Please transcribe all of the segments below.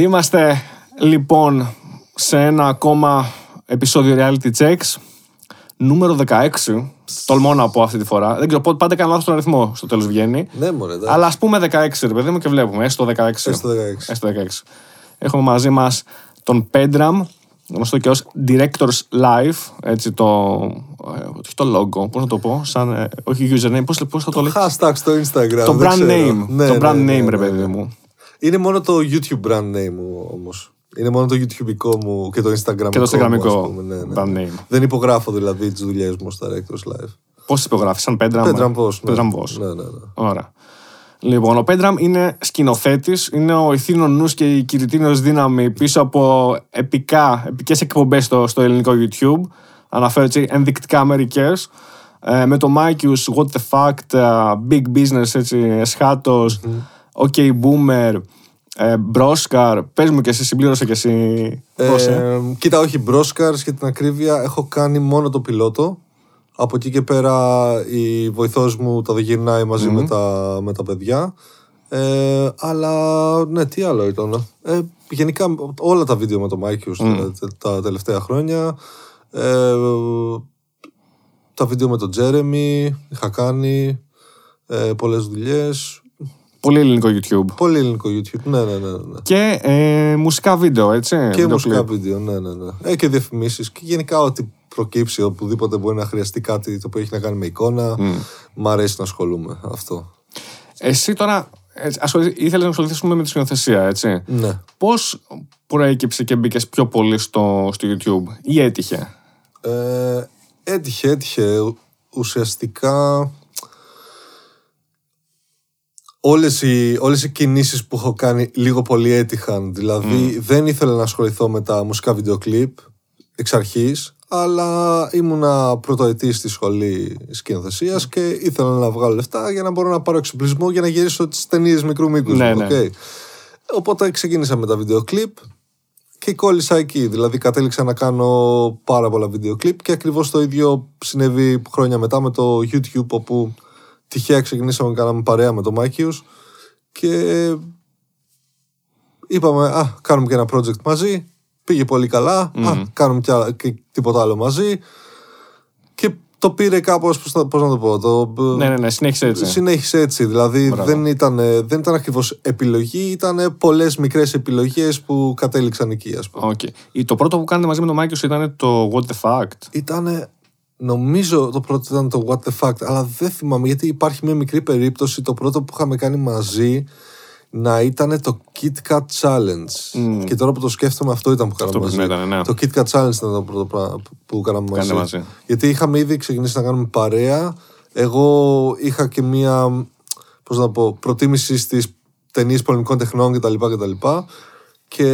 Είμαστε λοιπόν σε ένα ακόμα επεισόδιο Reality Checks. Νούμερο 16. Τολμώ να πω αυτή τη φορά. Δεν ξέρω, πάντα κάνω λάθος τον αριθμό στο τέλος βγαίνει. Ναι, μωρέ, εντάξει. Αλλά ας πούμε 16, ρε παιδί μου, και βλέπουμε. Έστω 16. Έστω 16. Έστω 16. Έχουμε μαζί μας τον Πέντραμ, γνωστό και ως Directors Live. Έτσι το. ε, όχι το logo, πώς να το πω. Σαν, ε, όχι username, πώ θα το λέει. Hashtag στο Instagram. Το δεν brand ξέρω. name. Ναι, το ναι, brand ναι, name, ναι, ρε ναι. παιδί μου. Είναι μόνο το YouTube brand name μου όμως. Είναι μόνο το YouTube μου και το Instagram Και το Instagramικό ναι, ναι. brand name. Δεν υπογράφω δηλαδή τις δουλειές μου στα Directors Live. Πώς υπογράφει, σαν Πέντραμ. Πέντραμ Βος, ναι. Πέντραμ Βος. Ναι, ναι, ναι. Ωραία. Λοιπόν, ο Πέντραμ είναι σκηνοθέτης, είναι ο ηθήνο νους και η κηρυτήνιο δύναμη πίσω από επικά, επικές εκπομπές στο, στο ελληνικό YouTube. Αναφέρω έτσι ενδεικτικά μερικές. Ε, με το Μάικιους, What the Fact, ε, Big Business, έτσι, εσχάτως, OK Boomer, ε, Μπρόσκαρ. Πες μου και εσύ, συμπλήρωσε και εσύ. πώς, ε. Ε, κοίτα, όχι μπρόσκαρ για την ακρίβεια. Έχω κάνει μόνο το πιλότο. Από εκεί και πέρα η βοηθός μου τα γυρνάει μαζί με, τα, με τα παιδιά. Ε, αλλά ναι, τι άλλο ήταν. Ε, γενικά όλα τα βίντεο με το Μάικιους τα, τα τελευταία χρόνια. Ε, τα βίντεο με τον Τζέρεμι είχα κάνει. Ε, πολλές δουλειές. Πολύ ελληνικό YouTube. Πολύ ελληνικό YouTube. Ναι, ναι, ναι. ναι. Και ε, μουσικά βίντεο, έτσι. Και βίντεο μουσικά κλιπ. βίντεο, ναι, ναι, ναι. Ε, και διαφημίσεις. Και γενικά ό,τι προκύψει, οπουδήποτε μπορεί να χρειαστεί κάτι το οποίο έχει να κάνει με εικόνα. Μ' αρέσει να ασχολούμαι αυτό. Εσύ τώρα ήθελες να ασχοληθούμε με τη σκηνοθεσία, έτσι. Ναι. Πώς προέκυψε και μπήκες πιο πολύ στο, στο YouTube, ή έτυχε; Ε, έτυχε, έτυχε. Ου- Ουσιαστικά όλες οι, όλες οι κινήσεις που έχω κάνει λίγο πολύ έτυχαν. Δηλαδή δεν ήθελα να ασχοληθώ με τα μουσικά βίντεο κλιπ εξ αρχής, αλλά ήμουνα πρωτοετής στη σχολή σκηνοθεσίας και ήθελα να βγάλω λεφτά για να μπορώ να πάρω εξοπλισμό για να γυρίσω τις ταινίες μικρού μήκους. Ναι, μου, ναι. οκ. Οπότε ξεκίνησα με τα βίντεο κλιπ και κόλλησα εκεί. Δηλαδή κατέληξα να κάνω πάρα πολλά βίντεο κλιπ και ακριβώς το ίδιο συνέβη χρόνια μετά με το YouTube όπου τυχαία ξεκινήσαμε και κάναμε παρέα με το Μάικιους και είπαμε ας κάνουμε και ένα project μαζί πήγε πολύ καλά, ας κάνουμε και, άλλα- και τίποτα άλλο μαζί και το πήρε κάπως, πώς, να- πώς να το πω, το, Ναι, ναι, ναι, συνέχισε έτσι. Συνέχισε έτσι. Δηλαδή Μπράβο. δεν ήταν, δεν ήταν ακριβώς επιλογή, ήταν πολλές μικρές επιλογές που κατέληξαν εκεί, ας πούμε. Οκ. Ή Το πρώτο που κάνετε μαζί με τον Μάικιους ήταν το What the Fact. Ήταν. Νομίζω το πρώτο ήταν το What the Fact, αλλά δεν θυμάμαι γιατί υπάρχει μια μικρή περίπτωση το πρώτο που είχαμε κάνει μαζί να ήταν το Kit Kat Challenge. Και τώρα που το σκέφτομαι, αυτό ήταν που κάναμε που μαζί. ναι, ήταν, ναι. Το Kit Kat Challenge ήταν το πρώτο πράγμα που κάναμε μαζί. Κάνετε μαζί. Γιατί είχαμε ήδη ξεκινήσει να κάνουμε παρέα. Εγώ είχα και μία πώς να πω, προτίμηση στις ταινίες πολεμικών τεχνών κτλ. κτλ. Και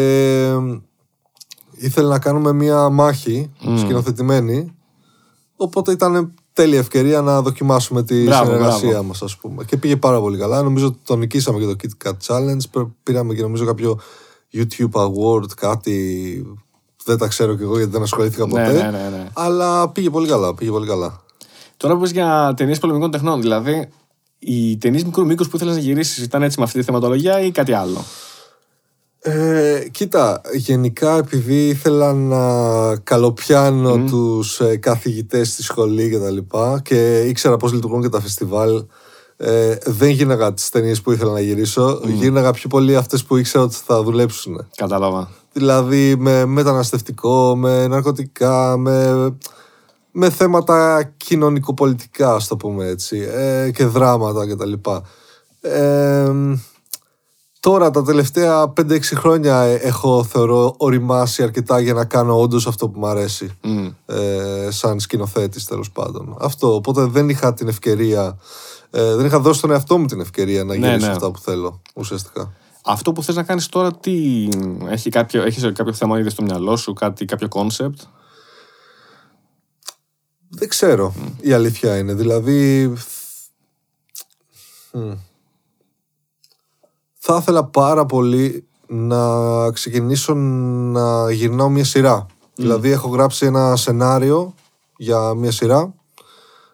ήθελε να κάνουμε μία μάχη σκηνοθετημένη. Οπότε ήταν τέλεια ευκαιρία να δοκιμάσουμε τη Μπράβο, συνεργασία μπράβο. μας ας πούμε. Και πήγε πάρα πολύ καλά. Νομίζω ότι το νικήσαμε και το Kit Kat Challenge. Πήρ- Πήραμε και νομίζω κάποιο YouTube Award, κάτι... Δεν τα ξέρω κι εγώ γιατί δεν ασχολήθηκα ποτέ. Ναι, ναι, ναι, ναι. Αλλά πήγε πολύ καλά, πήγε πολύ καλά. Τώρα που πες για ταινίες πολεμικών τεχνών, δηλαδή οι ταινίες μικρού μήκους που ήθελες να γυρίσεις ήταν έτσι με αυτή τη θεματολογία ή κάτι άλλο; Ε, κοίτα, γενικά επειδή ήθελα να καλοπιάνω τους ε, καθηγητές στη σχολή και τα λοιπά και ήξερα πώς λειτουργούν και τα φεστιβάλ ε, δεν γίναγα τις ταινίες που ήθελα να γυρίσω γίναγα πιο πολύ αυτές που ήξερα ότι θα δουλέψουν Κατάλαβα. δηλαδή με μεταναστευτικό, με ναρκωτικά, με, με θέματα κοινωνικοπολιτικά, ας το πούμε έτσι, ε, και δράματα κτλ. Ε, τώρα τα τελευταία 5-6 χρόνια ε, έχω θεωρώ ωριμάσει αρκετά για να κάνω όντως αυτό που μου αρέσει Μμ. ε, σαν σκηνοθέτης τέλος πάντων. Αυτό, οπότε δεν είχα την ευκαιρία, ε, δεν είχα δώσει στον εαυτό μου την ευκαιρία να Ναι, γυρίσω ναι. αυτά που θέλω ουσιαστικά. Αυτό που θες να κάνεις τώρα, τι έχει κάποιο, έχεις κάποιο θέμα ήδη στο μυαλό σου, κάτι, κάποιο κόνσεπτ. Δεν ξέρω. Η αλήθεια είναι. Δηλαδή. Μμ. Θα ήθελα πάρα πολύ να ξεκινήσω να γυρνάω μια σειρά. Δηλαδή έχω γράψει ένα σενάριο για μια σειρά.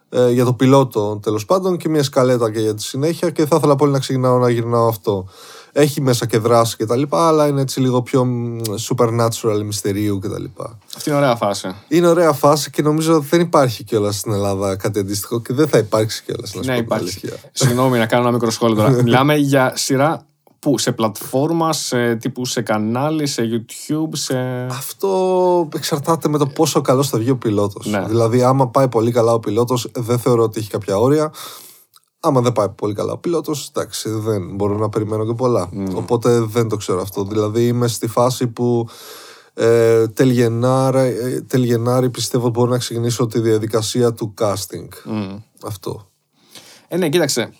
ε, για το πιλότο τέλος πάντων και μια σκαλέτα και για τη συνέχεια και θα ήθελα πολύ να ξεκινάω να γυρνάω αυτό. Έχει μέσα και δράση και τα λοιπά, αλλά είναι έτσι λίγο πιο μ, supernatural, μυστηρίου και τα λοιπά. Αυτή είναι ωραία φάση. Είναι ωραία φάση και νομίζω ότι δεν υπάρχει κιόλας στην Ελλάδα κάτι αντίστοιχο και δεν θα υπάρξει κιόλας. Ναι, υπάρχει. Συγγνώμη να κάνω ένα μικρό σχόλιο τώρα. Μιλάμε για σειρά που σε πλατφόρμα, σε τύπου σε κανάλι, σε YouTube, σε. Αυτό εξαρτάται με το πόσο καλό θα βγει ο πιλότος. Ναι. Δηλαδή, άμα πάει πολύ καλά ο πιλότος, δεν θεωρώ ότι έχει κάποια όρια. Άμα δεν πάει πολύ καλά ο πιλότος, εντάξει, δεν μπορώ να περιμένω και πολλά. Οπότε δεν το ξέρω αυτό. Δηλαδή, είμαι στη φάση που ε, τέλη, Γενάρα- ε, τέλη Γενάρη πιστεύω ότι μπορώ να ξεκινήσω τη διαδικασία του casting. Αυτό. Ε, ναι, κοίταξε.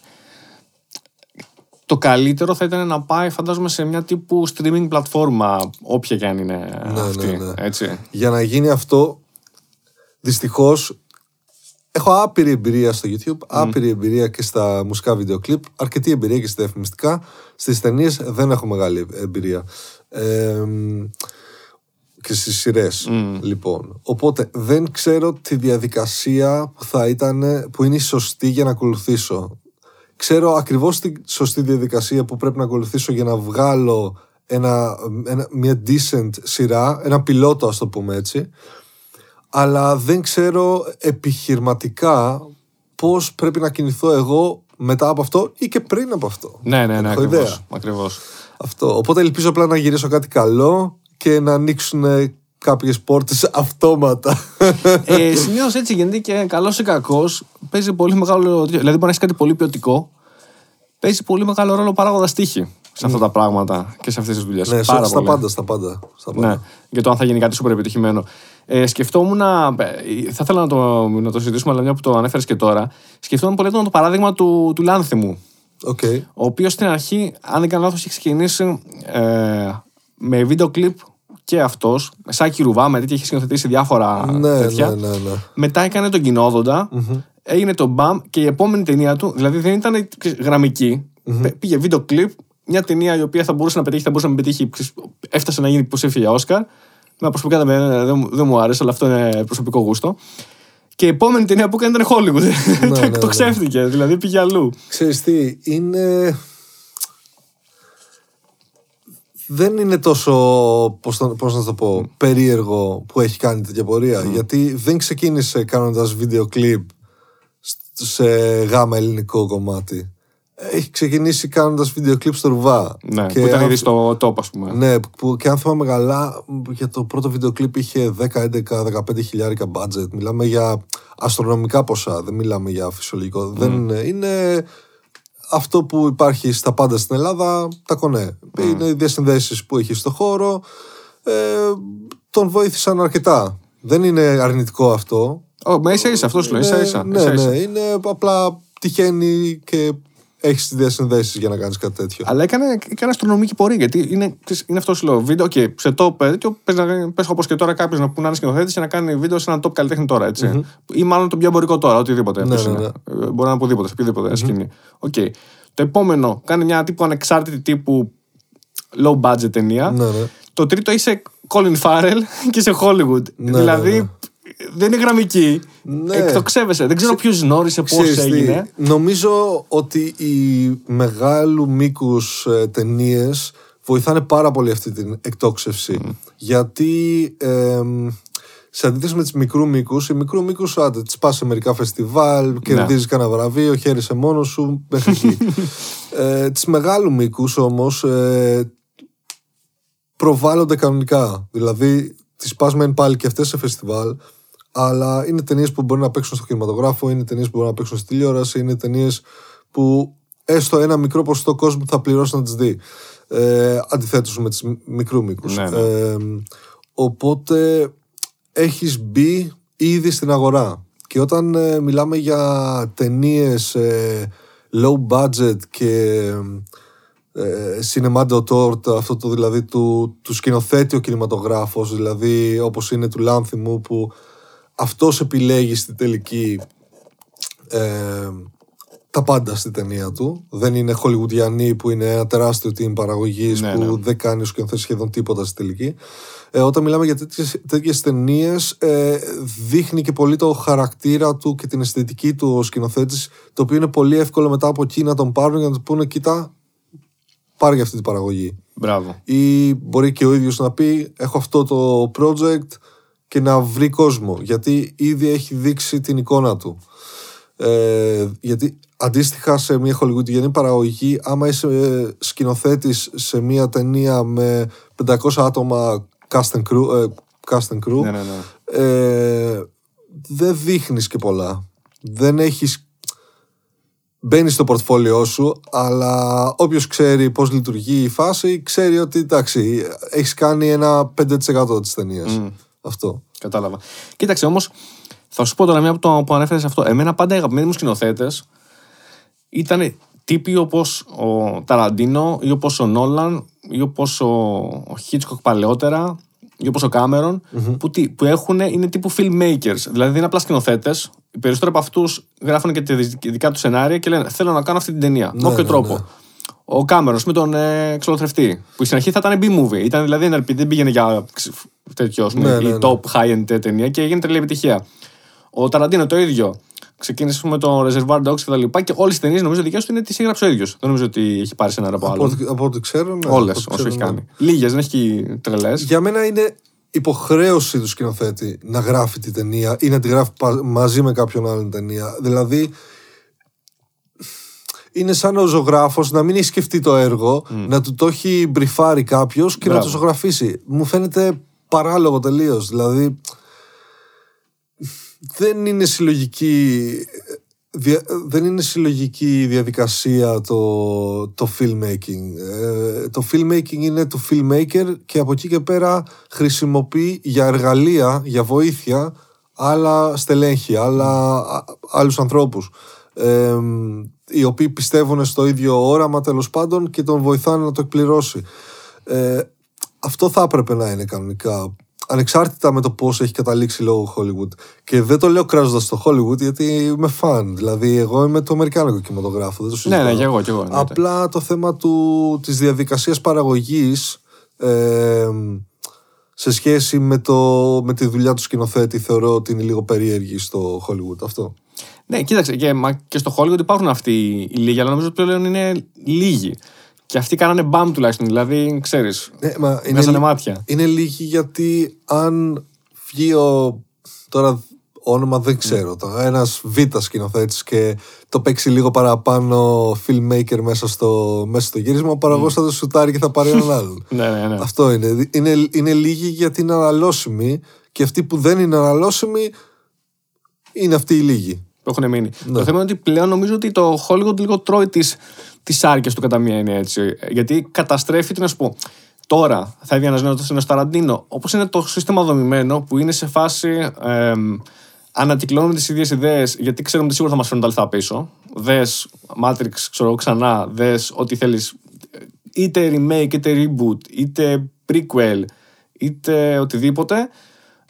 Το καλύτερο θα ήταν να πάει, φαντάζομαι, σε μια τύπου streaming πλατφόρμα, όποια και αν είναι αυτή. ναι, ναι. Έτσι. Για να γίνει αυτό, δυστυχώς έχω άπειρη εμπειρία στο YouTube, άπειρη εμπειρία και στα μουσικά βίντεο κλιπ, αρκετή εμπειρία και στα διαφημιστικά. Στις ταινίες δεν έχω μεγάλη εμπειρία. Ε, και στις σειρές, λοιπόν. Οπότε δεν ξέρω τη διαδικασία που θα ήταν, που είναι η σωστή για να ακολουθήσω. Ξέρω ακριβώς τη σωστή διαδικασία που πρέπει να ακολουθήσω για να βγάλω ένα, ένα, μια decent σειρά, ένα πιλότο ας το πούμε έτσι, αλλά δεν ξέρω επιχειρηματικά πώς πρέπει να κινηθώ εγώ μετά από αυτό ή και πριν από αυτό. Ναι, ναι, ναι, Έχω ακριβώς. ιδέα. ακριβώς. Αυτό. Οπότε ελπίζω απλά να γυρίσω κάτι καλό και να ανοίξουν κάποιες πόρτες αυτόματα. ε, Συνήθως έτσι γίνεται και καλός ή κακός παίζει πολύ μεγάλο. Δηλαδή, μπορεί να έχεις κάτι πολύ ποιοτικό. Παίζει πολύ μεγάλο ρόλο παράγοντας τύχη σε αυτά τα πράγματα και σε αυτές τις δουλειές. ναι, στα, στα πάντα, στα πάντα. Στα πάντα. Ναι, για το αν θα γίνει κάτι σούπερ επιτυχημένο. Ε, σκεφτόμουν. ε, Θα ήθελα να το, να το συζητήσουμε, αλλά μια που το ανέφερες και τώρα. Σκεφτόμουν πολύ έντονα το παράδειγμα του, του Λάνθιμου. Οκ. Ο οποίος στην αρχή, αν δεν κάνω λάθος, έχει ξεκινήσει ε, με βίντεο κλιπ και αυτός. Σαν Σάκη Ρουβά, με τέτοια έχει σκηνοθετήσει διάφορα Ναι, τέτοια. ναι, ναι, ναι. Μετά έκανε τον Κυνόδοντα, έγινε το μπαμ και η επόμενη ταινία του, δηλαδή δεν ήταν γραμμική. Πε- Πήγε βίντεο κλιπ, μια ταινία η οποία θα μπορούσε να πετύχει, θα μπορούσε να μην πετύχει, ξέρεις, έφτασε να γίνει υποψήφια για Όσκαρ. Με προσωπικά δεν, δεν, μου- δεν μου άρεσε, αλλά αυτό είναι προσωπικό γούστο. Και η επόμενη ταινία που έκανε ήταν Hollywood. ναι, το ναι. ξέφτηκε, δηλαδή πήγε αλλού. Ξέρεις τι, είναι... Δεν είναι τόσο, πώς, το- πώς να το πω, περίεργο που έχει κάνει τέτοια πορεία. Γιατί δεν ξεκίνησε κάνοντας βίντεο κλιπ σ- σε γάμα ελληνικό κομμάτι. Έχει ξεκινήσει κάνοντας βίντεο κλιπ στο Ρουβά. Ναι, Και που ήταν αν- ήδη στο top, ας πούμε. Ναι, που και αν θυμάμαι καλά, για το πρώτο βίντεο κλιπ είχε 10, 11, 15 χιλιάρικα budget. Μιλάμε για αστρονομικά ποσά, δεν μιλάμε για φυσιολογικό. Δεν είναι, είναι αυτό που υπάρχει στα πάντα στην Ελλάδα, τα κονέ. Είναι οι διασυνδέσεις που έχει στο χώρο. Ε, τον βοήθησαν αρκετά. Δεν είναι αρνητικό αυτό. Ω, μα ίσα ίσα, αυτός σου λέω. ίσα Είναι- ίσα. ναι, ίσα ίσα. ναι, είναι απλά τυχαίνει και έχεις τις διασυνδέσεις για να κάνεις κάτι τέτοιο. Αλλά έκανε, έκανε αστρονομική πορεία. Γιατί είναι, ξέρεις, είναι αυτός σου λέω. Βίντεο, okay, σε top τέτοιο, πες, να- πες όπως και τώρα κάποιος να, που να είναι σκηνοθέτης και να κάνει βίντεο σε έναν top καλλιτέχνη τώρα. Έτσι. Ή μάλλον το πιο εμπορικό τώρα, οτιδήποτε. Ναι, αυτός ναι, είναι. Ε, Μπορεί να είναι οπουδήποτε, σε οποιοδήποτε σκηνή. Οκ. Το επόμενο κάνει μια τύπου ανεξάρτητη τύπου low budget ταινία. Ναι, ναι. Το τρίτο είσαι Colin Farrell και σε Hollywood. Ναι, δηλαδή ναι, ναι. Δεν είναι γραμμική. Ναι. Εκτοξεύεσαι. Δεν ξέρω ποιος γνώρισε πώς Ξέρεις τι, έγινε. Νομίζω ότι οι μεγάλου μήκους ε, ταινίες βοηθάνε πάρα πολύ αυτή την εκτόξευση. Γιατί ε, σε αντίθεση με τις μικρού μήκους, οι μικρού μήκους, άντε, τις πας σε μερικά φεστιβάλ, κερδίζεις κανένα βραβείο, χαίρεσαι μόνος σου, μέχρι εκεί. ε, τις μεγάλου μήκους όμως ε, προβάλλονται κανονικά. Δηλαδή, τις πας μεν πάλι και αυτές σε φεστιβάλ, αλλά είναι ταινίες που μπορεί να παίξουν στο κινηματογράφο, είναι ταινίες που μπορεί να παίξουν στη τηλεόραση, είναι ταινίες που έστω ένα μικρό ποσοστό κόσμου θα πληρώσει να τις δει. Ε, Αντιθέτως με τις μικρού μήκους. Ναι, ναι. Ε, οπότε έχεις μπει ήδη στην αγορά. Και όταν ε, μιλάμε για ταινίες low budget και ε, cinema d'auteur, αυτό το δηλαδή του, του σκηνοθέτει ο κινηματογράφος, δηλαδή όπως είναι του Λάνθιμου που αυτός επιλέγει στη τελική ε, τα πάντα στη ταινία του. Δεν είναι χολιγουδιανή που είναι ένα τεράστιο team παραγωγής Ναι, που ναι. δεν κάνει ο σκηνοθέτης σχεδόν τίποτα στη τελική. Ε, όταν μιλάμε για τέτοιες, τέτοιες ταινίες, ε, δείχνει και πολύ το χαρακτήρα του και την αισθητική του ο σκηνοθέτης το οποίο είναι πολύ εύκολο μετά από εκεί να τον πάρουν για να του πούνε κοίτα πάρει αυτή την παραγωγή. Μπράβο. Ή μπορεί και ο ίδιος να πει έχω αυτό το project και να βρει κόσμο γιατί ήδη έχει δείξει την εικόνα του. Ε, γιατί αντίστοιχα σε μια χολιγουτιγενή παραγωγή άμα είσαι ε, σκηνοθέτης σε μια ταινία με 500 άτομα cast and crew, ε, cast and crew Ναι, ναι, ναι. ε, δεν δείχνεις και πολλά. Δεν έχεις... Μπαίνεις στο πορτφόλιό σου, αλλά όποιος ξέρει πώς λειτουργεί η φάση, ξέρει ότι εντάξει, έχεις κάνει ένα 5% της ταινίας. Αυτό. Κατάλαβα. Κοίταξε όμως, θα σου πω τώρα μια που, το, που ανέφερες αυτό. Εμένα πάντα οι αγαπημένοι μου σκηνοθέτες ήταν τύποι όπως ο Ταραντίνο ή όπως ο Νόλαν ή όπως ο, ο Χίτσκοκ παλαιότερα ή όπως ο καμερον που, τι, που έχουν, είναι τύπου filmmakers. Δηλαδή δεν είναι απλά σκηνοθέτες. Οι περισσότεροι από αυτούς γράφουν και τα δικά τους σενάρια και λένε Θέλω να κάνω αυτή την ταινία. με Ναι, όποιο ναι, τρόπο. ναι. Ο Κάμερον με τον ε, ξολοθρευτή. Που στην αρχή θα ήταν B-movie. Ήταν δηλαδή NLP, δεν πήγαινε για ξ- τέτοιο, ας πούμε, Ναι, ναι, η ναι. top high-end ταινία και έγινε τρελή επιτυχία. Ο Ταραντίνο το ίδιο. Ξεκίνησε με το Reservoir Dogs και τα λοιπά και όλες τι ταινίες νομίζω δικές του είναι τις έγραψε ο ίδιος. Δεν νομίζω ότι έχει πάρει ένα από Από, άλλο. ό,τι- από ό,τι ξέρω, ναι. Όλες από ό,τι όσο ξέρω, έχει ναι. κάνει. Λίγες, δεν έχει τρελές. Για μένα είναι υποχρέωση του σκηνοθέτη να γράφει τη ταινία ή να τη γράφει πα- μαζί με κάποιον άλλον ταινία. Δηλαδή, είναι σαν ο ζωγράφος να μην έχει σκεφτεί το έργο, να του το έχει μπριφάρει κάποιος και να Μπράβο. το ζωγραφίσει. Μου φαίνεται παράλογο τελείως. Δηλαδή, δεν είναι συλλογική. δια- δεν είναι συλλογική διαδικασία το, το filmmaking. Ε, το filmmaking είναι του filmmaker και από εκεί και πέρα χρησιμοποιεί για εργαλεία, για βοήθεια άλλα στελέχη, άλλα, α- άλλους ανθρώπους ε, οι οποίοι πιστεύουν στο ίδιο όραμα τέλος πάντων και τον βοηθάνε να το εκπληρώσει. Ε, αυτό θα έπρεπε να είναι κανονικά. Ανεξάρτητα με το πώς έχει καταλήξει λόγω Hollywood. Και δεν το λέω κράζοντας το Hollywood γιατί είμαι φαν. Δηλαδή, εγώ είμαι το Αμερικάνικο κινηματογράφο. Δεν το Ναι, συζητάω. ναι, και εγώ, και εγώ. εννοείται. Απλά το θέμα του, της διαδικασίας παραγωγής ε, σε σχέση με, το, με τη δουλειά του σκηνοθέτη θεωρώ ότι είναι λίγο περίεργη στο Hollywood αυτό. Ναι, κοίταξε, και, μα, και στο Hollywood υπάρχουν αυτοί οι λίγοι, αλλά νομίζω ότι πλέον είναι λίγοι. Και αυτοί κάνανε μπαμ τουλάχιστον. Δηλαδή, ξέρεις, Ναι, μα είναι, βγάζανε μάτια. είναι λίγοι γιατί αν βγει ο, τώρα όνομα δεν ξέρω τώρα, ένας β' σκηνοθέτης και το παίξει λίγο παραπάνω filmmaker μέσα στο, μέσα στο γύρισμα ο παραγωγός θα το σουτάρει και θα πάρει έναν άλλον. Ναι, ναι, ναι. Αυτό είναι. είναι. Είναι λίγοι γιατί είναι αναλώσιμοι και αυτοί που δεν είναι αναλώσιμοι είναι αυτοί οι λίγοι. Που έχουν μείνει. Ναι. Το θέμα είναι ότι πλέον νομίζω ότι το Hollywood λίγο τρώει τις τις άρκε του κατά μία έννοια έτσι. Γιατί καταστρέφει, τι να σου πω. Τώρα θα έβγαινε ένας νέος ένας Ταραντίνο. Όπως είναι το σύστημα δομημένο που είναι σε φάση. Ε, ανατυκλώνουμε τις ίδιες ιδέες γιατί ξέρουμε ότι σίγουρα θα μας φέρουν τα λεφτά πίσω. Δες Matrix, ξέρω εγώ, ξανά. Δες ό,τι θέλεις. Είτε remake, είτε reboot, είτε prequel, είτε οτιδήποτε.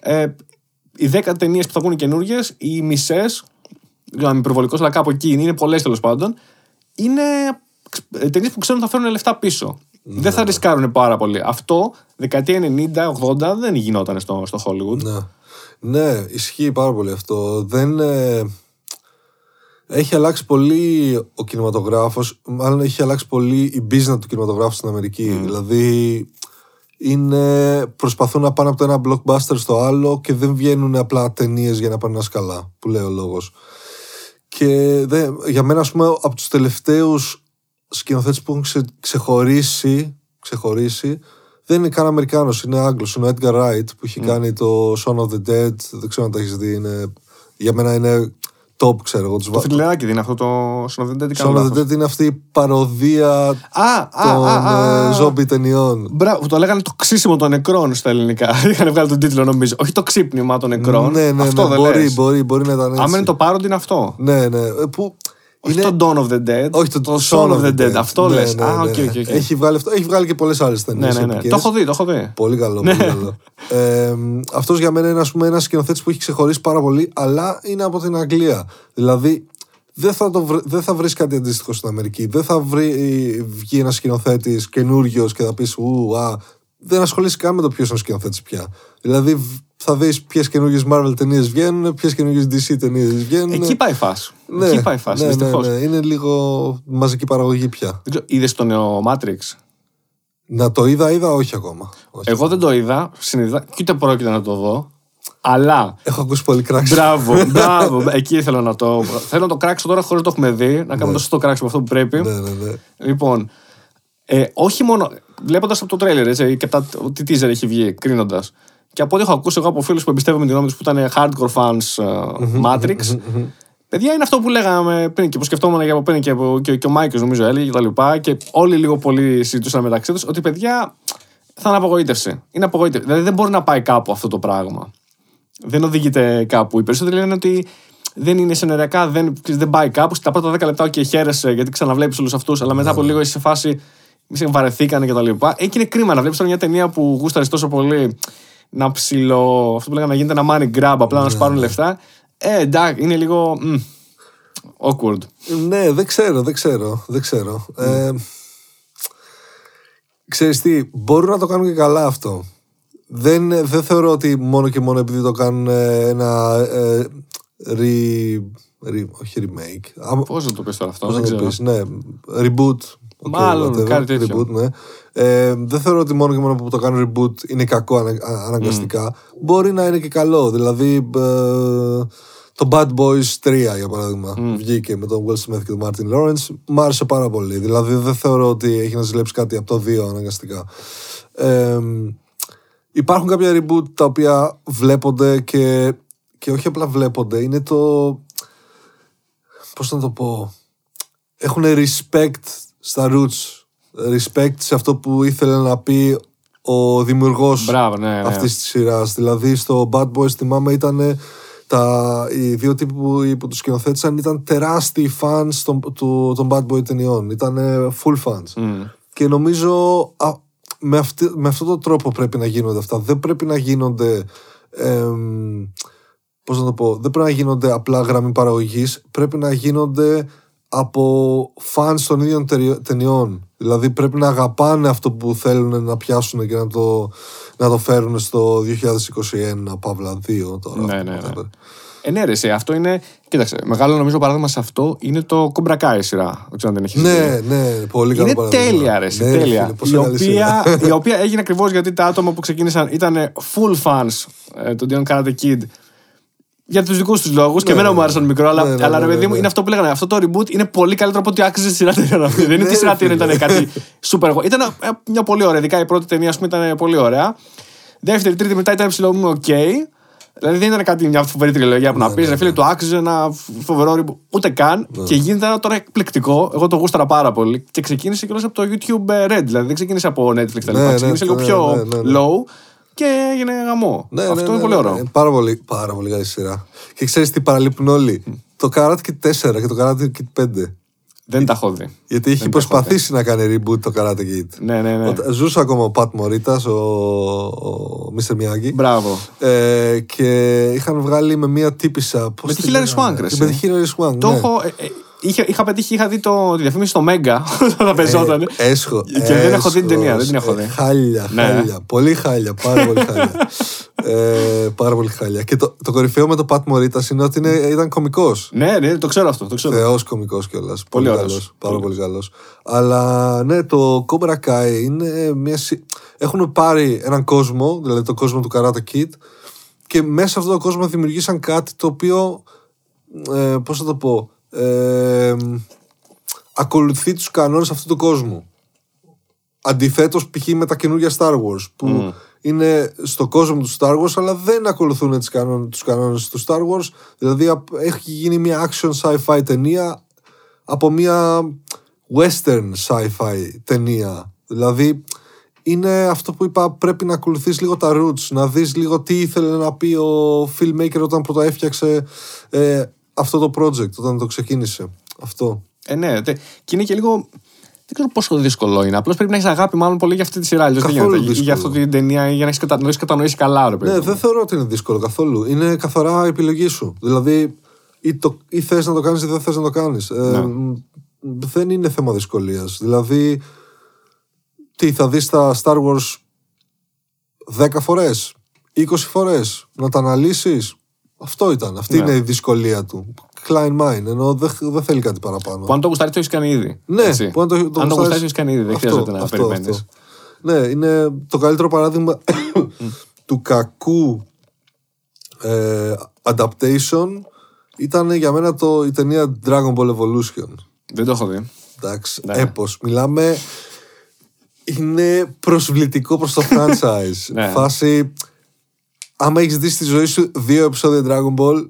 Ε, οι 10 ταινίες που θα βγουν καινούργιες, οι μισές, δεν είμαι υπερβολικός, αλλά κάπου εκεί είναι, είναι πολλές τέλος πάντων, είναι ταινίες που ξέρουν ότι θα φέρουν λεφτά πίσω. Δεν θα ρισκάρουν πάρα πολύ. Αυτό δεκαετία 90-80 δεν γινόταν στο, στο Hollywood. Ναι. ναι, ισχύει πάρα πολύ αυτό. Δεν. ε, έχει αλλάξει πολύ ο κινηματογράφος, μάλλον έχει αλλάξει πολύ η business του κινηματογράφου στην Αμερική. Δηλαδή, είναι, προσπαθούν να πάνε από το ένα blockbuster στο άλλο και δεν βγαίνουν απλά ταινίες για να πάνε καλά, που λέει ο λόγος. Και δε, για μένα, ας πούμε, από τους τελευταίους σκηνοθέτες που έχουν ξε, ξεχωρίσει, ξεχωρίσει, δεν είναι καν Αμερικάνος, είναι Άγγλος, είναι ο Edgar Wright που έχει κάνει το Son of the Dead, δεν ξέρω αν τα έχεις δει, είναι, για μένα είναι top, ξέρω εγώ. Τους Το βα- θρυλεράκι δεν είναι αυτό το Συνοδεντέ, τι Son κάνω of the λάθος. Dead είναι αυτή η παροδία Α, α, των α, α, ε, α. ζόμπι ταινιών. Μπράβο, το λέγανε το ξύσιμο των νεκρών στα ελληνικά. Είχαν βγάλει τον τίτλο νομίζω. Όχι το ξύπνημα των νεκρών. Ναι, ναι, αυτό ναι, δεν μπορεί, λες. μπορεί, μπορεί να ήταν έτσι. Άμα είναι το parody είναι αυτό. Ναι, ναι. ε, Που Όχι είναι- το Dawn of the Dead. Όχι το, το Shaun of the Dead. Αυτό Ναι, λες. ναι, Α, ναι. οκ, οκ, οκ. Έχει βγάλει, αυτό, έχει βγάλει και πολλές άλλες ταινίες. Ναι, ναι, ναι. Το έχω δει, το έχω δει. Πολύ καλό. Πολύ καλό. Ε, Αυτός για μένα είναι ας πούμε, ένας σκηνοθέτης που έχει ξεχωρίσει πάρα πολύ, αλλά είναι από την Αγγλία. Δηλαδή, δεν θα, το βρει- δεν θα βρεις κάτι αντίστοιχο στην Αμερική. Δεν θα βρει, βγει ένας σκηνοθέτης καινούριος και θα πεις Ου, α, δεν ασχολείσαι καν με το ποιος είναι ο σκηνοθέτης πια. Δηλαδή, β- θα δεις ποιες καινούργιες Marvel ταινίες βγαίνουν, ποιες καινούργιες DC ταινίες βγαίνουν. Εκεί πάει η φάση. ναι, Εκεί πάει η φάση. ναι, ναι, δυστυχώς. ναι. Είναι λίγο μαζική παραγωγή πια. Είδες το νέο Matrix; Να το είδα, είδα, όχι ακόμα. Όχι. Εγώ δεν το είδα, συνειδητά, και ούτε πρόκειται να το δω. Αλλά. Έχω ακούσει πολύ κράξιμο. Μπράβο, μπράβο. Εκεί ήθελα να το. Θέλω να το κράξω τώρα χωρίς να το έχουμε δει. Να κάνουμε το σωστό κράξιμο αυτό που πρέπει. ναι, ναι, ναι. Λοιπόν, ε, όχι μόνο. Βλέποντας από το τρέλερ έτσι, και τα, τι teaser έχει βγει, κρίνοντας. Και από ό,τι έχω ακούσει εγώ από φίλους που εμπιστεύομαι την γνώμη τους που ήταν hardcore fans ε, Matrix. Παιδιά είναι αυτό που λέγαμε πριν και που σκεφτόμουν για από πριν και, από, και, και ο Μάικος νομίζω έλεγε και τα λοιπά. Και όλοι λίγο πολύ συζητούσαν μεταξύ τους ότι παιδιά θα είναι απογοήτευση. Είναι απογοήτευση. Δηλαδή δεν μπορεί να πάει κάπου αυτό το πράγμα. Δεν οδηγείται κάπου. Οι περισσότεροι λένε ότι δεν είναι σενεριακά, δεν, δεν πάει κάπου. Στα πρώτα 10 λεπτά, και χαίρεσαι γιατί ξαναβλέπεις όλους αυτούς, αλλά μετά από λίγο είσαι σε φάση. Μη σε βαρεθήκανε κτλ. Εκεί είναι κρίμα να βλέπεις τώρα μια ταινία που γούσταρες τόσο πολύ να ψηλο. Αυτό που λέγανε να γίνεται ένα money grab, απλά να σου πάρουν λεφτά. Ε, εντάξει, είναι λίγο. μ, awkward. Ναι, δεν ξέρω, δεν ξέρω. Δεν ξέρω. Ε, ξέρεις τι, μπορούν να το κάνουν και καλά αυτό. Δεν, δεν θεωρώ ότι μόνο και μόνο επειδή το κάνουν ε, ένα ε, re, re- όχι remake. Α, Πώς να το πεις τώρα αυτό, πώς δεν να το ξέρω. πεις, ναι, reboot. Οκ, Μάλλον, whatever, κάτι τέτοιο. Reboot, ναι. Ε, δεν θεωρώ ότι μόνο και μόνο που το κάνουν reboot είναι κακό ανα, α- αναγκαστικά. Μπορεί να είναι και καλό. Δηλαδή, ε, το Bad Boys 3, για παράδειγμα, βγήκε με τον Will Smith και τον Martin Lawrence. Μ' άρεσε πάρα πολύ. Δηλαδή, δεν θεωρώ ότι έχει να ζηλέψει κάτι από το 2 αναγκαστικά. Ε, υπάρχουν κάποια reboot τα οποία βλέπονται και, και όχι απλά βλέπονται. Είναι το... Πώς να το πω έχουν respect στα roots. Respect σε αυτό που ήθελε να πει ο δημιουργός Μπράβο, ναι, ναι. αυτής της σειράς. Δηλαδή στο Bad Boys θυμάμαι ήταν τα, οι δύο τύποι που, που τους σκηνοθέτησαν ήταν τεράστιοι fans των, του, των Bad Boy ταινιών. Ήταν full fans. Μμ. Και νομίζω α, με, αυτή, με αυτόν τον τρόπο πρέπει να γίνονται αυτά. Δεν πρέπει να γίνονται. εμ, πώς να το πω, δεν πρέπει να γίνονται απλά γραμμή παραγωγής, πρέπει να γίνονται από φανς των ίδιων τερι- ταινιών. Δηλαδή πρέπει να αγαπάνε αυτό που θέλουν να πιάσουν και να το, να το φέρουν στο 2021, Παύλα 2 τώρα. Ναι, ναι, ναι. whatever. Ε, ναι, ρε, σε αυτό είναι. Κοίταξε, μεγάλο νομίζω παράδειγμα σε αυτό είναι το Cobra Kai σειρά. Δεν ξέρω αν την έχεις Ναι, ναι, πολύ καλό Είναι παράδειγμα. τέλεια, ρε, Ναι, τέλεια. φίλε, πόσο η, καλή οποία, σειρά. η οποία έγινε ακριβώς γιατί τα άτομα που ξεκίνησαν ήταν full fans ε, των δύο Karate Kid για τους δικούς τους λόγους. και εμένα μου άρεσαν μικρό, αλλά, Ναι, ναι, αλλά ναι, ρε παιδί ναι, μου, ναι. είναι αυτό που λέγανε. Αυτό το reboot είναι πολύ καλύτερο από ό,τι άξιζε τη σειρά ταινία να πει. Δεν είναι ότι η Ναι, σειρά ρε, ταινία φίλε. ήταν κάτι super. εγώ. Ήταν ε, μια πολύ ωραία. Ειδικά η πρώτη ταινία, ας πούμε, ήταν πολύ ωραία. Δεύτερη, τρίτη μετά ήταν ψιλο- μου, οκ. Δηλαδή δεν ήταν κάτι μια φοβερή τριλογία που να πεις, ρε φίλε, του άξιζε ένα φοβερό reboot. Ούτε καν. Και γίνεται ένα τώρα εκπληκτικό. Εγώ το γούσταρα πάρα πολύ. Και ξεκίνησε κιόλας από το YouTube ε, Red. Δηλαδή δεν ξεκίνησε από Netflix. τα Ναι, λοιπά. ναι, ξεκίνησε λίγο ναι, πιο ναι, ναι, ναι. low και έγινε γαμό. Ναι, Αυτό ναι, είναι ναι, πολύ ναι, ωραίο. ναι. Πάρα πολύ, πάρα πολύ καλή σειρά. Και ξέρεις τι παραλείπουν όλοι; Το Karate Kid 4 και το Karate Kid 5. Δεν τα έχω δει. Γιατί έχει Δεν τα προσπαθήσει να κάνει reboot το Karate Kid. Ναι, ναι, ναι. Όταν- Ζούσε ακόμα ο Πατ Μωρίτα, ο, ο Mr. Miyagi. Μπράβο. Ε, και είχαν βγάλει με μία τύπησα. πώς Με τη τη Hilary λέγανε; Swank, ρε, Με τη εσύ. Hilary Swank. Το ναι. έχω. Ε, ε, είχα, είχα πετύχει, είχα δει το, τη διαφήμιση στο Μέγκα όταν θα παίζονταν. Ε, έσχο. Και δεν έχω δει την ταινία, δεν την έχω έσχος. δει. Ε, χάλια, Ναι. χάλια. Πολύ χάλια, πάρα πολύ χάλια. ε, πάρα πολύ χάλια. Και το, το κορυφαίο με το Πατ Μωρίτα είναι ότι είναι, ήταν κωμικός. ναι, ναι, το ξέρω αυτό. Το ξέρω. Θεός κωμικός κιόλας. Πολύ ωραίος. καλός, Πάρα πολύ καλός. Αλλά ναι, το Cobra Kai είναι μια. συ- Έχουν πάρει έναν κόσμο, δηλαδή το κόσμο του Karate Kid, και μέσα σε αυτόν τον κόσμο δημιουργήσαν κάτι το οποίο. Ε, Πώς θα το πω. Ε, ακολουθεί τους κανόνες αυτού του κόσμου. Αντιθέτως π.χ. με τα καινούργια Star Wars που είναι στο κόσμο του Star Wars αλλά δεν ακολουθούν τις κανόνες, τους κανόνες του Star Wars δηλαδή απ- έχει γίνει μια action sci-fi ταινία από μια western sci-fi ταινία δηλαδή είναι αυτό που είπα πρέπει να ακολουθείς λίγο τα roots να δεις λίγο τι ήθελε να πει ο filmmaker όταν πρώτα έφτιαξε ε, αυτό το project όταν το ξεκίνησε αυτό Ε, ναι, τε- και είναι και λίγο. Δεν ξέρω πόσο δύσκολο είναι. Απλώς πρέπει να έχεις αγάπη, μάλλον πολύ για αυτή τη σειρά. Αλλιώς δεν Καθόλου γίνεται. Ή δύσκολο. Για αυτή την ταινία, ή για να έχεις κατανοήσει, κατανοήσει καλά, ρε παιδί. Ναι, μου. δεν θεωρώ ότι είναι δύσκολο καθόλου. Είναι καθαρά επιλογή σου. Δηλαδή, ή, το, ή θες να το κάνεις ή δεν θες να το κάνεις. Ε, Ναι. μ, δεν είναι θέμα δυσκολίας. Δηλαδή, τι, θα δεις τα Star Wars 10 φορές, 20 φορές. Να τα αναλύσεις; Αυτό ήταν. Αυτή Ναι. είναι η δυσκολία του. Klein mind, ενώ δεν, δεν θέλει κάτι παραπάνω. Που αν το γουστάρει το έχεις κάνει ήδη. Ναι, έτσι. που αν το, το αν το γουστάρεις- γουστάρει το έχεις κάνει ήδη. Δεν Αυτό, χρειάζεται να αυτό, περιμένεις. αυτό. Ναι, είναι το καλύτερο παράδειγμα του κακού ε, adaptation ήταν για μένα το, η ταινία Dragon Ball Evolution. Δεν το έχω δει. Εντάξει, Ναι. έπος. Μιλάμε είναι προσβλητικό προς το franchise. Ναι. Φάση, άμα έχεις δει στη ζωή σου δύο επεισόδια Dragon Ball,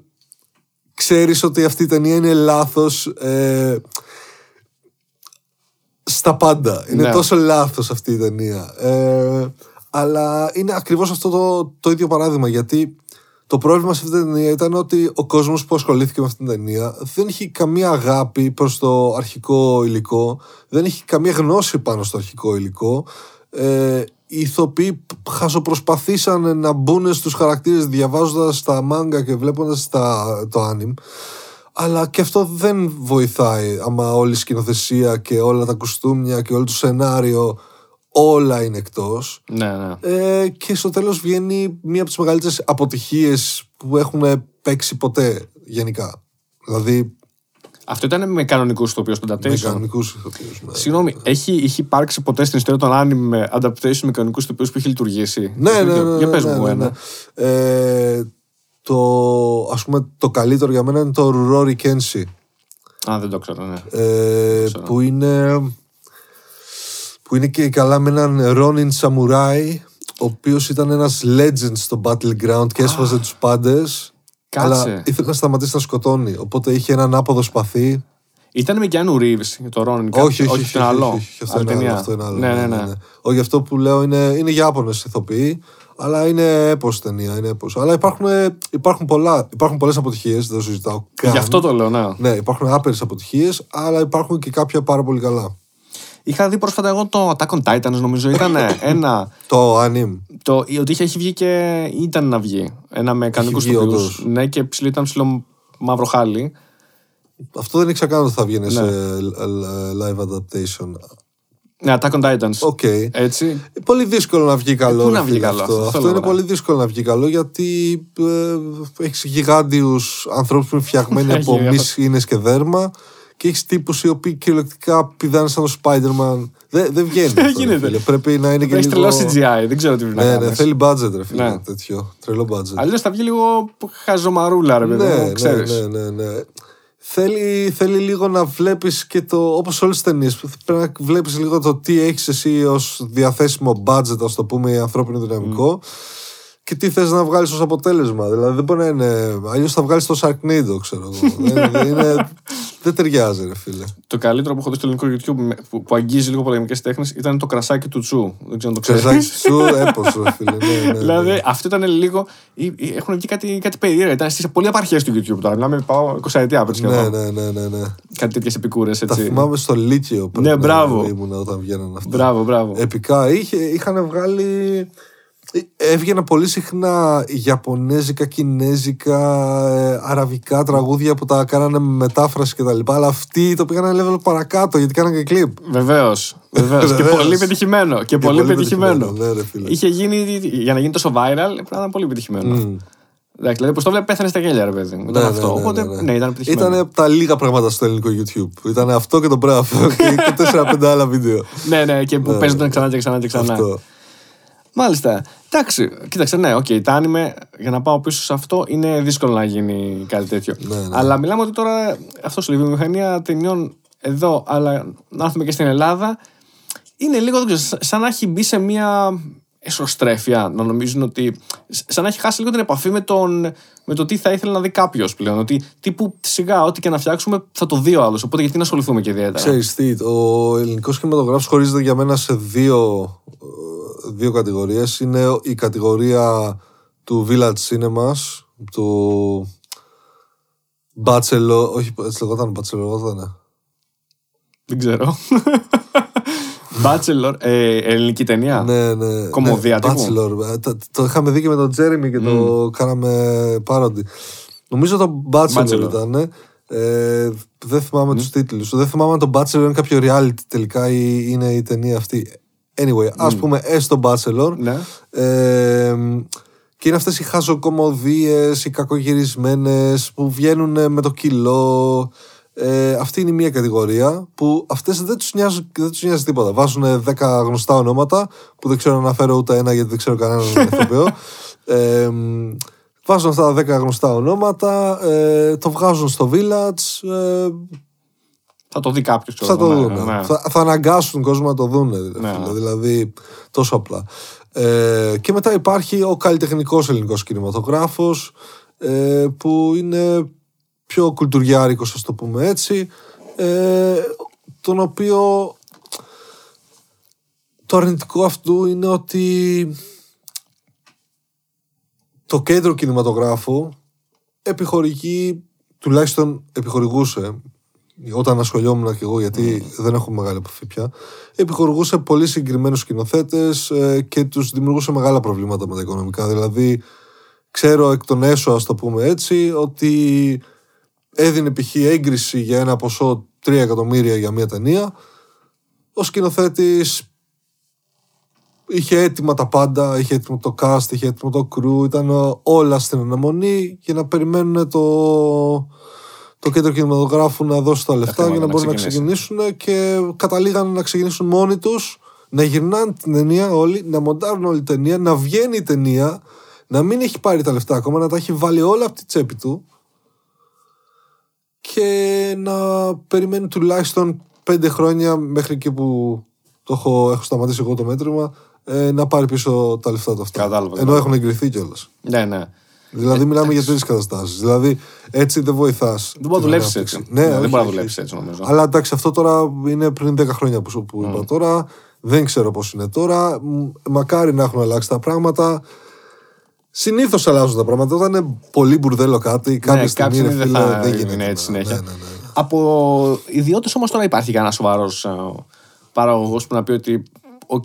ξέρεις ότι αυτή η ταινία είναι λάθος ε, στα πάντα. Είναι Ναι. τόσο λάθος αυτή η ταινία. Ε, αλλά είναι ακριβώς αυτό το, το ίδιο παράδειγμα, γιατί το πρόβλημα σε αυτή την ταινία ήταν ότι ο κόσμος που ασχολήθηκε με αυτή την ταινία δεν έχει καμία αγάπη προς το αρχικό υλικό, δεν έχει καμία γνώση πάνω στο αρχικό υλικό. Ε, οι ηθοποιοί χασοπροσπαθήσαν να μπουν στους χαρακτήρες διαβάζοντας τα μάγκα και βλέποντας τα, το anime αλλά και αυτό δεν βοηθάει άμα όλη η σκηνοθεσία και όλα τα κουστούμια και όλο το σενάριο όλα είναι εκτός Ναι, ναι. ε, και στο τέλος βγαίνει μία από τις μεγαλύτερες αποτυχίες που έχουν παίξει ποτέ γενικά. Δηλαδή Αυτό ήταν με κανονικούς ηθοποιούς στο με adaptation. κανονικούς ηθοποιούς. ναι. Συγγνώμη, έχει, έχει υπάρξει ποτέ στην ιστορία των anime με adaptation με κανονικούς ηθοποιούς που έχει λειτουργήσει; Ναι, ναι, ναι. Για ναι, πες ναι, μου ναι, ένα. ναι. Ε, το, ας πούμε, το καλύτερο για μένα είναι το Rory Kenshi. Α, δεν το ξέρω, ναι. ε, ξέρω. που είναι που είναι και καλά με έναν Ronin Samurai ο οποίος ήταν ένας legend στο Battleground και έσπαζε τους πάντες Κάτσε. αλλά ήθελε να σταματήσει να σκοτώνει οπότε είχε έναν άποδο σπαθί Ήταν με Keanu Reeves το Ronin. όχι, όχι, όχι, αυτό είναι άλλο. όχι, όχι, αυτό Άλλη είναι άλλο, ταινία. αυτό είναι άλλο, Ναι, ναι, ναι. Όχι, αυτό που λέω είναι, είναι Ιάπωνες ηθοποιοί, αλλά είναι έπος ταινία, είναι έπος. Αλλά υπάρχουν, υπάρχουν, πολλά, υπάρχουν πολλές αποτυχίες, δεν το συζητάω καν. Γι' αυτό το λέω, ναι. Ναι, υπάρχουν άπειρες αποτυχίες, αλλά υπάρχουν και κάποια πάρα πολύ καλά. Είχα δει πρόσφατα εγώ το Attack on Titans, νομίζω. Ήταν ένα. Το anime. το, ότι είχε έχει βγει και ήταν να βγει. Ένα με κανονικούς βγει ηθοποιούς. όντως. Ναι, και ψηλό ήταν ψηλό μαύρο χάλι. Αυτό δεν ήξερα καν ότι θα βγαίνει Ναι. σε ε, live adaptation. Ναι, Attack on Titans. Οκ. Έτσι. Πολύ δύσκολο να βγει καλό. πού να ρε βγει φίλε, καλό, αυτό. αυτό Αυτό θέλω είναι να πολύ δύσκολο να βγει καλό γιατί ε, έχεις γιγάντιους ανθρώπους που είναι φτιαγμένοι Έχει, από αυτό. μισήνε και δέρμα και έχεις τύπους οι οποίοι κυριολεκτικά πηδάνε σαν το Spider-Man. Δεν δεν βγαίνει. αυτό, ρε γίνεται. φίλε. Πρέπει να είναι και Έχει λίγο. τρελό CGI, δεν ξέρω τι πρέπει να Ναι, ναι, κάνεις. θέλει budget, ρε φίλε. Ναι. Τέτοιο. Τρελό budget. Αλλιώς θα βγει λίγο χαζομαρούλα, ρε παιδί Ναι, μου, ναι, ξέρεις. ναι, ναι, ναι. Θέλει, θέλει λίγο να βλέπεις και το, όπως όλες τις ταινίες, πρέπει να βλέπεις λίγο το τι έχεις εσύ ως διαθέσιμο budget, ας το πούμε, ανθρώπινο δυναμικό και τι θες να βγάλεις ως αποτέλεσμα. Δηλαδή δεν μπορεί να είναι, αλλιώς θα βγάλεις το Sharknado, ξέρω εγώ. δεν, δεν είναι, δεν ταιριάζει, ρε φίλε. Το καλύτερο που έχω δει στο ελληνικό YouTube με- που, που αγγίζει λίγο πολεμικές τέχνες ήταν το κρασάκι του Τσου. Δεν ξέρω αν το ξέρεις. Ξεζάκι σου, έπος, ρε φίλε. Ναι, ναι, ναι. Δηλαδή, αυτό ήταν λίγο. ή- ή Έχουν βγει κάτι, κάτι περίεργα. Ήταν στις πολύ απαρχές του YouTube τώρα. Μιλάμε, πάω 20 ετία πριν ναι, σχεδόν. ναι, ναι, ναι, ναι. Κάτι τέτοιες επικούρες Τα έτσι. θυμάμαι στο Λύκειο πριν Ναι, μπράβο. ήμουν όταν βγαίναν αυτά. Μπράβο, μπράβο. Επικά είχε, είχαν βγάλει. Έβγαιναν πολύ συχνά Ιαπωνέζικα, Κινέζικα, ε, Αραβικά τραγούδια που τα κάνανε με μετάφραση κτλ. Αλλά αυτοί το πήγαν ένα level παρακάτω γιατί κάνανε και κλιπ. Βεβαίως. Βεβαίως. και Βεβαίως. πολύ πετυχημένο. Και, πολύ, πολύ πετυχημένο. πετυχημένο, ναι, ρε φίλε. Είχε γίνει. Για να γίνει τόσο viral, πρέπει να ήταν πολύ πετυχημένο. Μμ. Εντάξει, δηλαδή, πώς το βλέπεις, πέθανε στα γέλια, ρε παιδί μου. Ήταν Ναι, αυτό. ναι, ναι, Οπότε, ναι, ναι, ναι. ήταν επιτυχημένο. Ήταν από τα λίγα πράγματα στο ελληνικό YouTube. Ήταν αυτό και το μπράβο. και και 4-5 άλλα βίντεο. Ναι, ναι, και που Ναι, παίζονταν ξανά και ξανά και ξανά. Αυτό. Μάλιστα. Εντάξει, κοίταξε, ναι, οκ, τα άνιμε, για να πάω πίσω σε αυτό, είναι δύσκολο να γίνει κάτι τέτοιο. Ναι, ναι. Αλλά μιλάμε ότι τώρα αυτός σου λέει, η βιομηχανία ταινιών εδώ, αλλά να έρθουμε και στην Ελλάδα, είναι λίγο, δεν ξέρω, σαν- σαν να έχει μπει σε μια εσωστρέφεια, να νομίζουν ότι. σαν να έχει χάσει λίγο την επαφή με, τον, με το τι θα ήθελε να δει κάποιος πλέον. Ότι τύπου σιγά, ό,τι και να φτιάξουμε θα το δει ο άλλος. Οπότε γιατί να ασχοληθούμε και ιδιαίτερα. Ξέρεις τι, ο ελληνικός κινηματογράφος χωρίζεται για μένα σε δύο, ε, δύο κατηγορίες. Είναι η κατηγορία του Village Cinemas, του Bachelor, όχι έτσι λεγόταν Bachelor, λεγόταν. Δεν ξέρω. Bachelor, ε, ελληνική ταινία; Ναι, ναι. Κομμωδία ναι, τύπου; Bachelor. Ε, Το, το είχαμε δει και με τον Τζέρεμι και το κάναμε πάροντι. Νομίζω το Bachelor, Bachelor. ήταν. Ε, δεν θυμάμαι τους τίτλους. Δεν θυμάμαι αν το Bachelor είναι κάποιο reality τελικά ή είναι η ταινία αυτή. Anyway, ας πούμε έστω Bachelor. Ναι. Ε, Και είναι αυτές οι χαζοκομωδίες, οι κακογυρισμένες που βγαίνουν με το κιλό. Ε, αυτή είναι η μία κατηγορία που αυτές δεν τους, νοιάζουν, δεν τους νοιάζει τίποτα. Βάζουν 10 γνωστά ονόματα που δεν ξέρω να αναφέρω ούτε ένα γιατί δεν ξέρω κανέναν ηθοποιό. Ε, βάζουν αυτά τα 10 γνωστά ονόματα, ε, το βγάζουν στο Village, ε, Θα το δει κάποιος. θα το δουν. Θα, θα αναγκάσουν τον κόσμο να το δουν. Ναι. Δηλαδή, τόσο απλά. Ε, και μετά υπάρχει ο καλλιτεχνικός ελληνικός κινηματογράφος ε, που είναι πιο κουλτουριάρικος, ας το πούμε έτσι, ε, τον οποίο το αρνητικό αυτού είναι ότι το κέντρο κινηματογράφου επιχορηγεί, τουλάχιστον επιχορηγούσε, όταν ασχολιόμουν και εγώ, γιατί δεν έχω μεγάλη επαφή πια, επιχορηγούσε πολύ συγκεκριμένους σκηνοθέτες και τους δημιουργούσε μεγάλα προβλήματα με τα οικονομικά. Δηλαδή, ξέρω εκ των έσω, ας το πούμε έτσι, ότι έδινε π.χ. έγκριση για ένα ποσό 3 εκατομμύρια για μια ταινία. Ο σκηνοθέτης είχε έτοιμα τα πάντα, είχε έτοιμο το cast, είχε έτοιμο το crew, ήταν όλα στην αναμονή για να περιμένουν το, το κέντρο κινηματογράφου να δώσει τα λεφτά χρήματα για να να μπορούν να ξεκινήσει. ξεκινήσουν και καταλήγαν να ξεκινήσουν μόνοι τους, να γυρνάνε την ταινία όλοι, να μοντάρουν όλη την ταινία, να βγαίνει η ταινία, να μην έχει πάρει τα λεφτά ακόμα, να τα έχει βάλει όλα από τη τσέπη του και να περιμένει τουλάχιστον πέντε χρόνια μέχρι εκεί που το έχω, έχω σταματήσει εγώ το μέτρημα ε, να πάρει πίσω τα λεφτά του αυτά. Κατάλαβα, Ενώ κατάλαβα. έχουν εγκριθεί κιόλας. Ναι, ναι. Δηλαδή, μιλάμε για τρεις καταστάσεις. Δηλαδή, έτσι δεν βοηθάς. Δεν μπορεί να δουλέψεις έτσι. Ναι, δεν όχι, μπορεί να όχι. δουλέψεις έτσι, νομίζω. Αλλά εντάξει, αυτό τώρα είναι πριν 10 χρόνια που, σου- που είπα τώρα. Δεν ξέρω πώς είναι τώρα. Μ, Μακάρι να έχουν αλλάξει τα πράγματα. Συνήθως αλλάζουν τα πράγματα. Όταν είναι πολύ μπουρδέλο κάτι, κάποια Ναι, στιγμή κάποια ρε στιγμή δεν φίλε, θα δεν είναι γίνεται. έτσι να- συνέχεια. ναι, ναι, ναι. Από ιδιώτες όμως τώρα υπάρχει κανένας σοβαρός παραγωγός που να πει ότι οκ,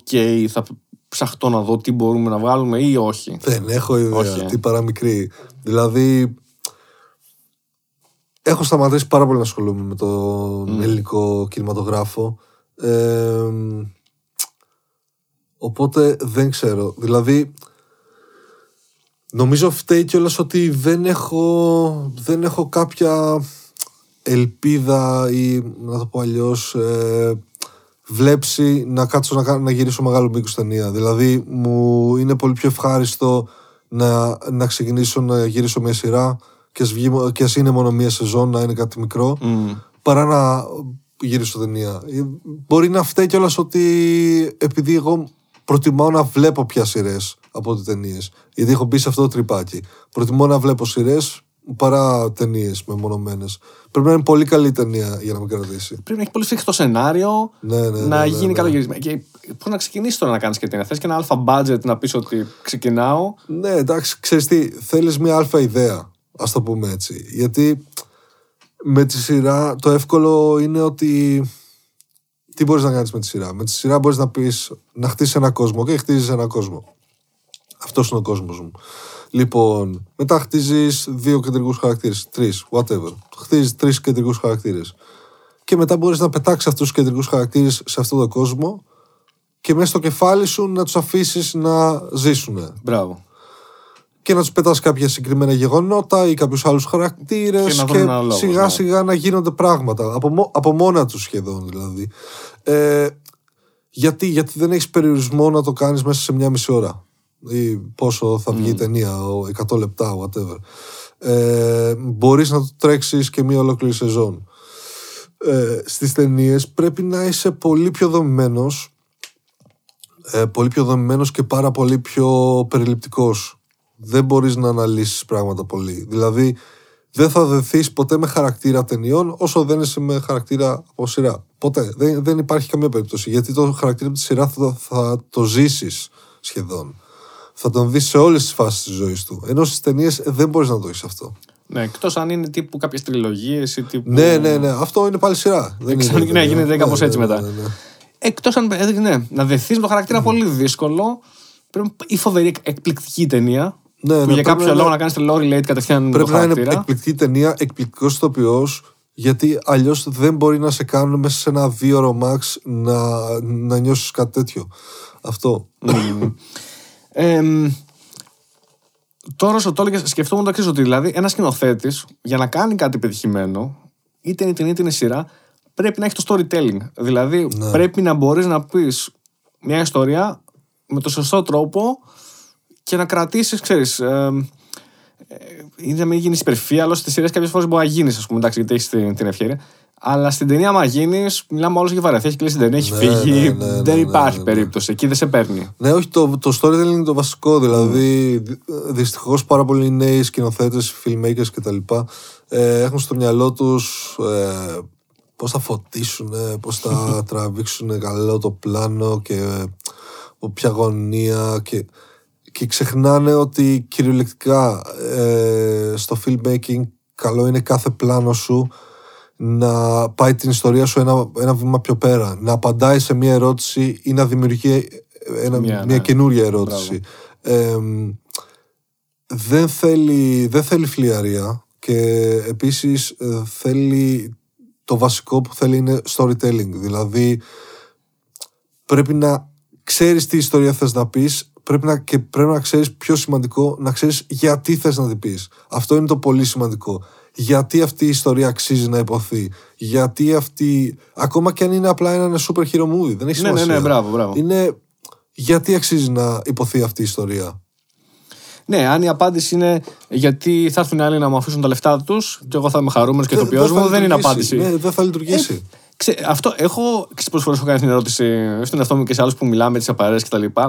θα ψαχτώ να δω τι μπορούμε να βγάλουμε ή όχι. Δεν έχω ιδέα. Όχι, ε. Την παραμικρή. Δηλαδή. Έχω σταματήσει πάρα πολύ να ασχολούμαι με τον ελληνικό κινηματογράφο. Ε, οπότε δεν ξέρω. Δηλαδή. Νομίζω φταίει κιόλας ότι δεν έχω, δεν έχω κάποια ελπίδα ή να το πω αλλιώς ε, βλέψη να κάτσω να, κάνω- να γυρίσω μεγάλο μήκος ταινία. Δηλαδή μου είναι πολύ πιο ευχάριστο να, να ξεκινήσω να γυρίσω μια σειρά και ας, βγει, και ας είναι μόνο μια σεζόν να είναι κάτι μικρό Μμ. παρά να γυρίσω ταινία. Ε, Μπορεί να φταίει κιόλας ότι επειδή εγώ προτιμάω να βλέπω πια σειρές από ότι ταινίες. Γιατί έχω μπει σε αυτό το τρυπάκι. Προτιμώ να βλέπω σειρές παρά ταινίες μεμονωμένες. Πρέπει να είναι πολύ καλή η ταινία για να με κρατήσει. Πρέπει να έχει πολύ σφιχτό σενάριο, Ναι, ναι, ναι, να ναι, γίνει ναι. καλογυρισμένο. Και πώς να ξεκινήσει τώρα να κάνεις και ταινία. Θες και ένα αλφα budget να πεις ότι ξεκινάω; Ναι, εντάξει, ξέρεις τι, θέλεις μια αλφα ιδέα, ας το πούμε έτσι. Γιατί με τη σειρά το εύκολο είναι ότι τι μπορείς να κάνεις με τη σειρά. Με τη σειρά μπορείς να πεις, να χτίσεις ένα κόσμο και χτίζεις ένα κόσμο. Αυτός είναι ο κόσμος μου. Λοιπόν, μετά χτίζεις δύο κεντρικούς χαρακτήρες, τρεις, whatever. Χτίζεις τρεις κεντρικούς χαρακτήρες. Και μετά μπορείς να πετάξεις αυτούς τους κεντρικούς χαρακτήρες σε αυτόν τον κόσμο και μέσα στο κεφάλι σου να τους αφήσεις να ζήσουν Μπράβο. και να τους πετάς κάποια συγκεκριμένα γεγονότα ή κάποιους άλλους χαρακτήρες Και και, να βρουν ένα λόγο, σιγά ναι. σιγά να γίνονται πράγματα. Από, μο- από μόνα τους σχεδόν δηλαδή. Ε, γιατί, γιατί δεν έχεις περιορισμό να το κάνεις μέσα σε μια μισή ώρα. Ή πόσο θα βγει η ταινία, ο 100 λεπτά, whatever. Ε, μπορείς να το τρέξεις και μια ολόκληρη σεζόν. Ε, στις ταινίες πρέπει να είσαι πολύ πιο δομημένος ε, πολύ πιο δομημένος και πάρα πολύ πιο περιληπτικός. Δεν μπορείς να αναλύσεις πράγματα πολύ. Δηλαδή, δεν θα δεθείς ποτέ με χαρακτήρα ταινιών όσο δεν είσαι με χαρακτήρα από σειρά. Ποτέ. Δεν, δεν υπάρχει καμία περίπτωση. Γιατί το χαρακτήρα από τη σειρά θα, θα το ζήσεις σχεδόν. Θα τον δεις σε όλες τις φάσεις της ζωής του. Ενώ στις ταινίες ε, δεν μπορείς να το έχεις αυτό. Ναι, εκτός αν είναι τύπου κάποιες τριλογίες ή τύπου. Ναι, ναι, ναι. Αυτό είναι πάλι σειρά. Δεν ξέρω, είναι ναι, ταινία. γίνεται κάπως έτσι μετά. ναι, ναι. Εκτός αν. ε, Ναι, να δεθείς με το χαρακτήρα πολύ δύσκολο. Πρέπει η φοβερή εκ- εκπληκτική ταινία. Ναι, που ναι, για πρέπει κάποιο να λόγο είναι- να κάνεις τη Lori Late κατευθείαν με το Πρέπει να είναι χαρακτήρα. εκπληκτική ταινία, εκπληκτικός ηθοποιό, γιατί αλλιώς δεν μπορεί να σε κάνουν μέσα σε ένα δύο ώρο max να, να νιώσεις κάτι τέτοιο. Αυτό. Εμ, Τώρα όσο το έλεγες, σκεφτόμουν το εξής: Ότι δηλαδή ένας σκηνοθέτης για να κάνει κάτι πετυχημένο, είτε είναι ταινία είτε είναι σειρά, πρέπει να έχει το storytelling. Δηλαδή Ναι. πρέπει να μπορείς να πεις μια ιστορία με το σωστό τρόπο και να κρατήσεις, ξέρεις. Ε, ε, ή να μην γίνεις υπερφύαλο. Άλλωστε, στις σειρές κάποιες φορές μπορεί να γίνεις, ας πούμε, εντάξει, γιατί έχεις την, την ευκαιρία. Αλλά στην ταινία, άμα γίνεις, μιλάμε όλος έχει βαρεθεί, έχει κλείσει την ταινία, έχει Ναι, φύγει. ναι, ναι, ναι, δεν ναι, υπάρχει ναι, ναι. περίπτωση. Εκεί δεν σε παίρνει. Ναι, όχι, το, το storytelling είναι το βασικό. Δηλαδή, δυστυχώς πάρα πολλοί νέοι σκηνοθέτες, filmmakers κτλ. Ε, έχουν στο μυαλό τους ε, πώς θα φωτίσουν, πώς θα τραβήξουν καλό το πλάνο και ε, από ποια γωνία. Και, και ξεχνάνε ότι κυριολεκτικά ε, στο filmmaking καλό είναι κάθε πλάνο σου να πάει την ιστορία σου ένα, ένα βήμα πιο πέρα. Να απαντάει σε μια ερώτηση ή να δημιουργεί ένα, Μια, μια, ναι. καινούρια ερώτηση. Ε, δεν, θέλει, δεν θέλει φλιαρία και επίσης ε, θέλει το βασικό που θέλει είναι storytelling. Δηλαδή πρέπει να ξέρεις τι ιστορία θες να πεις πρέπει να, και πρέπει να ξέρεις πιο σημαντικό να ξέρεις γιατί θες να την πεις. Αυτό είναι το πολύ σημαντικό. Γιατί αυτή η ιστορία αξίζει να υποθεί; Γιατί αυτή. Ακόμα και αν είναι απλά ένα super hero movie. Δεν έχει Ναι, ναι, σημασία. ναι, μπράβο, μπράβο. Είναι γιατί αξίζει να υποθεί αυτή η ιστορία; Ναι, αν η απάντηση είναι γιατί θα έρθουν οι άλλοι να μου αφήσουν τα λεφτά τους και εγώ θα είμαι χαρούμενος και το θα ποιό μου, δεν είναι λειτουργήσει. απάντηση. Ναι, δεν θα λειτουργήσει. Ξέ, αυτό έχω και πολλές φορές έχω κάνει την ερώτηση στον εαυτό μου και σε άλλους που μιλάμε, τις απαραίτητες κτλ.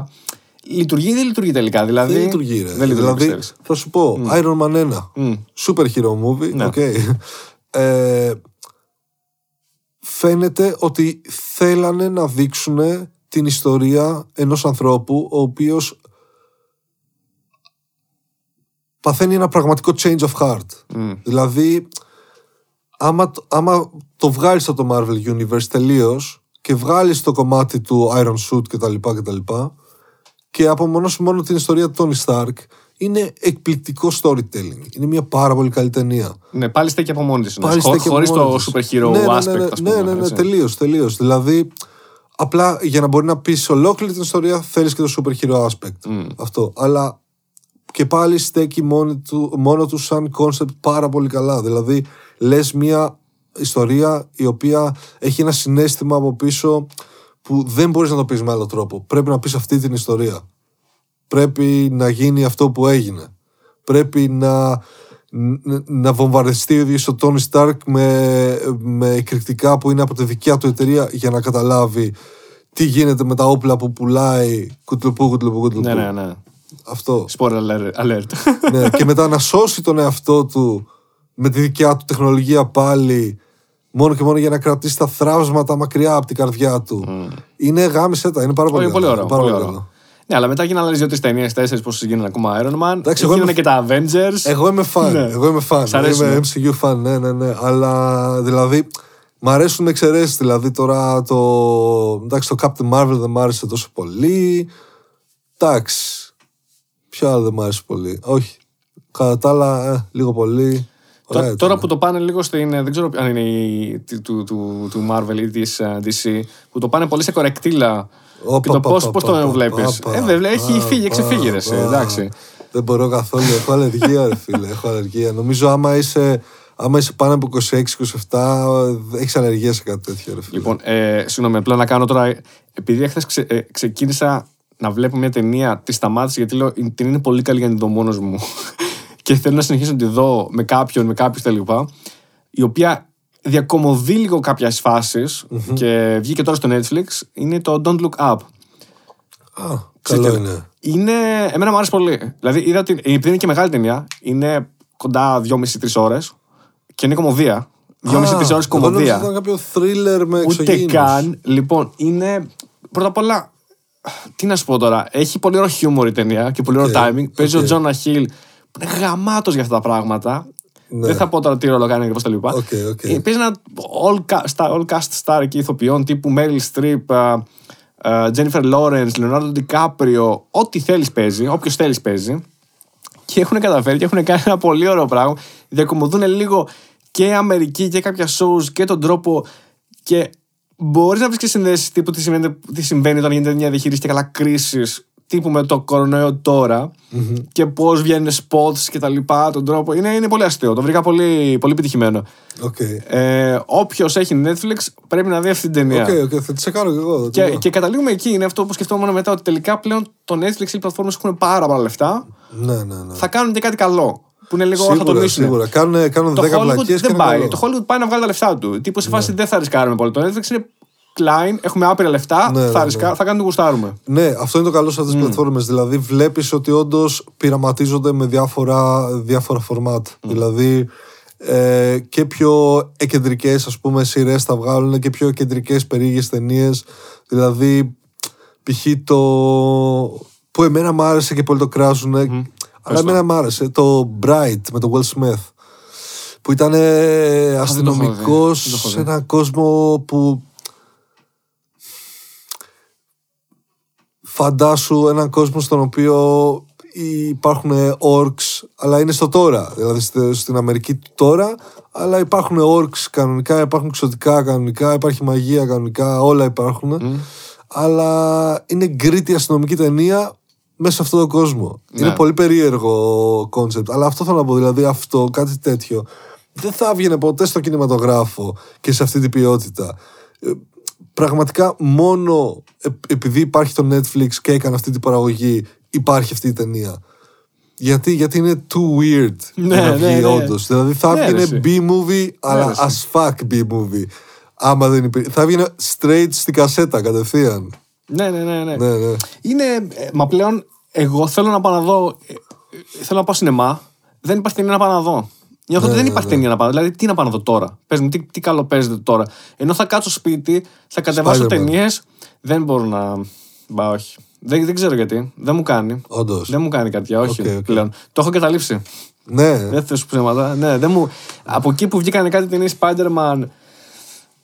Λειτουργεί ή δεν λειτουργεί τελικά. Δηλαδή, δεν λειτουργεί, ρε. Δεν λειτουργεί, δηλαδή, πιστεύεις. θα σου πω, Iron Man 1. Super hero movie. Ναι. οκ. Ε, φαίνεται ότι θέλανε να δείξουν την ιστορία ενός ανθρώπου ο οποίος παθαίνει ένα πραγματικό change of heart. Δηλαδή, άμα, το- άμα το βγάλεις από το Marvel Universe τελείως και βγάλεις το κομμάτι του Iron Suit κτλ. κτλ και απομονώσει μόνο την ιστορία του Tony Stark, είναι εκπληκτικό storytelling. Είναι μια πάρα πολύ καλή ταινία. Ναι, πάλι στέκει από μόνη τη. Πάλι στέκει από Χωρίς μόνη το της. super hero ναι, ναι, aspect, ναι, ας πούμε. Ναι, ναι, ναι, έτσι. τελείως, τελείως. Δηλαδή, απλά για να μπορεί να πεις ολόκληρη την ιστορία, θέλεις και το super hero aspect. Αυτό. Αλλά και πάλι στέκει μόνο του, μόνο του σαν concept πάρα πολύ καλά. Δηλαδή, λες μια ιστορία η οποία έχει ένα συνέστημα από πίσω που δεν μπορείς να το πεις με άλλο τρόπο. Πρέπει να πεις αυτή την ιστορία. Πρέπει να γίνει αυτό που έγινε. Πρέπει να, ν- να βομβαρδιστεί ο ίδιος ο Τόνι Σταρκ με, με εκρηκτικά που είναι από τη δικιά του εταιρεία για να καταλάβει τι γίνεται με τα όπλα που πουλάει κουτλουπού, κουτλουπού, κουτλουπού. Ναι, ναι, ναι. Αυτό. Spoiler alert- alert. ναι, και μετά να σώσει τον εαυτό του με τη δικιά του τεχνολογία πάλι μόνο και μόνο για να κρατήσει τα θράψματα μακριά από την καρδιά του. Είναι γάμισε τα, είναι πάρα πολύ, πολύ, πολύ καλό, ωραίο. πάρα Πολύ πολύ ωραίο. καλό. Ναι, αλλά μετά γίνανε άλλες δύο-τρεις ταινίες, τέσσερις πώ γίνανε ακόμα Iron Man. Εντάξει, εγώ γίνανε είμαι- και τα Avengers. Εγώ είμαι fan. Ναι. Εγώ είμαι fan. Σ' αρέσουν, Είμαι ε; MCU fan, ναι, ναι, ναι. Αλλά δηλαδή. Μ' αρέσουν εξαιρέσεις. Δηλαδή τώρα το. Εντάξει, το Captain Marvel δεν μ' άρεσε τόσο πολύ. Εντάξει. Ποιο άλλο δεν μ' άρεσε πολύ. Όχι. Κατά τα άλλα, ε, λίγο πολύ. Τω- Ωραία τώρα ήταν. που το πάνε λίγο στην. Δεν ξέρω αν είναι η, του, του, του, του Marvel ή της DC, που το πάνε πολύ σε κορεκτήλα. Όπα, και το πα, πώ πα, πώς πα, το πα, βλέπεις. πα, Ε, δεν βλέ- έχει πα, φύγει, πα, ξεφύγει ρε, εσύ, πα. εντάξει. Δεν μπορώ καθόλου. Έχω αλλεργία, ρε φίλε. Έχω αλλεργία. Νομίζω άμα είσαι, άμα είσαι πάνω από 26-27, έχεις αλλεργία σε κάτι τέτοιο, ρε φίλε. Λοιπόν, ε, συγγνώμη, απλά να κάνω τώρα. Επειδή εχθές ξε, ε, ξεκίνησα να βλέπω μια ταινία, τη σταμάτησα γιατί λέω η ταινία είναι πολύ καλή για να την δω μόνος μου. Και θέλω να συνεχίσω να τη δω με κάποιον, με κάποιους κτλ. Η οποία διακομωδεί λίγο κάποιες φάσεις και βγήκε τώρα στο Netflix. Είναι το Don't Look Up. Α, καλό είναι. Είναι. Εμένα μου άρεσε πολύ. Δηλαδή, είδα ότι. Επειδή είναι και μεγάλη ταινία, είναι κοντά 2,5-3 ώρες και είναι κομμωδία. 2,5-3 ώρες Α, εγώ νόμιζα κομμωδία. ότι ήταν κάποιο thriller με Ούτε εξωγήινους. καν. Λοιπόν, είναι. Πρώτα απ' όλα. Τι να σου πω τώρα. Έχει πολύ ωραίο χιούμορ η ταινία και πολύ ωραίο Οκ, timing. Παίζει ο οκ. Τζόνα Χιλ που είναι γαμάτος για αυτά τα πράγματα. Ναι. Δεν θα πω τώρα τι ρόλο κάνει και πώς τα λοιπά. Οκ, οκ. Ε, Παίζει ένα all cast, star- all cast star εκεί ηθοποιών τύπου Meryl Streep, α, α, Jennifer Lawrence, Leonardo DiCaprio. Ό,τι θέλεις παίζει, όποιος θέλεις παίζει. Και έχουν καταφέρει και έχουν κάνει ένα πολύ ωραίο πράγμα. Διακωμωδούν λίγο και η Αμερική και κάποια shows και τον τρόπο. Και μπορείς να βρεις και συνδέσεις τύπου τι συμβαίνει, τι συμβαίνει όταν γίνεται μια διαχείριση και καλά κρίση τύπου με το κορονοϊό τώρα και πώς βγαίνουν spots και τα λοιπά, τον τρόπο. Είναι, είναι πολύ αστείο. Το βρήκα πολύ, πολύ επιτυχημένο. Okay. Ε, Όποιος έχει Netflix πρέπει να δει αυτή την ταινία. Okay, okay. Θα τη τσεκάρω και εγώ. θα τη Και, δω. και καταλήγουμε εκεί. Είναι αυτό που σκεφτόμουν μετά ότι τελικά πλέον το Netflix και οι πλατφόρμες έχουν πάρα πολλά λεφτά. Ναι, ναι, ναι. Θα κάνουν και κάτι καλό. Που είναι λίγο θα Σίγουρα, τονίσουν. σίγουρα. Κάνουν, κάνουν Το 10 Hollywood πλακίες και δεν είναι πάει. καλό. Το Hollywood πάει να βγάλει τα λεφτά του. Τύπου σε φάση δεν θα ρισκάρουμε πολύ. Το Netflix είναι Klein, έχουμε άπειρα λεφτά, Ναι, θα, ναι, ρισκά, θα κάνουμε το γουστάρουμε. Ναι, αυτό είναι το καλό σε αυτές τις πλατφόρμες. Δηλαδή, βλέπεις ότι όντως πειραματίζονται με διάφορα, διάφορα φορμάτ. Δηλαδή, ε, και πιο εκεντρικές ας πούμε σειρές θα βγάλουν και πιο κεντρικέ περίγειε ταινίες. Δηλαδή, π.χ. το. που εμένα μου άρεσε και πολύ το κράζουν. Αλλά εμένα μου άρεσε το Bright με το Will Smith. Που ήταν αστυνομικός Δεν το έχω δει. σε έναν κόσμο που φαντάσου έναν κόσμο στον οποίο υπάρχουν orcs, αλλά είναι στο τώρα. Δηλαδή στε- στην Αμερική του τώρα, αλλά υπάρχουν orcs κανονικά, υπάρχουν εξωτικά κανονικά, υπάρχει μαγεία κανονικά, όλα υπάρχουν. Αλλά είναι gritty αστυνομική ταινία μέσα σε αυτόν τον κόσμο. Ναι. Είναι πολύ περίεργο concept. Αλλά αυτό θέλω να πω. Δηλαδή αυτό, κάτι τέτοιο, δεν θα έβγαινε ποτέ στο κινηματογράφο και σε αυτή την ποιότητα. Ε, Πραγματικά μόνο ε- επειδή υπάρχει το Netflix και έκανε αυτή την παραγωγή, υπάρχει αυτή η ταινία. Γιατί, γιατί είναι too weird Ναι, για να ναι, βγει ναι. όντως. Δηλαδή θα Ναι, ρε, έβγαινε εσύ. B-movie, αλλά ρε, as fuck B-movie. Άμα δεν υπήρχε. Θα έβγαινε straight στην κασέτα κατευθείαν. Ναι, ναι, ναι. ναι. Ναι, ναι. Είναι, ε, μα πλέον εγώ θέλω να πάω να δω. ε, ε, θέλω να πάω σινεμά. Δεν υπάρχει ταινία να πάω να δω. Νιώθω Ναι, ότι δεν υπάρχει ταινία να πάω. Δηλαδή, τι να πάω να δω τώρα; Πες μου, τι, τι καλό παίζεται τώρα; Ενώ θα κάτσω σπίτι, θα κατεβάσω Spider-Man. ταινίες. Δεν μπορώ να. Μπα, όχι. Δεν, δεν ξέρω γιατί. Δεν μου κάνει. Όντως. Δεν μου κάνει κάτι. Όχι Οκ, οκ. πλέον. Το έχω εγκαταλείψει. Ναι. Δεν θες ψέματα. Ναι, δεν μου... Από εκεί που βγήκαν κάτι ταινίες Spider-Man.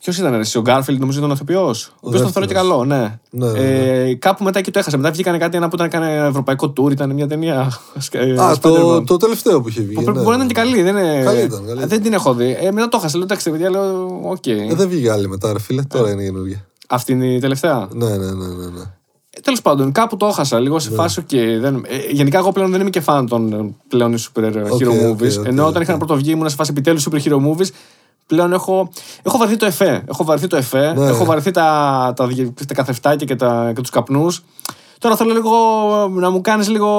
Ποιος ήταν εσύ, ο Γκάρφιλντ, νομίζω ήταν ο ηθοποιός. Ο οποίος τον θεωρώ και καλό, ναι. Ναι, ναι, Ε, κάπου μετά και το έχασε. Μετά βγήκαν κάτι ένα που ήταν έκανε ευρωπαϊκό tour, ήταν μια ταινία. ε, Α, το, Spider-Man. το τελευταίο που είχε βγει. Που ναι, πρέπει- μπορεί να ναι. ήταν και καλή. Δεν, είναι... Καλή ήταν, καλή ήταν. δεν την έχω δει. Ε, μετά το έχασα. Λέω εντάξει, παιδιά, λέω οκ. Ε, δεν βγήκε άλλη μετά, ρε φίλε. Τώρα είναι καινούργια. Αυτή είναι η τελευταία; Ναι, ναι, ναι, ναι. ναι. Τέλος πάντων, κάπου το έχασα λίγο σε φάση. Okay, δεν... ε, γενικά, εγώ πλέον δεν είμαι και φαν των ε, πλέον super hero Οκ, movies. οκ, ενώ οκ, όταν είχαν πρώτο βγει, ήμουν σε φάση επιτέλους super hero movies. Πλέον έχω, έχω βαρθεί το εφέ. Έχω βαρθεί το εφέ. Ναι. Έχω βαρθεί τα, τα, τα κάτι εφετάκια και, τα, και τους καπνούς. Τώρα θέλω λίγο να μου κάνεις λίγο.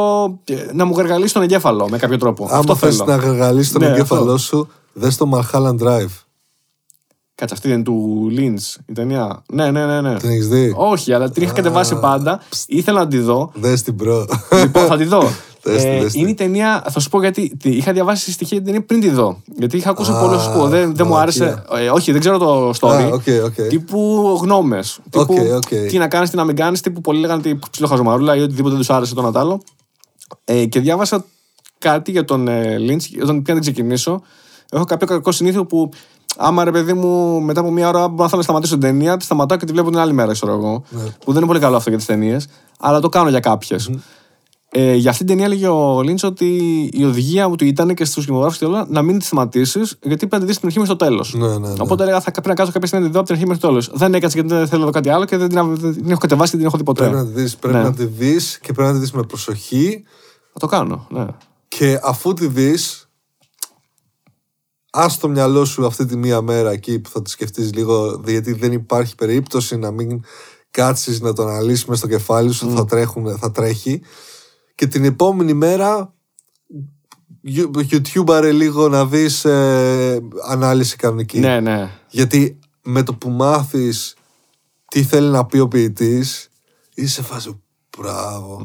να μου γαργαλίσει τον εγκέφαλο με κάποιο τρόπο. Αυτό Άμα θες θέλω. να γαργαλίσει τον Ναι, εγκέφαλό αυτό. σου, δες το Mulholland Drive. Κάτσε, αυτή είναι του Lynch η ταινία. Ναι, ναι, ναι. ναι. Την έχεις δει; Όχι, αλλά την είχα κατεβάσει πάντα. Ήθελα να τη δω. Δες την, bro. Λοιπόν, θα τη δω. Δες τη, Ε, δες τη. είναι η ταινία, θα σου πω γιατί. τη- Είχα διαβάσει στοιχεία την ταινία πριν τη δω. Γιατί είχα ακούσει Α, πολλούς που δεν, δεν μου μαλακία. άρεσε. Ε, όχι, δεν ξέρω το story. Α, οκ, οκ. Τύπου γνώμες. Τύπου ΟΚ, οκ. τι να κάνεις, τι να μην κάνεις. Τύπου πολλοί λέγανε ότι ψιλοχαζομαρούλα ή οτιδήποτε δεν τους άρεσε το ένα τ' άλλο. Ε, και διάβασα κάτι για τον ε, Lynch, όταν πια να ξεκινήσω. Έχω κάποιο κακό συνήθειο που άμα ρε παιδί μου μετά από μία ώρα μπορώ να θέλω να σταματήσω την ταινία, τη σταματάω και τη βλέπω την άλλη μέρα, ξέρω εγώ. Ναι. Που δεν είναι πολύ καλό αυτό για τις ταινίες, αλλά το κάνω για κάποιες. Ε, για αυτή την ταινία έλεγε ο Lynch ότι η οδηγία του ήταν και στους κινηματογράφους και όλα να μην τη σταματήσεις, γιατί πρέπει να τη δεις την αρχή μέχρι το τέλος. Ναι, ναι, ναι. Οπότε έλεγα θα πρέπει να κάτσω κάποια στιγμή να τη δω από την αρχή μέχρι το τέλος. Δεν έκατσα γιατί δεν θέλω να δω κάτι άλλο και δεν την, δεν την έχω κατεβάσει και δεν την έχω δει ποτέ. Πρέπει να τη δεις, πρέπει Ναι. να τη δεις και πρέπει να τη δεις με προσοχή Θα το κάνω. Ναι. και αφού τη δεις ας στο μυαλό σου αυτή τη μία μέρα εκεί που θα τη σκεφτείς λίγο γιατί δεν υπάρχει περίπτωση να μην κάτσεις να το αναλύσεις μες στο κεφάλι σου θα, τρέχουν, θα τρέχει και την επόμενη μέρα You- YouTuber λίγο να δεις ε, ανάλυση κανονική ναι, ναι. γιατί με το που μάθεις τι θέλει να πει ο ποιητής είσαι σε φάση μπράβο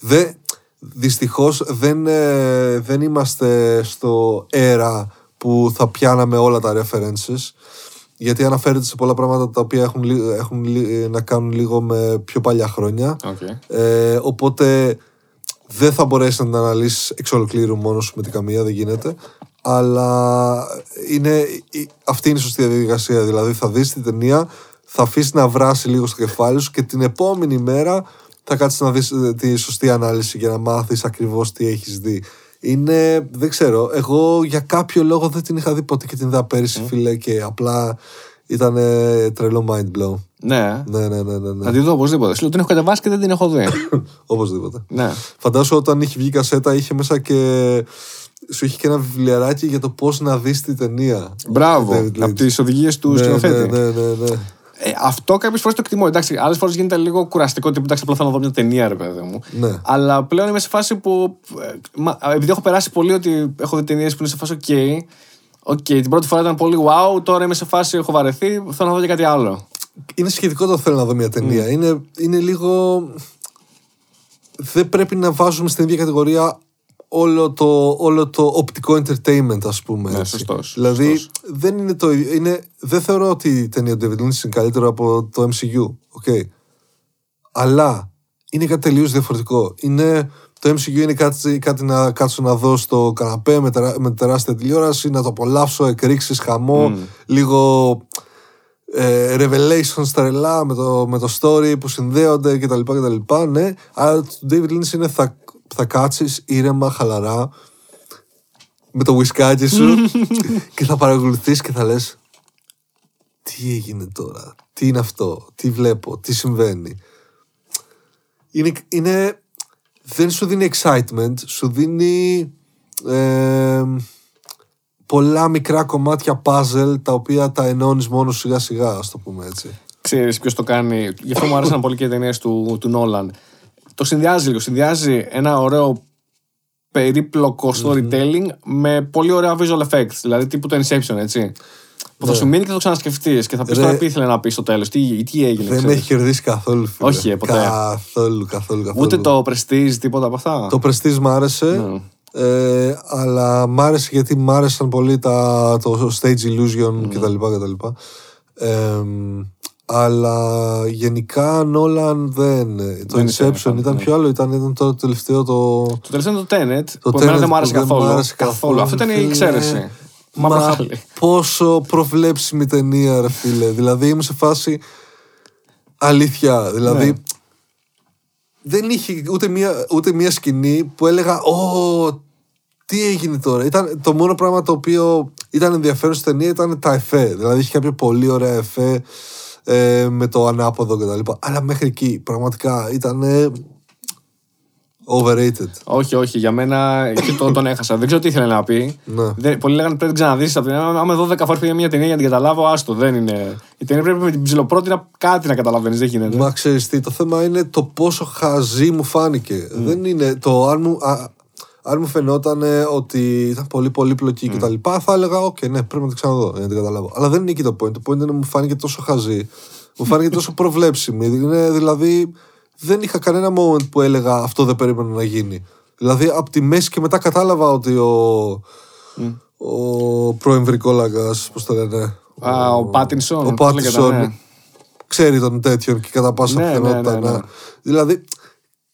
δεν, δυστυχώς δεν, ε, δεν είμαστε στο αέρα που θα πιάναμε όλα τα references γιατί αναφέρεται σε πολλά πράγματα τα οποία έχουν, λι- έχουν λι- να κάνουν λίγο με πιο παλιά χρόνια Okay. ε, οπότε δεν θα μπορέσεις να την αναλύσεις εξ ολοκλήρου μόνος σου με την καμία, δεν γίνεται. Αλλά είναι, η- αυτή είναι η σωστή διαδικασία. Δηλαδή θα δεις την ταινία, θα αφήσεις να βράσει λίγο στο κεφάλι σου και την επόμενη μέρα θα κάτσεις να δεις ε, τη σωστή ανάλυση για να μάθεις ακριβώς τι έχεις δει. Είναι, δεν ξέρω, εγώ για κάποιο λόγο δεν την είχα δει ποτέ και την είδα πέρυσι φίλε και απλά ήταν ε, τρελό mind blow. Ναι. Ναι, ναι, ναι, ναι, ναι. Να τη δω οπωσδήποτε. Σου λέω την έχω κατεβάσει και δεν την έχω δει. Οπωσδήποτε. ναι. Φαντάσου όταν είχε βγει η κασέτα, είχε μέσα και. Σου είχε και ένα βιβλιαράκι για το πώς να δεις τη ταινία. Μπράβο. David Lynch. Από τις οδηγίες του Ναι, σκηνοθέτη. Ναι, ναι, ναι, ναι. Ε, αυτό κάποιες φορές το εκτιμώ. Εντάξει, άλλες φορές γίνεται λίγο κουραστικό. Τύπου εντάξει, απλά θέλω να δω μια ταινία, ρε παιδί μου. Ναι. Αλλά πλέον είμαι σε φάση που. ε, μα- επειδή έχω περάσει πολύ ότι έχω δει ταινίες που είναι σε φάση OK. Οκ, την πρώτη φορά ήταν πολύ wow. Τώρα είμαι σε φάση, έχω βαρεθεί. Θέλω να δω και κάτι άλλο. Είναι σχετικό το θέλω να δω μια ταινία. Είναι, είναι λίγο. Δεν πρέπει να βάζουμε στην ίδια κατηγορία όλο το, όλο το οπτικό entertainment, ας πούμε. Ναι, έτσι. σωστός, Δηλαδή, σωστός. δεν είναι το ίδιο. Είναι, δεν θεωρώ ότι η ταινία του David Lynch είναι καλύτερο από το MCU. Okay. Αλλά είναι κάτι τελείως διαφορετικό. Είναι, το MCU είναι κάτι, κάτι να κάτσω να δω στο καναπέ με, τερα, με τεράστια τηλεόραση, να το απολαύσω, εκρήξεις, χαμό, λίγο ε, revelations τρελά με το, με το story που συνδέονται κτλ. κτλ ναι, αλλά το David Lynch είναι θα, θα κάτσεις ήρεμα, χαλαρά με το whiskάκι σου και θα παρακολουθείς και θα λες τι έγινε τώρα, τι είναι αυτό, τι βλέπω, τι συμβαίνει; Είναι, είναι, δεν σου δίνει excitement, σου δίνει ε, πολλά μικρά κομμάτια puzzle τα οποία τα ενώνεις μόνος σιγά σιγά, ας το πούμε έτσι. Ξέρεις ποιος το κάνει. Γι' αυτό μου άρεσαν πολύ και οι ταινίες του, του Νόλαν. Το συνδυάζει λίγο. Συνδυάζει ένα ωραίο περίπλοκο storytelling με πολύ ωραία visual effects. Δηλαδή τύπου το Inception, έτσι. Που θα σου μείνει και θα το ξανασκεφτείς και θα πεις Ναι. Ρε. τώρα τι ήθελε να πει στο τέλος; Τι, τι έγινε. Δεν με ξέρεις; έχει κερδίσει καθόλου, φίλε. Όχι, ε, ποτέ. Καθόλου, καθόλου, καθόλου. Ούτε το Prestige, τίποτα από αυτά; Το Prestige μ' άρεσε. Ναι. Ε, αλλά μ' άρεσε γιατί μ' άρεσαν πολύ τα, το stage illusion Ναι. κτλ. κτλ. Ε, αλλά γενικά Νόλαν δεν. Το Δεν Inception ήταν, ήταν ναι. πιο άλλο. Ήταν, ήταν το τελευταίο το. Το τελευταίο είναι το Tenet, Το που εμένα Tenet δεν μου άρεσε που δεν καθόλου. μ' άρεσε καθόλου, Αυτό ήταν η φίλε. εξαίρεση. Μαύρο Μα χάλι. πόσο προβλέψιμη ταινία, ρε φίλε. δηλαδή είμαι σε φάση. Αλήθεια. Δηλαδή. Ναι. Δεν είχε ούτε μία, ούτε μία σκηνή που έλεγα Ω, τι έγινε τώρα. Ήταν, το μόνο πράγμα το οποίο ήταν ενδιαφέρον στην ταινία ήταν τα εφέ. Δηλαδή είχε κάποια πολύ ωραία εφέ ε, με το ανάποδο κτλ. Αλλά μέχρι εκεί πραγματικά ήταν overrated. Όχι, όχι, για μένα εκεί το, τον έχασα. Δεν ξέρω τι ήθελε να πει. Ναι. Δεν, πολλοί λέγανε πρέπει να την ξαναδεί. Άμα δω 10 φορές πήγα μια ταινία για να την καταλάβω, άστο. Δεν είναι. Η ταινία πρέπει με την ψηλοπρώτη να κάτι να καταλαβαίνεις. Δεν γίνεται. Μα ξέρεις τι, το θέμα είναι το πόσο χαζή μου φάνηκε. Δεν είναι το αν μου, α, αν μου φαινόταν ότι ήταν πολύ πολύπλοκη και τα λοιπά, θα έλεγα, οκ, ναι, πρέπει να την ξαναδώ για να την καταλάβω. Αλλά δεν είναι εκεί το point. Το point είναι μου φάνηκε τόσο χαζή. Μου φάνηκε τόσο προβλέψιμη. Είναι, δηλαδή, δεν είχα κανένα moment που έλεγα αυτό δεν περίμενα να γίνει. Δηλαδή, από τη μέση και μετά κατάλαβα ότι ο, ο πρώην βρικόλακας, πώς το λένε, Α, ο Πάτινσον. ο πώς λέγεται, Πάτισον ναι. ξέρει τον τέτοιον και κατά πάσα Ναι, πιθανότητα. ναι, ναι, ναι. να- Δηλαδή,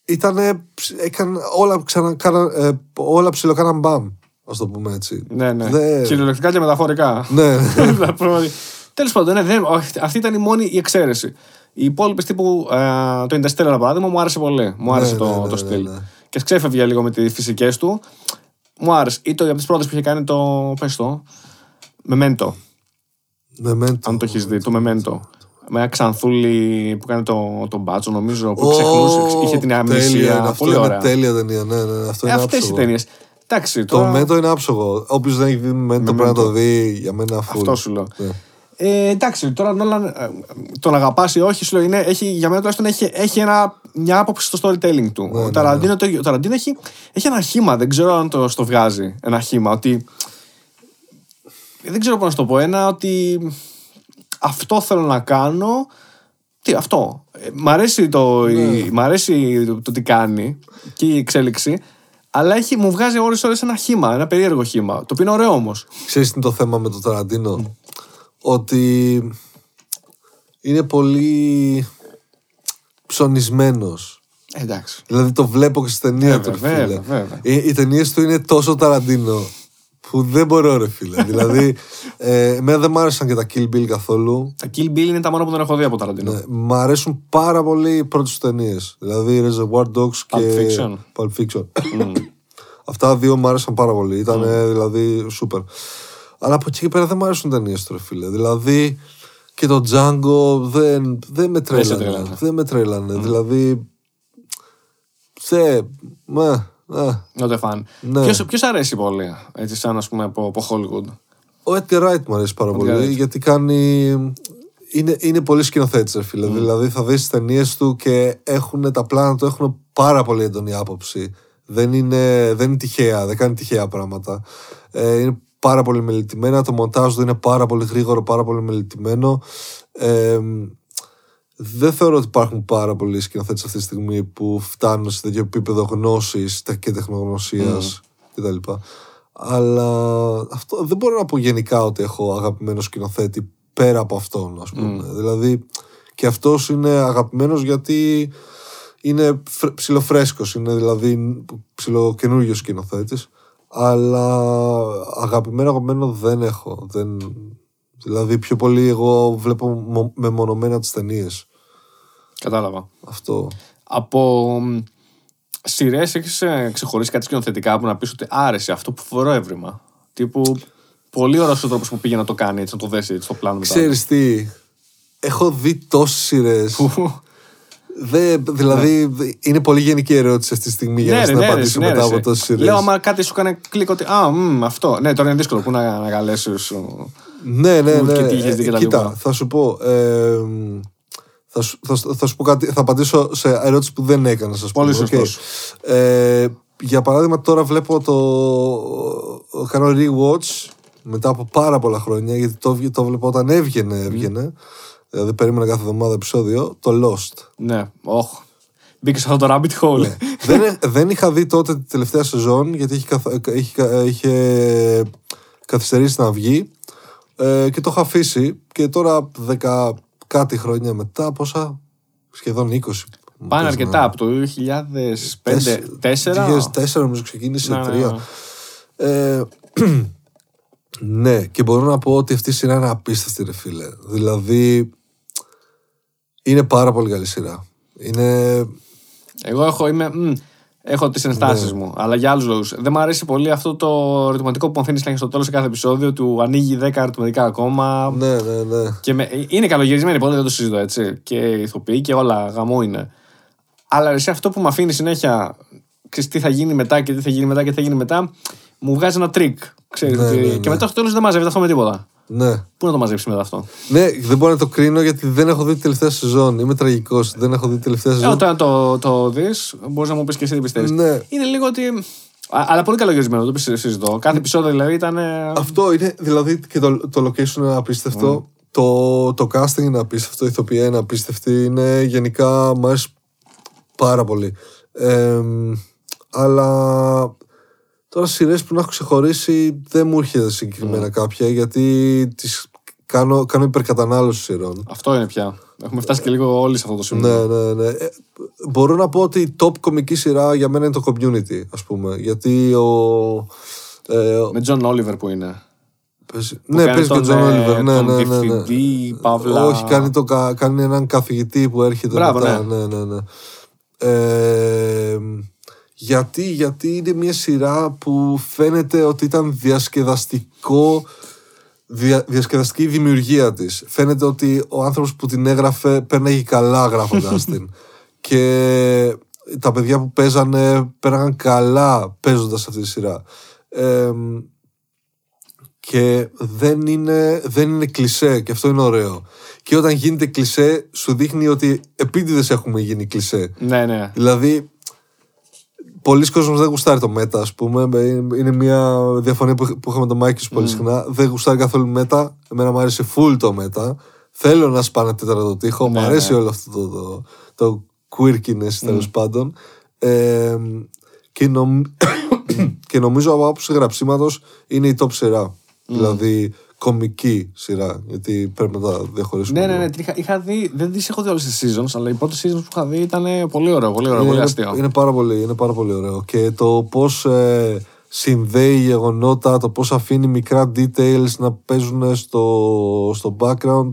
ήτανε, έκανε όλα, ξανα, κάνα, ε, όλα ψιλοκάναν μπαμ, ας το πούμε έτσι. Ναι, ναι. Δεν- Κυριολεκτικά και μεταφορικά. Ναι. Τέλος πάντων, ναι, δεν, όχι, αυτή ήταν η μόνη η εξαίρεση. Οι υπόλοιπες τύπου ε, το Interstellar, για παράδειγμα, μου άρεσε πολύ. Μου άρεσε Ναι, το, ναι, ναι, το ναι, στυλ. ναι. Και ξέφευγε λίγο με τις φυσικές του. Μου άρεσε. Ή το από τις πρώτες που είχε κάνει το. Πες το. Memento. Memento. Αν το έχεις δει, το Memento. Με ένα ξανθούλι που κάνει το, το μπάτσο, νομίζω, που Ω, ξεχνούσε, είχε την τέλεια είναι αμνησία. αυτό, Πολύ είναι ωραία. τέλεια ταινία, ναι, ναι, αυτό Ε, είναι Αυτές οι άψογο. ταινίες. Εντάξει, Το τώρα... Μέντο είναι άψογο. Όποιος δεν έχει δει Memento πρέπει να το δει για μένα full. Αυτό σου λέω. Ναι. Ε, εντάξει, τώρα Νόλαν, ε, τον αγαπάς ή όχι, σου λέω, είναι, έχει, για μένα τουλάχιστον έχει, έχει ένα, μια άποψη στο storytelling του. Ναι, ο ναι, Ταραντίνο, το ίδιο. Ο Ταραντίνο έχει, έχει ένα χήμα, δεν ξέρω αν το στο βγάζει. Ένα χήμα, ότι. Δεν ξέρω πώς να σου το πω. Ένα ότι αυτό θέλω να κάνω. Τι, αυτό. Ε, μ' αρέσει, το, η- μ' αρέσει το, το τι κάνει και η εξέλιξη. Αλλά έχει, μου βγάζει ώρες ώρες ένα χήμα, ένα περίεργο χήμα. Το οποίο είναι ωραίο όμως. Ξέρεις τι είναι το θέμα με το Ταραντίνο; Ότι είναι πολύ ψωνισμένος. Εντάξει. Δηλαδή το βλέπω και στη ταινία Βέβαια, του, ρε βέβαια, φίλε. βέβαια. Οι, οι ταινίες του είναι τόσο Ταραντίνο που δεν μπορώ, ρε φίλε. δηλαδή, ε, εμένα δεν μ' άρεσαν και τα Kill Bill καθόλου. Τα Kill Bill είναι τα μόνα που δεν έχω δει από Ταραντίνο. Ε, μ' αρέσουν πάρα πολύ οι πρώτες τους ταινίες. Δηλαδή Reservoir Dogs και Pulp Fiction. Pulp Fiction. Αυτά δύο μου άρεσαν πάρα πολύ. Ήταν δηλαδή σούπερ. Αλλά από εκεί και πέρα δεν μου αρέσουν ταινίες του, ρε φίλε. Δηλαδή, και το Django δεν, δεν με σε τρέλανε. τρέλανε. Δεν με τρέλανε. Δηλαδή. Θε. Μα. α. Not a fan. Ναι. Ποιος, ποιος αρέσει πολύ, έτσι σαν ας πούμε από, από Hollywood; Ο Edgar Wright μου αρέσει πάρα πολύ Wright. γιατί κάνει. Είναι, είναι πολύ σκηνοθέτης, ρε φίλε. Δηλαδή θα δεις τι ταινίες του και έχουν τα πλάνα του έχουν πάρα πολύ έντονη άποψη. Δεν είναι, δεν είναι τυχαία, δεν κάνει τυχαία πράγματα. Ε, είναι πάρα πολύ μελετημένα. Το μοντάζ του είναι πάρα πολύ γρήγορο, πάρα πολύ μελετημένο. Ε, δεν θεωρώ ότι υπάρχουν πάρα πολλοί σκηνοθέτες αυτή τη στιγμή που φτάνουν σε τέτοιο επίπεδο γνώσης και τεχνογνωσίας κτλ. Αλλά αυτό δεν μπορώ να πω γενικά ότι έχω αγαπημένο σκηνοθέτη πέρα από αυτόν, ας πούμε. Δηλαδή και αυτός είναι αγαπημένος γιατί είναι φρ- ψιλοφρέσκος, είναι δηλαδή ψιλοκαινούριο σκηνοθέτης. Αλλά αγαπημένο αγαπημένο δεν έχω. Δεν... Δηλαδή πιο πολύ εγώ βλέπω μο- μεμονωμένα τις ταινίες. Κατάλαβα. Αυτό. Από σειρές έχεις ξεχωρίσει κάτι σκηνοθετικά που να πεις ότι άρεσε αυτό που φορώ έβριμα; Τύπου πολύ ωραίος ο τρόπος που πήγε να το κάνει έτσι, να το δέσει έτσι στο πλάνο μετά. Ξέρεις τι, έχω δει τόσες σειρές. Που- Δε, δηλαδή είναι πολύ γενική ερώτηση αυτή τη στιγμή για Ναι, να ρε, στην ναι, ρε, απαντήσω ναι, μετά ρε, από σε. τόσες σειρές. Λέω, άμα κάτι σου έκανε κλικ ότι. Α, μ, αυτό. Ναι, τώρα είναι δύσκολο. Πού να, να καλέσει. Ναι, ναι, Που ναι. και τι είχες δει και Ε, τα Κοίτα, λοιπά. θα σου πω. ε, θα, σου, θα, σου- θα σου πω κάτι. Θα απαντήσω σε ερώτηση που δεν έκανα, σας Πολύ πούμε. σωστός. Οκ. Ε, για παράδειγμα, τώρα βλέπω το. Κάνω rewatch μετά από πάρα πολλά χρόνια, γιατί το, το βλέπω όταν έβγαινε, έβγαινε. Δηλαδή, περίμενα κάθε εβδομάδα επεισόδιο. Το Lost. Ναι, όχ. Μπήκε σε αυτό το rabbit hole. Ναι. δεν, δεν είχα δει τότε τη τελευταία σεζόν γιατί είχε, καθ- είχε, είχε καθυστερήσει να βγει ε, και το είχα αφήσει και τώρα δεκα κάτι χρόνια μετά πόσα; Σχεδόν 20 Πάνε Πες αρκετά να- από το 2005-2004. 2004 νομίζω ξεκίνησε Ναι, ναι, τρία. ναι. Ε, ναι, και μπορώ να πω ότι αυτή η σειρά είναι απίστευτη, ρε φίλε. Δηλαδή, είναι πάρα πολύ καλή σειρά. Είναι. Εγώ έχω, είμαι, μ, έχω τις ενστάσεις Ναι. μου, αλλά για άλλους λόγους. Δεν μου αρέσει πολύ αυτό το ερωτηματικό που μαθαίνει να έχει στο τέλος σε κάθε επεισόδιο του ανοίγει 10 ερωτηματικά ακόμα. Ναι, ναι, ναι. Και με, είναι καλογυρισμένη πολύ, δεν το συζητώ έτσι. Και ηθοποιοί και όλα, γαμό είναι. Αλλά εσύ αυτό που με αφήνει συνέχεια, ξέρεις τι θα γίνει μετά και τι θα γίνει μετά και τι θα γίνει μετά, μου βγάζει ένα τρίκ. Ξέρεις, Ναι, ότι- ναι, ναι. Και μετά στο τέλος δεν μαζεύεται αυτό με τίποτα. Ναι. Πού να το μαζέψει μετά αυτό; Ναι, δεν μπορώ να το κρίνω γιατί δεν έχω δει τη τελευταία σεζόν. Είμαι τραγικός. Δεν έχω δει τη τελευταία Ε, σεζόν. όταν το, το δεις, μπορείς να μου πεις και εσύ τι πιστεύεις. Ναι. Είναι λίγο ότι. Α, αλλά πολύ καλογυρισμένο, δεν το συζητώ. Κάθε επεισόδιο δηλαδή ήταν. ε, Αυτό είναι, δηλαδή και το, το location είναι απίστευτο. Το, το casting είναι απίστευτο, η ηθοποιία είναι απίστευτη. Είναι γενικά μου αρέσει πάρα πολύ. Ε, αλλά τώρα σειρές που να έχω ξεχωρίσει δεν μου έρχεται συγκεκριμένα κάποια γιατί τις κάνω, κάνω υπερκατανάλωση σειρών. Αυτό είναι πια. Έχουμε φτάσει και λίγο όλοι σε αυτό το σημείο. Ναι, ναι, ναι. Ε, μπορώ να πω ότι η top κομική σειρά για μένα είναι το Community, ας πούμε. Γιατί ο. Ε, ο- Με John Oliver που είναι. παίζει- Που ναι, κάνει παίζει και ο τον, Τζον ε, Όλιβερ. Ναι, τον ναι, ναι, ναι. διευθυντή, Παύλα. Όχι, κάνει, το, κα- κάνει έναν καθηγητή που έρχεται Μπράβο, μετά. ναι. Ναι, ναι, ναι. Ε, γιατί, γιατί είναι μια σειρά που φαίνεται ότι ήταν διασκεδαστικό δια, διασκεδαστική η δημιουργία της. Φαίνεται ότι ο άνθρωπος που την έγραφε παίρναγε καλά γράφοντάς την. Και τα παιδιά που παίζανε πέραγαν καλά παίζοντας αυτή τη σειρά. Ε, και δεν είναι, δεν είναι κλισέ και αυτό είναι ωραίο. Και όταν γίνεται κλισέ σου δείχνει ότι επίτηδες έχουμε γίνει κλισέ. Ναι, ναι. Δηλαδή, πολλοί κόσμος δεν γουστάρει το μέτα, ας πούμε. Είναι μια διαφωνία που, που είχαμε το Μάικη σου πολύ συχνά. Δεν γουστάρει καθόλου μέτα. Εμένα μου αρέσει full το μέτα. Θέλω να σπάνε τέταρτο τοίχο. Ναι, μου αρέσει ναι. όλο αυτό το, το, το quirkiness τέλος πάντων. Ε, και, νομ... και νομίζω από άποψη γραψίματος είναι η top σειρά. Δηλαδή κομική σειρά. Γιατί πρέπει να τα διαχωρίσουμε. Ναι, ναι, λίγο. ναι. την Είχα, είχα δει, δεν τις έχω δει όλες τις seasons, αλλά οι πρώτες seasons που είχα δει ήταν πολύ ωραίο, πολύ ωραίο, πολύ είναι, αστείο. είναι, πάρα πολύ, είναι πάρα πολύ ωραίο. Και το πώς ε, συνδέει γεγονότα, το πώς αφήνει μικρά details να παίζουν στο, στο background.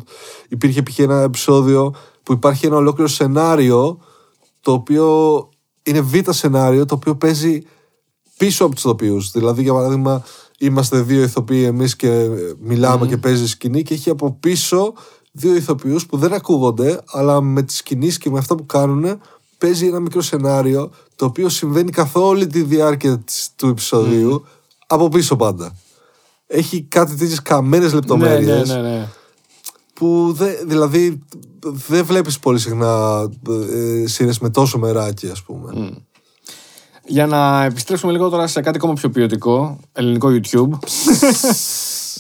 Υπήρχε π.χ. ένα επεισόδιο που υπάρχει ένα ολόκληρο σενάριο το οποίο είναι β' σενάριο το οποίο παίζει πίσω από τους ηθοποιούς. Δηλαδή, για παράδειγμα, είμαστε δύο ηθοποιοί εμείς και μιλάμε και παίζεις σκηνή και έχει από πίσω δύο ηθοποιούς που δεν ακούγονται, αλλά με τις κινήσει και με αυτά που κάνουν παίζει ένα μικρό σενάριο το οποίο συμβαίνει καθ' όλη τη διάρκεια της- του επεισοδίου από πίσω πάντα. Έχει κάτι τέτοιες καμένες Ναι, λεπτομέρειες ναι, ναι, ναι. που δε, δηλαδή δεν βλέπεις πολύ συχνά ε, σειρές με τόσο μεράκι ας πούμε. Για να επιστρέψουμε λίγο τώρα σε κάτι ακόμα πιο ποιοτικό, ελληνικό YouTube.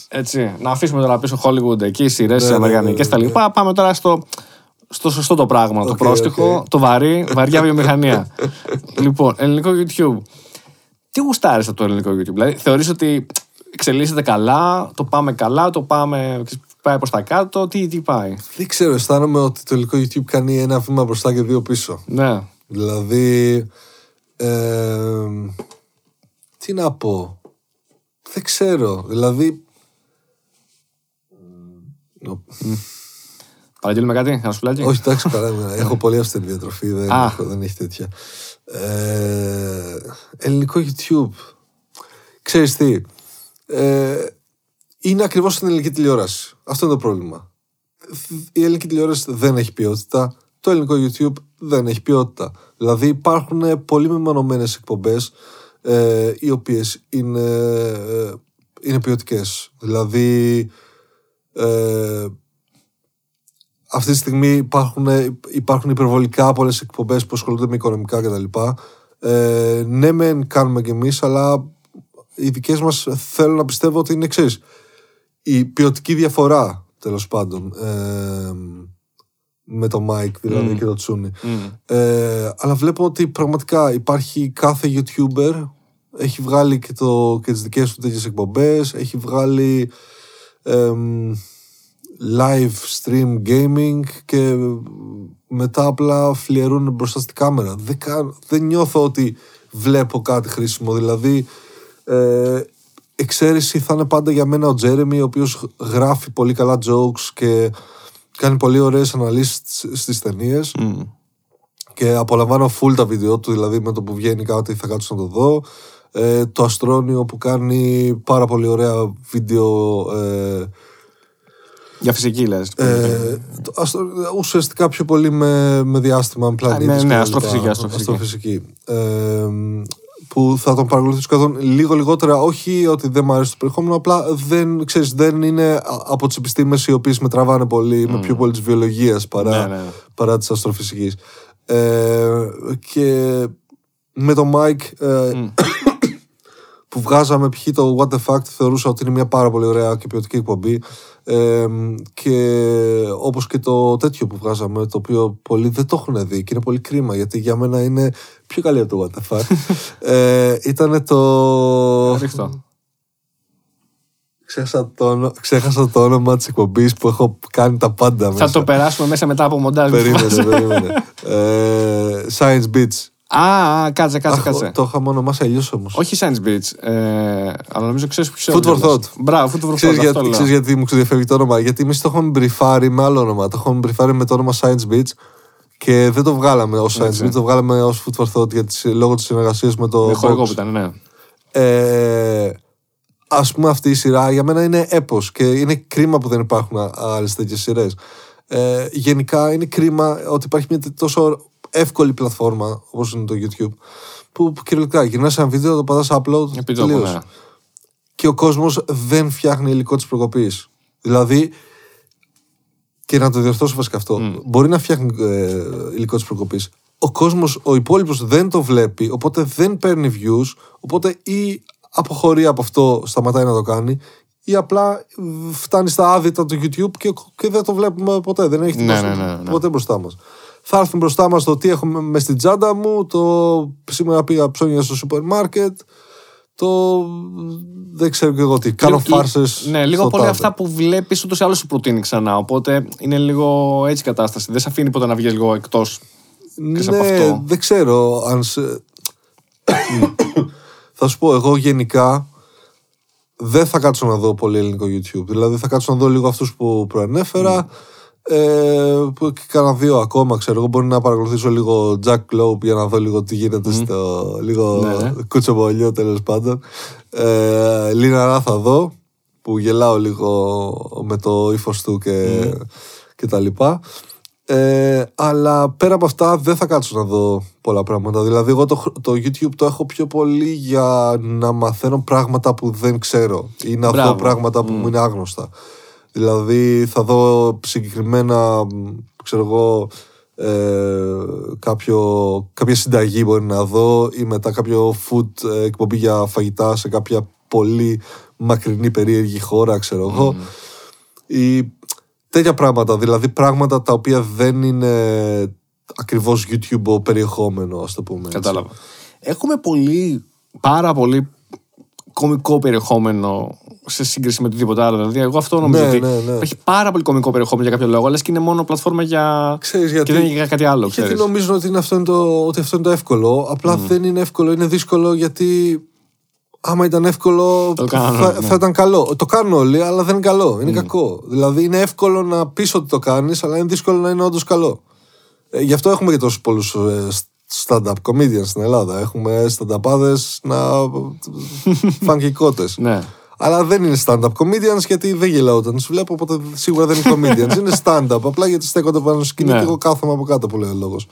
Έτσι, να αφήσουμε τώρα πίσω Hollywood εκεί, οι σειρές, Ναι, οι ναι, αμερικανικές ναι, τα ναι. λοιπά. Πάμε τώρα στο, στο σωστό το πράγμα, το Οκ, πρόστυχο, οκ. το βαρύ, βαριά βιομηχανία. λοιπόν, ελληνικό YouTube. Τι γουστάρεις από το ελληνικό YouTube, δηλαδή θεωρείς ότι εξελίσσεται καλά, το πάμε καλά, το πάμε, πάει προς τα κάτω, τι, τι πάει; Δεν ξέρω, αισθάνομαι ότι το ελληνικό YouTube κάνει ένα βήμα μπροστά και δύο πίσω. Ναι. Δηλαδή, ε, τι να πω, δεν ξέρω, δηλαδή... Νο- Παραγγείλουμε κάτι, ένα σουβλάκι. Όχι, εντάξει, καλά. ναι, Έχω πολύ αυστηρή διατροφή, δεν, Α. έχω, δεν έχει τέτοια. Ε, ελληνικό YouTube. Ξέρεις τι, ε, είναι ακριβώς στην ελληνική τηλεόραση. Αυτό είναι το πρόβλημα. Η ελληνική τηλεόραση δεν έχει ποιότητα. Το ελληνικό YouTube δεν έχει ποιότητα. Δηλαδή υπάρχουν πολύ μεμονωμένες εκπομπές ε, οι οποίες είναι, ε, είναι ποιοτικές. Δηλαδή ε, αυτή τη στιγμή υπάρχουν, υπάρχουν υπερβολικά πολλές εκπομπές που ασχολούνται με οικονομικά κτλ. Ε, ναι, μεν κάνουμε κι εμείς, αλλά οι δικές μας θέλω να πιστεύω ότι είναι εξή. Η ποιοτική διαφορά, τέλος πάντων, ε, με το Mike δηλαδή Μμ. και το Τσούνι. Μμ. Ε, αλλά βλέπω ότι πραγματικά υπάρχει κάθε YouTuber έχει βγάλει και, το, και τις δικές του τέτοιες εκπομπές έχει βγάλει εμ, live stream gaming και μετά απλά φλιερούν μπροστά στην κάμερα δεν, κα- δεν νιώθω ότι βλέπω κάτι χρήσιμο δηλαδή ε, εξαίρεση θα είναι πάντα για μένα ο Τζέρεμι ο οποίος γράφει πολύ καλά jokes και κάνει πολύ ωραίες αναλύσεις στις ταινίες Μμ. και απολαμβάνω full τα βίντεο του, δηλαδή με το που βγαίνει κάτι θα κάτσω να το δω. Ε, το Αστρόνιο που κάνει πάρα πολύ ωραία βίντεο. Ε, Για φυσική λες. ε, το αστρο- ουσιαστικά πιο πολύ με, με διάστημα, με πλανήτες ναι, και ναι, τα λοιπά. αστροφυσική, αστροφυσική. Αστροφυσική. Ε, που θα τον παρακολουθήσω καθόλου λίγο λιγότερα, όχι ότι δεν μου αρέσει το περιεχόμενο, απλά δεν, ξέρεις, δεν είναι α- από τις επιστήμες οι οποίες με τραβάνε πολύ, με πιο πολύ της βιολογίας παρά, Ναι, ναι. παρά της αστροφυσικής. Ε, και με το Mike ε, που βγάζαμε π.χ. το What the Fact θεωρούσα ότι είναι μια πάρα πολύ ωραία και ποιοτική εκπομπή ε, και όπως και το τέτοιο που βγάζαμε το οποίο πολλοί δεν το έχουν δει και είναι πολύ κρίμα γιατί για μένα είναι πιο καλή από το What the Fact ε, ήταν το Ρίχτω. ξέχασα το, όνομα- ξέχασα το όνομα της εκπομπής που έχω κάνει τα πάντα Θα μέσα. το περάσουμε μέσα μετά από μοντάζ. περίμενε, περίμενε. ε, Science Beats Α, α, κάτσε, κάτσε, Αχ, κάτσε. το είχαμε ονομάσει αλλιώς όμως. Όχι Science Beats, ε, αλλά νομίζω ξέρεις ποιος Food for thought. Μπράβο, Food for Ξέρεις, thought. για, αυτό λέω. ξέρεις γιατί μου ξεδιαφεύγει το όνομα. Γιατί εμείς το έχουμε μπριφάρει με άλλο όνομα. Το έχουμε μπριφάρει με το όνομα Science Beats και δεν το βγάλαμε ως Science Έτσι. Beats, το βγάλαμε ως Food for Thought για τις, λόγω της συνεργασίας με το. Με χορηγό Vox. που ήταν, ναι. Ε, Α πούμε, αυτή η σειρά για μένα είναι έπος και είναι κρίμα που δεν υπάρχουν άλλες τέτοιες σειρές. Ε, γενικά είναι κρίμα ότι υπάρχει μια τόσο εύκολη πλατφόρμα όπως είναι το YouTube που κυριολεκτικά γυρνάς ένα βίντεο, το πατάς upload. Επί τόπου, τελείωσε ναι. και ο κόσμος δεν φτιάχνει υλικό της προκοπής. Δηλαδή, και να το διορθώσω βασικά αυτό, μπορεί να φτιάχνει ε, υλικό της προκοπής. Ο κόσμος, ο υπόλοιπος δεν το βλέπει, οπότε δεν παίρνει views, οπότε ή αποχωρεί από αυτό, σταματάει να το κάνει, ή απλά ε, φτάνει στα άδυτα του YouTube και, και δεν το βλέπουμε ποτέ. Δεν έχει Ναι, μπροστά- ναι, ναι, ναι. ποτέ μπροστά μας. Θα έρθουν μπροστά μας το τι έχουμε με στην τσάντα μου, το σήμερα πήγα ψώνια στο σούπερ μάρκετ, το δεν ξέρω και εγώ τι. Κάνω Λίγο- φάρσες Ναι, λίγο στο πολύ τάδε. αυτά που βλέπεις ούτως ή άλλως σου προτείνει ξανά. Οπότε είναι λίγο έτσι η κατάσταση. Δεν σε αφήνει ποτέ να βγεις λίγο εκτός. Ξέρεις από Ναι, αυτό. δεν ξέρω αν σε... θα σου πω, εγώ γενικά δεν θα κάτσω να δω πολύ ελληνικό YouTube. Δηλαδή θα κάτσω να δω λίγο αυτούς που προανέφερα ε, που και κάνα δύο ακόμα, ξέρω εγώ. Μπορεί να παρακολουθήσω λίγο Jack Globe για να δω λίγο τι γίνεται στο λίγο Ναι, ναι. κουτσομπολιό τέλος πάντων. Ε, Λίναρα θα δω που γελάω λίγο με το ύφος του και κτλ. Ε, αλλά πέρα από αυτά δεν θα κάτσω να δω πολλά πράγματα. Δηλαδή, εγώ το, το YouTube το έχω πιο πολύ για να μαθαίνω πράγματα που δεν ξέρω ή να Μπράβο. δω πράγματα που μου είναι άγνωστα. Δηλαδή, θα δω συγκεκριμένα, ξέρω εγώ, ε, κάποιο, κάποια συνταγή μπορεί να δω ή μετά κάποιο food ε, εκπομπή για φαγητά σε κάποια πολύ μακρινή περίεργη χώρα, ξέρω εγώ. Ή τέτοια πράγματα, δηλαδή πράγματα τα οποία δεν είναι ακριβώς YouTube περιεχόμενο, ας το πούμε. έτσι. Κατάλαβα. Έχουμε πολύ, πάρα πολύ κομικό περιεχόμενο σε σύγκριση με οτιδήποτε άλλο. Δηλαδή, εγώ αυτό νομίζω Ναι, ότι ναι, ναι. έχει πάρα πολύ κομικό περιεχόμενο για κάποιο λόγο, αλλά και είναι μόνο πλατφόρμα για. Ξέρεις γιατί, και δεν είναι για κάτι άλλο. γιατί ξέρεις. νομίζουν ότι, είναι αυτό είναι το, ότι αυτό είναι το εύκολο. Απλά δεν είναι εύκολο, είναι δύσκολο γιατί άμα ήταν εύκολο Το κάνουν θα, όλοι, ναι. θα ήταν καλό. Το κάνουν όλοι, αλλά δεν είναι καλό. Είναι κακό. Δηλαδή είναι εύκολο να πεις ότι το κάνεις, αλλά είναι δύσκολο να είναι όντως καλό. Ε, γι' αυτό έχουμε και τόσους πολλούς ε, stand-up comedians στην Ελλάδα. Έχουμε stand-upάδες να funky κότες. Ναι. Αλλά δεν είναι stand-up comedians γιατί δεν γελάω όταν τους βλέπω, οπότε σίγουρα δεν είναι comedians. είναι stand-up. Απλά γιατί στέκονται πάνω στο σκηνή Ναι. και εγώ κάθομαι από κάτω που λέει ο λόγος.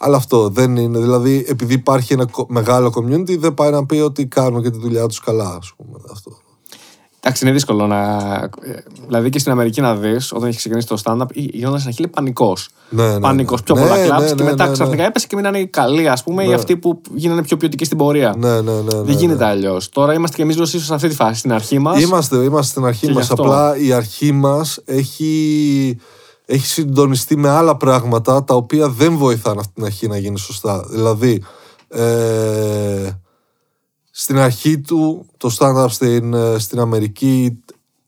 Αλλά αυτό δεν είναι. Δηλαδή, επειδή υπάρχει ένα κο- μεγάλο community, δεν πάει να πει ότι κάνουν και τη δουλειά τους καλά, ας πούμε. Αυτό. Εντάξει, είναι δύσκολο να. Δηλαδή και στην Αμερική να δεις, όταν έχει ξεκινήσει το stand-up, γινόταν στην αρχή πανικός. Ναι, ναι, Πανικός. ναι. Πιο Ναι, πολλά ναι, κλαμπ ναι, και μετά ναι, ναι. ξαφνικά έπεσε και μείνανε οι καλοί, ας πούμε, ή αυτοί που γίνανε πιο ποιοτικοί στην πορεία. Ναι, ναι, ναι. ναι, Δεν ναι. γίνεται αλλιώς. Τώρα είμαστε κι εμείς ίσως σε αυτή τη φάση, στην αρχή μας. Είμαστε, είμαστε στην αρχή Και μας. γι' αυτό. Απλά η αρχή μας έχει, έχει συντονιστεί με άλλα πράγματα τα οποία δεν βοηθάνε αυτή την αρχή να γίνει σωστά. Δηλαδή, ε, στην αρχή του το stand-up στην, ε, στην Αμερική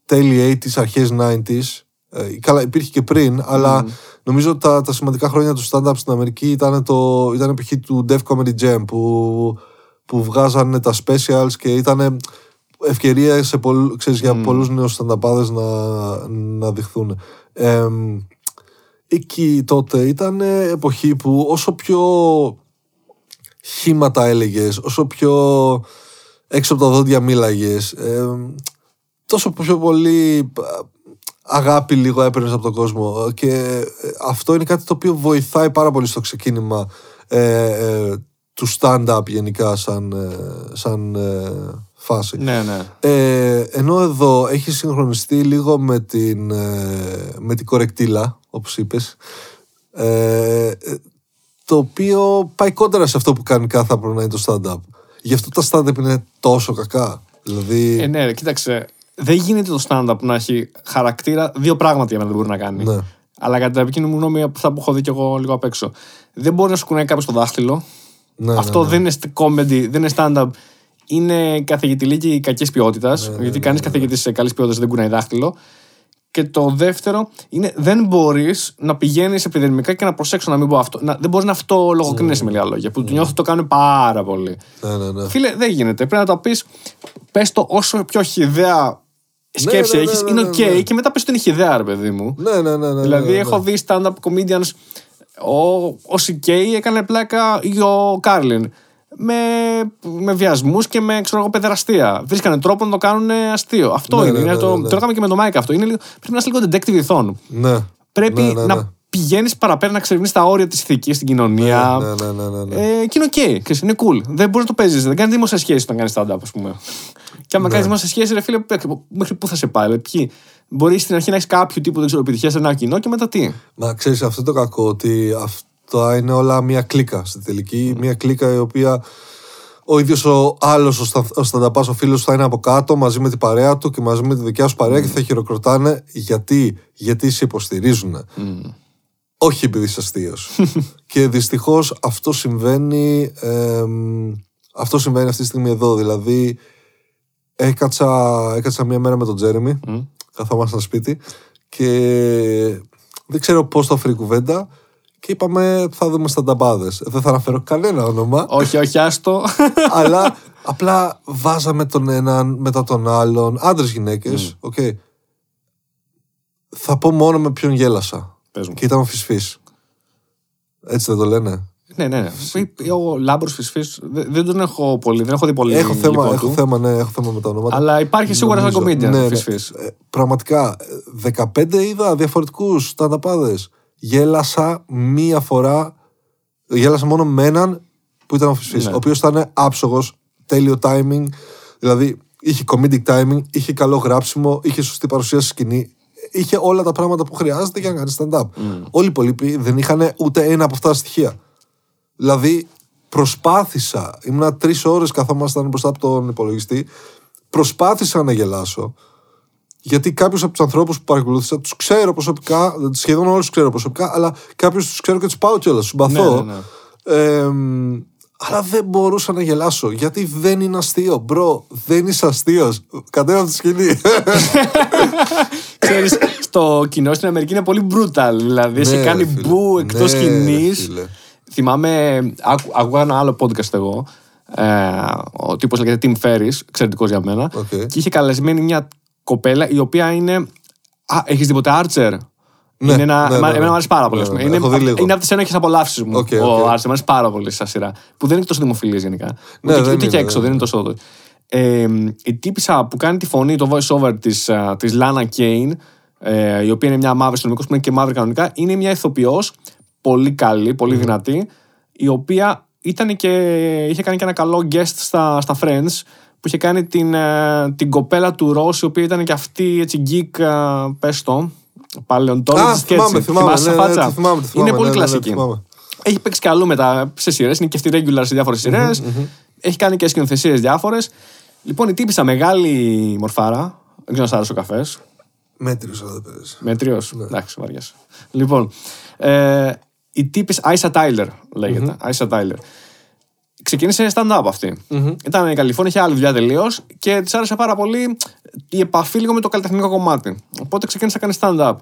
τέλη 80s, αρχές 90s ε, καλά υπήρχε και πριν αλλά νομίζω ότι τα, τα σημαντικά χρόνια του stand-up στην Αμερική ήταν, το, ήταν π.χ. του Def Comedy Jam που, που βγάζανε τα specials και ήταν ευκαιρία σε πολλού, ξέρεις, για πολλούς νέους stand να, να δειχθούν. Ε, εκεί τότε ήταν εποχή που όσο πιο χήματα έλεγες, όσο πιο έξω από τα δόντια μίλαγες, ε, τόσο πιο πολύ α, αγάπη λίγο έπαιρνες από τον κόσμο και ε, αυτό είναι κάτι το οποίο βοηθάει πάρα πολύ στο ξεκίνημα ε, ε, του stand-up γενικά σαν, ε, σαν ε, φάση. Ναι, ναι. Ε, ενώ εδώ έχεις συγχρονιστεί λίγο με την, ε, με την κορεκτήλα, όπως είπες, ε, ε, το οποίο πάει κόντρα σε αυτό που κάνει κάθε άπρο να είναι το stand-up. Γι' αυτό τα stand-up είναι τόσο κακά. Δηλαδή, Ε, ναι, ρε, κοίταξε. Δεν γίνεται το stand-up να έχει χαρακτήρα. Δύο πράγματα για μένα δεν μπορεί να κάνει. Ναι. Αλλά κατά την επική μου γνώμη, από αυτά που έχω δει και εγώ λίγο απ' έξω. Δεν μπορεί να σου κουνάει κάποιος το δάχτυλο. ναι, ναι, Αυτό ναι. δεν είναι comedy, δεν είναι stand-up. Είναι καθηγητηλίκη κακής ποιότητας. Ναι, γιατί κανείς καθηγητής καλής ποιότητας δεν κουνάει δάχτυλο. Και το δεύτερο είναι δεν μπορείς να πηγαίνεις επιδερμικά και να προσέξω να μην πω αυτό. Να, δεν μπορείς να αυτό λογοκρίνεσαι με λίγα λόγια. Που το νιώθω ότι το κάνουν πάρα πολύ. Ναι, ναι, ναι. Φίλε, δεν γίνεται. Πρέπει να το πεις. Πες το όσο πιο χυδαία σκέψη ναι, ναι, έχεις, ναι, είναι ναι, οκ. ναι. Και μετά πες το είναι χυδαία, ρε παιδί μου. Ναι, ναι, ναι, ναι, Δηλαδή, ναι, ναι. έχω δει stand-up comedians. Ο, ο CK έκανε πλάκα ή ο Carlin. Με, με βιασμούς και με ξέρω εγώ, παιδεραστία. Βρίσκανε τρόπο να το κάνουν αστείο. Αυτό Ναι, είναι. ναι, είναι ναι, το, ναι, ναι. το έκαμε και με το Mike αυτό. Είναι λίγο, πρέπει να είσαι λίγο detective ηθών. Ναι. Πρέπει Ναι, ναι, να ναι. πηγαίνεις παραπέρα να ξερευνήσει τα όρια της ηθικής στην κοινωνία. Ναι, ναι, ναι, ναι, ναι. Ε, και είναι οκ. ξέρεις, είναι cool. Δεν μπορείς να το παίζεις. Δεν κάνει δημόσια σχέση όταν κάνεις stand-up, ας πούμε. Και άμα Ναι. κάνεις δημόσια σχέση, ρε φίλε, μέχρι πού θα σε πάει. Δηλαδή, ποιοι. Μπορείς στην αρχή να έχεις κάποιο τύπο δεν ξέρω, επιτυχία σε ένα κοινό και μετά τι; Μα ξέρεις αυτό το κακό ότι αυτά είναι όλα μια κλίκα στην τελική. Μια κλίκα η οποία ο ίδιος ο άλλος ο, στα, ο standup άς ο φίλος θα είναι από κάτω μαζί με την παρέα του και μαζί με τη δικιά σου παρέα και θα χειροκροτάνε γιατί, γιατί σε υποστηρίζουν. Όχι επειδή είσαι αστείος. και δυστυχώς αυτό συμβαίνει εμ, αυτό συμβαίνει αυτή τη στιγμή εδώ. Δηλαδή έκατσα, έκατσα μια μέρα με τον Jeremy καθόμασταν σπίτι και δεν ξέρω πώς το έφερε η κουβέντα και είπαμε θα δούμε standup άδες. Δεν θα αναφέρω κανένα όνομα, όχι, όχι, άστο. αλλά απλά βάζαμε τον έναν μετά τον άλλον, άντρες γυναίκες, οκ. Θα πω μόνο με ποιον γέλασα. Πες μου. Και ήταν ο Φυσφής. Έτσι δεν το λένε. Ναι, ναι. ναι. Ο Λάμπρος Φυσφή δεν τον έχω πολύ. Δεν έχω δει πολύ. Έχω θέμα, υλικό έχω του. θέμα, ναι, έχω θέμα με τα ονόματα. Αλλά υπάρχει σίγουρα σαν Νομίζω. comedian Ναι, ναι. Φυσφής. Ε, Πραγματικά, ε, 15 είδα διαφορετικούς στανταπάδε. Γέλασα μία φορά. Γέλασα μόνο με έναν που ήταν ο Φυσφής, Ναι. ο οποίος ήταν άψογος, τέλειο timing. Δηλαδή, είχε comedic timing, είχε καλό γράψιμο, είχε σωστή παρουσία στη σκηνή. Είχε όλα τα πράγματα που χρειάζεται για να κάνει stand-up. Όλοι οι υπολείποι δεν είχαν ούτε ένα από αυτά τα στοιχεία. Δηλαδή, προσπάθησα. Ήμουνα τρεις ώρες καθόμασταν μπροστά από τον υπολογιστή. Προσπάθησα να γελάσω. Γιατί κάποιου από τους ανθρώπους που παρακολούθησα τους ξέρω προσωπικά, σχεδόν όλους τους ξέρω προσωπικά, αλλά κάποιου τους ξέρω και τους πάω κιόλας, τους συμπαθώ. Ναι, ναι, Ε, μ, αλλά δεν μπορούσα να γελάσω. Γιατί δεν είναι αστείο. Bro, δεν είσαι αστείος. Κατέβα από τη σκηνή. Ξέρεις, στο κοινό στην Αμερική είναι πολύ brutal. Δηλαδή, σε Ναι, κάνει ρε φίλε. μπου εκτός Ναι, ρε σκηνής. φίλε. Θυμάμαι, άκου- άκουγα ένα άλλο podcast εγώ. Ε, ο τύπος λέγεται Tim Ferriss, εξαιρετικός για μένα. Οκ. Και είχε καλεσμένη μια κοπέλα η οποία είναι. Α, έχεις δει ποτέ Archer; Ναι, είναι ένα, ναι, ναι, εμένα ναι. μου αρέσει πάρα πολύ. Ναι, ας πούμε. ναι, είναι, έχω δει λίγο. είναι από τις ένοχες απολαύσεις μου. Οκ, ο οκ. Archer μου αρέσει πάρα πολύ σαν σειρά. Που δεν είναι τόσο δημοφιλής γενικά. Ναι, ούτε, δεν ούτε και είναι, έξω, ναι. δεν είναι τόσο. Ε, η τύπισσα που κάνει τη φωνή, το voice over της, α, της Lana Kane, ε, η οποία είναι μια μαύρη αστυνομικός που είναι και μαύρη κανονικά, είναι μια ηθοποιός πολύ καλή, πολύ δυνατή, η οποία ήταν και, είχε κάνει και ένα καλό guest στα, στα Friends, που είχε κάνει την, ε, την κοπέλα του Ross, η οποία ήταν και αυτή έτσι geek, α, πες το, παλαιοντόλογης Α, και θυμάμαι, έτσι. θυμάμαι, Θυμάσαι ναι, τα ναι, φάτσα; τη θυμάμαι, τη θυμάμαι, είναι πολύ ναι, ναι, ναι, κλασική. τη θυμάμαι. Έχει παίξει και αλλού μετά σε σειρές, είναι και αυτή regular σε διάφορες σειρές. Έχει κάνει και σκηνοθεσίες διάφορες. Λοιπόν, η τύπησα μεγάλη μορφάρα. Δεν ξέρω αν σ' άρεσε ο καφές. Μέτριος, αλλά δεν πέρασε. Μέτριος. Εντάξει, βαριά. Λοιπόν, ε, η τύπης Άισα Τάιλερ λέγεται. Άισα Τάιλερ. Ξεκίνησε stand-up αυτή. Ήταν η Καλιφόρνια, είχε άλλη δουλειά τελείως και της άρεσε πάρα πολύ η επαφή λίγο με το καλλιτεχνικό κομμάτι. Οπότε ξεκίνησε να κάνει stand-up.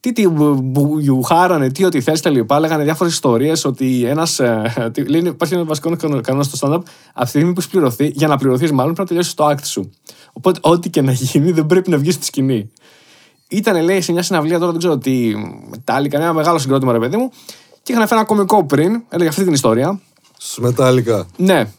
Τι τι μπουγιουχάρανε, τι ό,τι θες τα λοιπά. Λέγανε διάφορες ιστορίες ότι ένας. λέει, υπάρχει ένας βασικός κανόνας στο stand-up. Από τη στιγμή που έχεις πληρωθεί, για να πληρωθείς, μάλλον πρέπει να τελειώσεις το act σου. Οπότε, ό,τι και να γίνει, δεν πρέπει να βγεις στη σκηνή. Ήταν, λέει, σε μια συναυλία τώρα, δεν ξέρω τι, μετάλλικα, ένα μεγάλο συγκρότημα, ρε παιδί μου, και είχαν φέρει ένα κομικό πριν, έλεγε αυτή την ιστορία. Στου μετάλλικα. Ναι.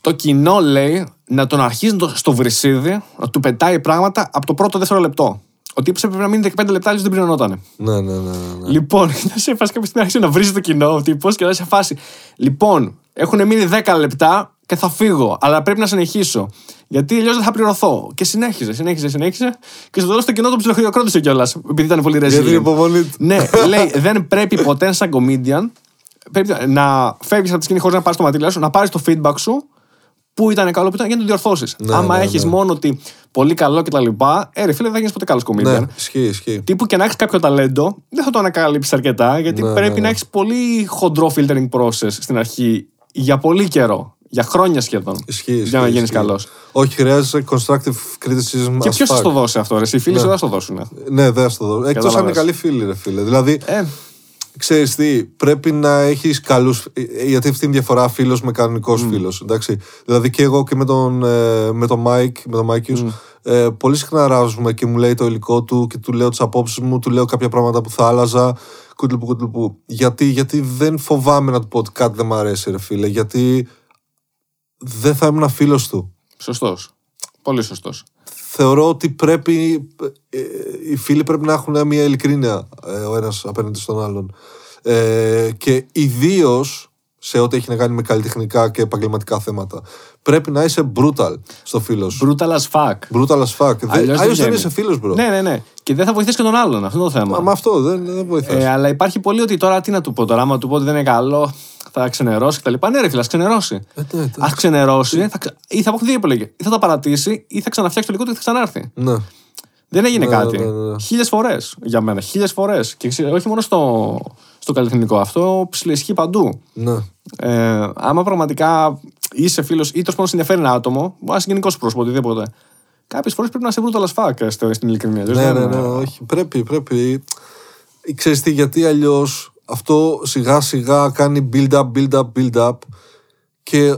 Το κοινό λέει να τον αρχίζει το- στο βρυσίδι, να του πετάει πράγματα από το πρώτο δεύτερο λεπτό. Ο τύπος έπρεπε να μείνει 15 λεπτά, αλλιώς δεν πληρωνόταν. Ναι, ναι, ναι. ναι, ναι. Λοιπόν, ήταν σε φάση κάποια στιγμή άρχισε να βρίζει το κοινό ο τύπος και να σε φάση. Λοιπόν, έχουν μείνει 10 λεπτά και θα φύγω, αλλά πρέπει να συνεχίσω. Γιατί αλλιώς δεν θα πληρωθώ. Και συνέχιζε, συνέχιζε, συνέχιζε. Και στο τέλος το κοινό τον ψιλοχειοκρότησε κιόλας, επειδή ήταν πολύ Για την ρεζίλ. υπομονή του. ναι, λέει, δεν πρέπει ποτέ σαν comedian πρέπει να φεύγεις από τη σκηνή χωρίς να πάρεις το ματιλιά σου, να πάρεις το feedback σου που ήταν καλό, που ήταν για να το διορθώσεις. Ναι, Άμα ναι, έχεις ναι. μόνο ότι πολύ καλό κτλ. Ε, ρε φίλε, δεν θα γίνεις ποτέ καλός comedian. Ναι, ισχύει, ισχύει. Τύπου και να έχεις κάποιο ταλέντο, δεν θα το ανακαλύψεις αρκετά, γιατί Ναι, πρέπει ναι, να ναι. έχεις πολύ χοντρό filtering process στην αρχή για πολύ καιρό. Για χρόνια σχεδόν. Ισχύει, ισχύει, για να γίνεις ισχύει. καλός. Όχι, χρειάζεσαι constructive criticism. Και as ποιος θα fuck. το δώσει αυτό, ρε. Οι φίλοι σου δεν θα το δώσουν. Ναι, δεν θα το δω. Εκτός αν είναι Κατάλαβες. καλοί φίλοι, ρε φίλε. Δηλαδή, Ε, ξέρεις τι, πρέπει να έχεις καλούς. Γιατί αυτή είναι η διαφορά φίλος με κανονικός Mm. φίλος. Δηλαδή και εγώ και με τον, ε, με τον Mike, με τον Mikeius, Mm. ε, πολύ συχνά αράζουμε και μου λέει το υλικό του και του λέω τις απόψεις μου, του λέω κάποια πράγματα που θα άλλαζα. Κούτλουπου, κούτλουπου. Γιατί, γιατί δεν φοβάμαι να του πω ότι κάτι δεν μου αρέσει, ρε φίλε. Γιατί δεν θα ήμουν φίλος του. Σωστός. Πολύ σωστός. Θεωρώ ότι πρέπει ε, οι φίλοι πρέπει να έχουν μια ειλικρίνεια ε, ο ένας απέναντι στον άλλον ε, και ιδίως σε ό,τι έχει να κάνει με καλλιτεχνικά και επαγγελματικά θέματα πρέπει να είσαι brutal στο φίλο σου Brutal as fuck. brutal as fuck Αλλιώς δεν αλλιώς δεν βγαίνει. είσαι φίλος bro Ναι, ναι, ναι. Και δεν θα βοηθήσει και τον άλλον. Αυτό είναι το θέμα. Μα, με αυτό δεν, δεν βοηθάς Ε, αλλά υπάρχει πολύ ότι τώρα τι να του πω τώρα, άμα του πω ότι δεν είναι καλό, θα ξενερώσει κτλ. Ναι, ρε φίλε, ας ξενερώσει. Ε, ναι, ναι. Α ξενερώσει, θα, ξε- ή θα έχουν δύο επιλογέ. Ή θα τα παρατήσει, ή θα ξαναφτιάξει το υλικό του και θα ξανάρθει. ναι. Δεν έγινε Ναι, κάτι. ναι, ναι, ναι. Χίλιες φορές για μένα. Χίλιες φορές. Και ξε- όχι μόνο στο, στο καλλιτεχνικό. Αυτό ψηλοισχύει παντού. ναι. Ε, άμα πραγματικά είσαι φίλος ή τέλο πάντων σε ενδιαφέρει ένα άτομο, μπορεί να είσαι γενικός πρόσωπος, οτιδήποτε. Κάποιες φορές πρέπει να σε brutal as fuck ε, στο- στην ειλικρινία. Ναι, Δεν- ναι, ναι, όχι. Πρέπει, πρέπει. Ξέρεις τι, γιατί αλλιώς αυτό σιγά σιγά κάνει build up, build up, build up και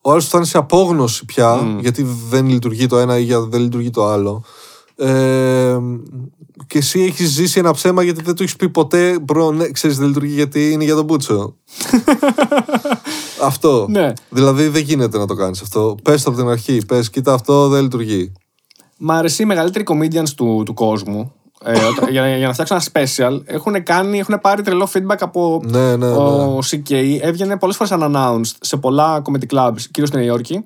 ο άλλος φτάνει σε απόγνωση πια γιατί δεν λειτουργεί το ένα ή για- δεν λειτουργεί το άλλο. Ε, και εσύ έχεις ζήσει ένα ψέμα γιατί δεν το έχεις πει ποτέ. Μπρο, ναι, ξέρεις, δεν λειτουργεί γιατί είναι για τον Μπούτσο. αυτό. Ναι. Δηλαδή δεν γίνεται να το κάνεις αυτό. Πες το από την αρχή. Πες, κοίτα, αυτό δεν λειτουργεί. Μ' αρέσει οι μεγαλύτεροι comedians του, του κόσμου. Ε, όταν- για, για να φτιάξουν ένα special, έχουν, κάνει, έχουν πάρει τρελό feedback από Ναι, ναι, ο CK. Έβγαινε πολλές φορές unannounced σε πολλά comedy clubs, κυρίως στη Νέα Υόρκη,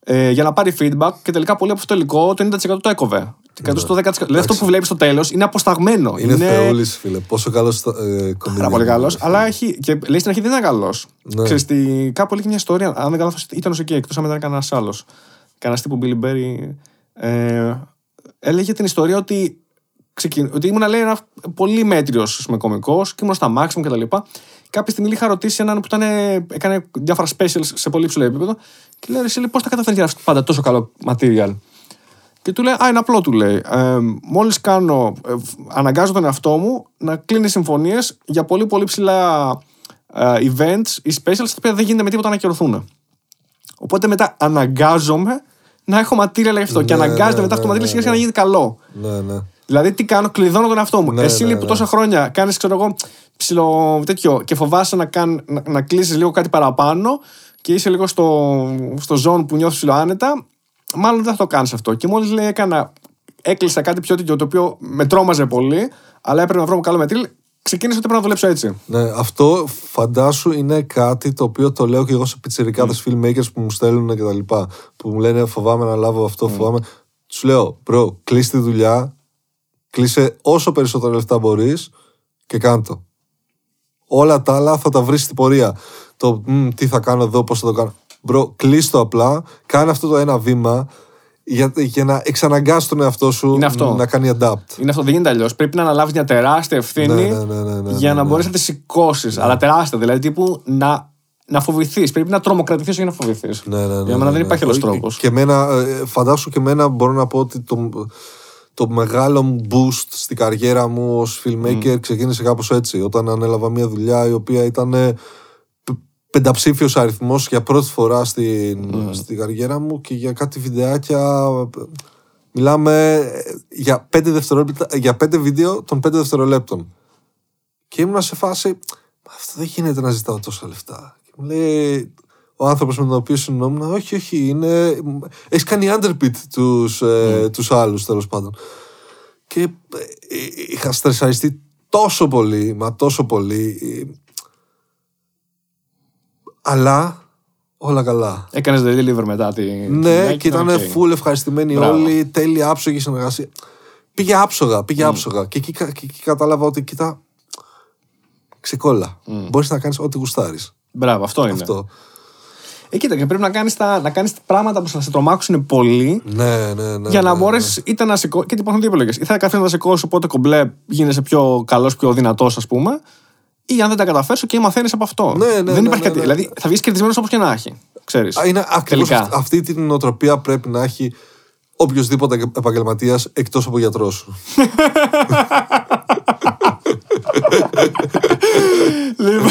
ε, για να πάρει feedback και τελικά πολύ από αυτό το υλικό το 90% το έκοβε. Και κάτω στο 10%. Δηλαδή αυτό που βλέπεις στο τέλος είναι αποσταγμένο. Ναι. Είναι, θεούλη, φίλε. Πόσο καλός ε, Πάρα πολύ καλός. Αλλά έχει, και λέει στην αρχή δεν ήταν καλός. Ναι. Ξέρεις, τι- κάπου έλεγε μια ιστορία, αν δεν κάνω λάθος, ήταν ο CK, εκτός αν ήταν κανένας άλλος. Κανένας τύπου Billy Berry. Ε, έλεγε την ιστορία ότι, ξεκιν... ότι ήμουν λέει, ένα πολύ μέτριος κωμικός και ήμουν στα maximum κτλ. Κάποια στιγμή είχα ρωτήσει έναν που ήταν, έκανε διάφορα specials σε πολύ υψηλό επίπεδο και λέει: Εσύ πώς τα καταφέρνει να γράψει πάντα τόσο καλό material; Και του λέει: Α, είναι απλό, του λέει. Ε, Μόλις κάνω, ε, αναγκάζω τον εαυτό μου να κλείνει συμφωνίες για πολύ πολύ ψηλά ε, events ή specials τα οποία δεν γίνεται με τίποτα να ακυρωθούν. Οπότε μετά αναγκάζομαι να έχω material για αυτό. και Ναι, αναγκάζεται ναι, μετά αυτό το ναι, material ναι, σιγά σιγά να ναι. γίνει καλό. Ναι, ναι. Δηλαδή, τι κάνω, κλειδώνω τον εαυτό μου. Ναι, Εσύ ναι, λοιπόν που ναι. τόσα χρόνια κάνεις, ξέρω εγώ, ψηλο τέτοιο και φοβάσαι να, κάν, να, να κλείσεις λίγο κάτι παραπάνω και είσαι λίγο στο, στο zone που νιώθεις ψηλό άνετα, μάλλον δεν θα το κάνεις αυτό. Και μόλις λέει, έκανα, έκλεισα κάτι πιο τέτοιο το οποίο με τρόμαζε πολύ, αλλά έπρεπε να βρω καλό μετρήλ, ξεκίνησα ότι πρέπει να δουλέψω έτσι. Ναι, αυτό φαντάσου είναι κάτι το οποίο το λέω και εγώ σε πιτσιρικάδες filmmakers που μου στέλνουν και τα λοιπά. Που μου λένε φοβάμαι να λάβω αυτό, φοβάμαι. Τους λέω, bro, κλείσει τη δουλειά, κλείσε όσο περισσότερα λεφτά μπορείς και κάντο. Όλα τα άλλα θα τα βρεις στην πορεία. Το «Μμ, τι θα κάνω εδώ, πώς θα το κάνω. Bro, κλείσει το απλά, κάνε αυτό το ένα βήμα για, για να εξαναγκάσει τον εαυτό σου Είναι αυτό. να κάνει adapt. Είναι αυτό, δεν γίνεται αλλιώς. Πρέπει να αναλάβεις μια τεράστια ευθύνη Ναι, ναι, ναι, ναι, ναι, για ναι, να ναι. μπορέσει να τη σηκώσεις. Αλλά τεράστια, δηλαδή τύπου να, να φοβηθείς. Πρέπει να τρομοκρατηθείς για να φοβηθείς. Ναι, ναι, ναι, Για μένα ναι, δεν ναι. υπάρχει άλλος Ε, τρόπος. Και εμένα, ε, φαντάσου και εμένα μπορώ να πω ότι το, το μεγάλο μου boost στην καριέρα μου ως filmmaker ξεκίνησε κάπως έτσι. Όταν ανέλαβα μια δουλειά η οποία ήταν ε, π- πενταψήφιος αριθμός για πρώτη φορά στην, στην καριέρα μου και για κάτι βιντεάκια ε, μιλάμε ε, για πέντε, δευτερόλεπτα, για πέντε βίντεο των πέντε δευτερολέπτων. Και ήμουν σε φάση, «Μα αυτό δεν γίνεται να ζητάω τόσα λεφτά. Και μου λέει ο άνθρωπος με τον οποίο συνεννόμουν, Όχι, όχι, είναι. Έχεις κάνει underbid τους ε, τους άλλους τέλος πάντων. Και ε, είχα στρεσαριστεί τόσο πολύ, μα τόσο πολύ. ε, Αλλά όλα καλά. Έκανες deliver μετά τη. Ναι, τη και ήταν ok. full ευχαριστημένοι Μπράβο. όλοι, τέλεια άψογη συνεργασία. Πήγε άψογα, πήγε άψογα. Και εκεί, κα- και εκεί κατάλαβα ότι κοίτα. Ξεκόλα. Μπορείς να κάνεις ό,τι γουστάρεις. Μπράβο, αυτό είναι. Αυτό. Ε, κοίτα, και πρέπει να κάνεις να κάνεις πράγματα που θα σε τρομάξουν πολύ Ναι, ναι, ναι. για να ναι, μπορέσεις είτε να σηκώσει. Και υπάρχουν δύο επιλογές. Ή θα καθίσει να σηκώσει, οπότε κομπλέ γίνεσαι πιο καλός, πιο δυνατός, ας πούμε. Ή αν δεν τα καταφέρει, και μαθαίνεις από αυτό. Ναι, ναι, δεν ναι, υπάρχει ναι, κάτι. ναι. Δηλαδή θα βγεις κερδισμένος όπως και να έχει. Ξέρεις. Α, Είναι ακριβώς Τελικά. αυτή την νοοτροπία πρέπει να έχει οποιοδήποτε επαγγελματίας εκτός από γιατρός σου. Λοιπόν.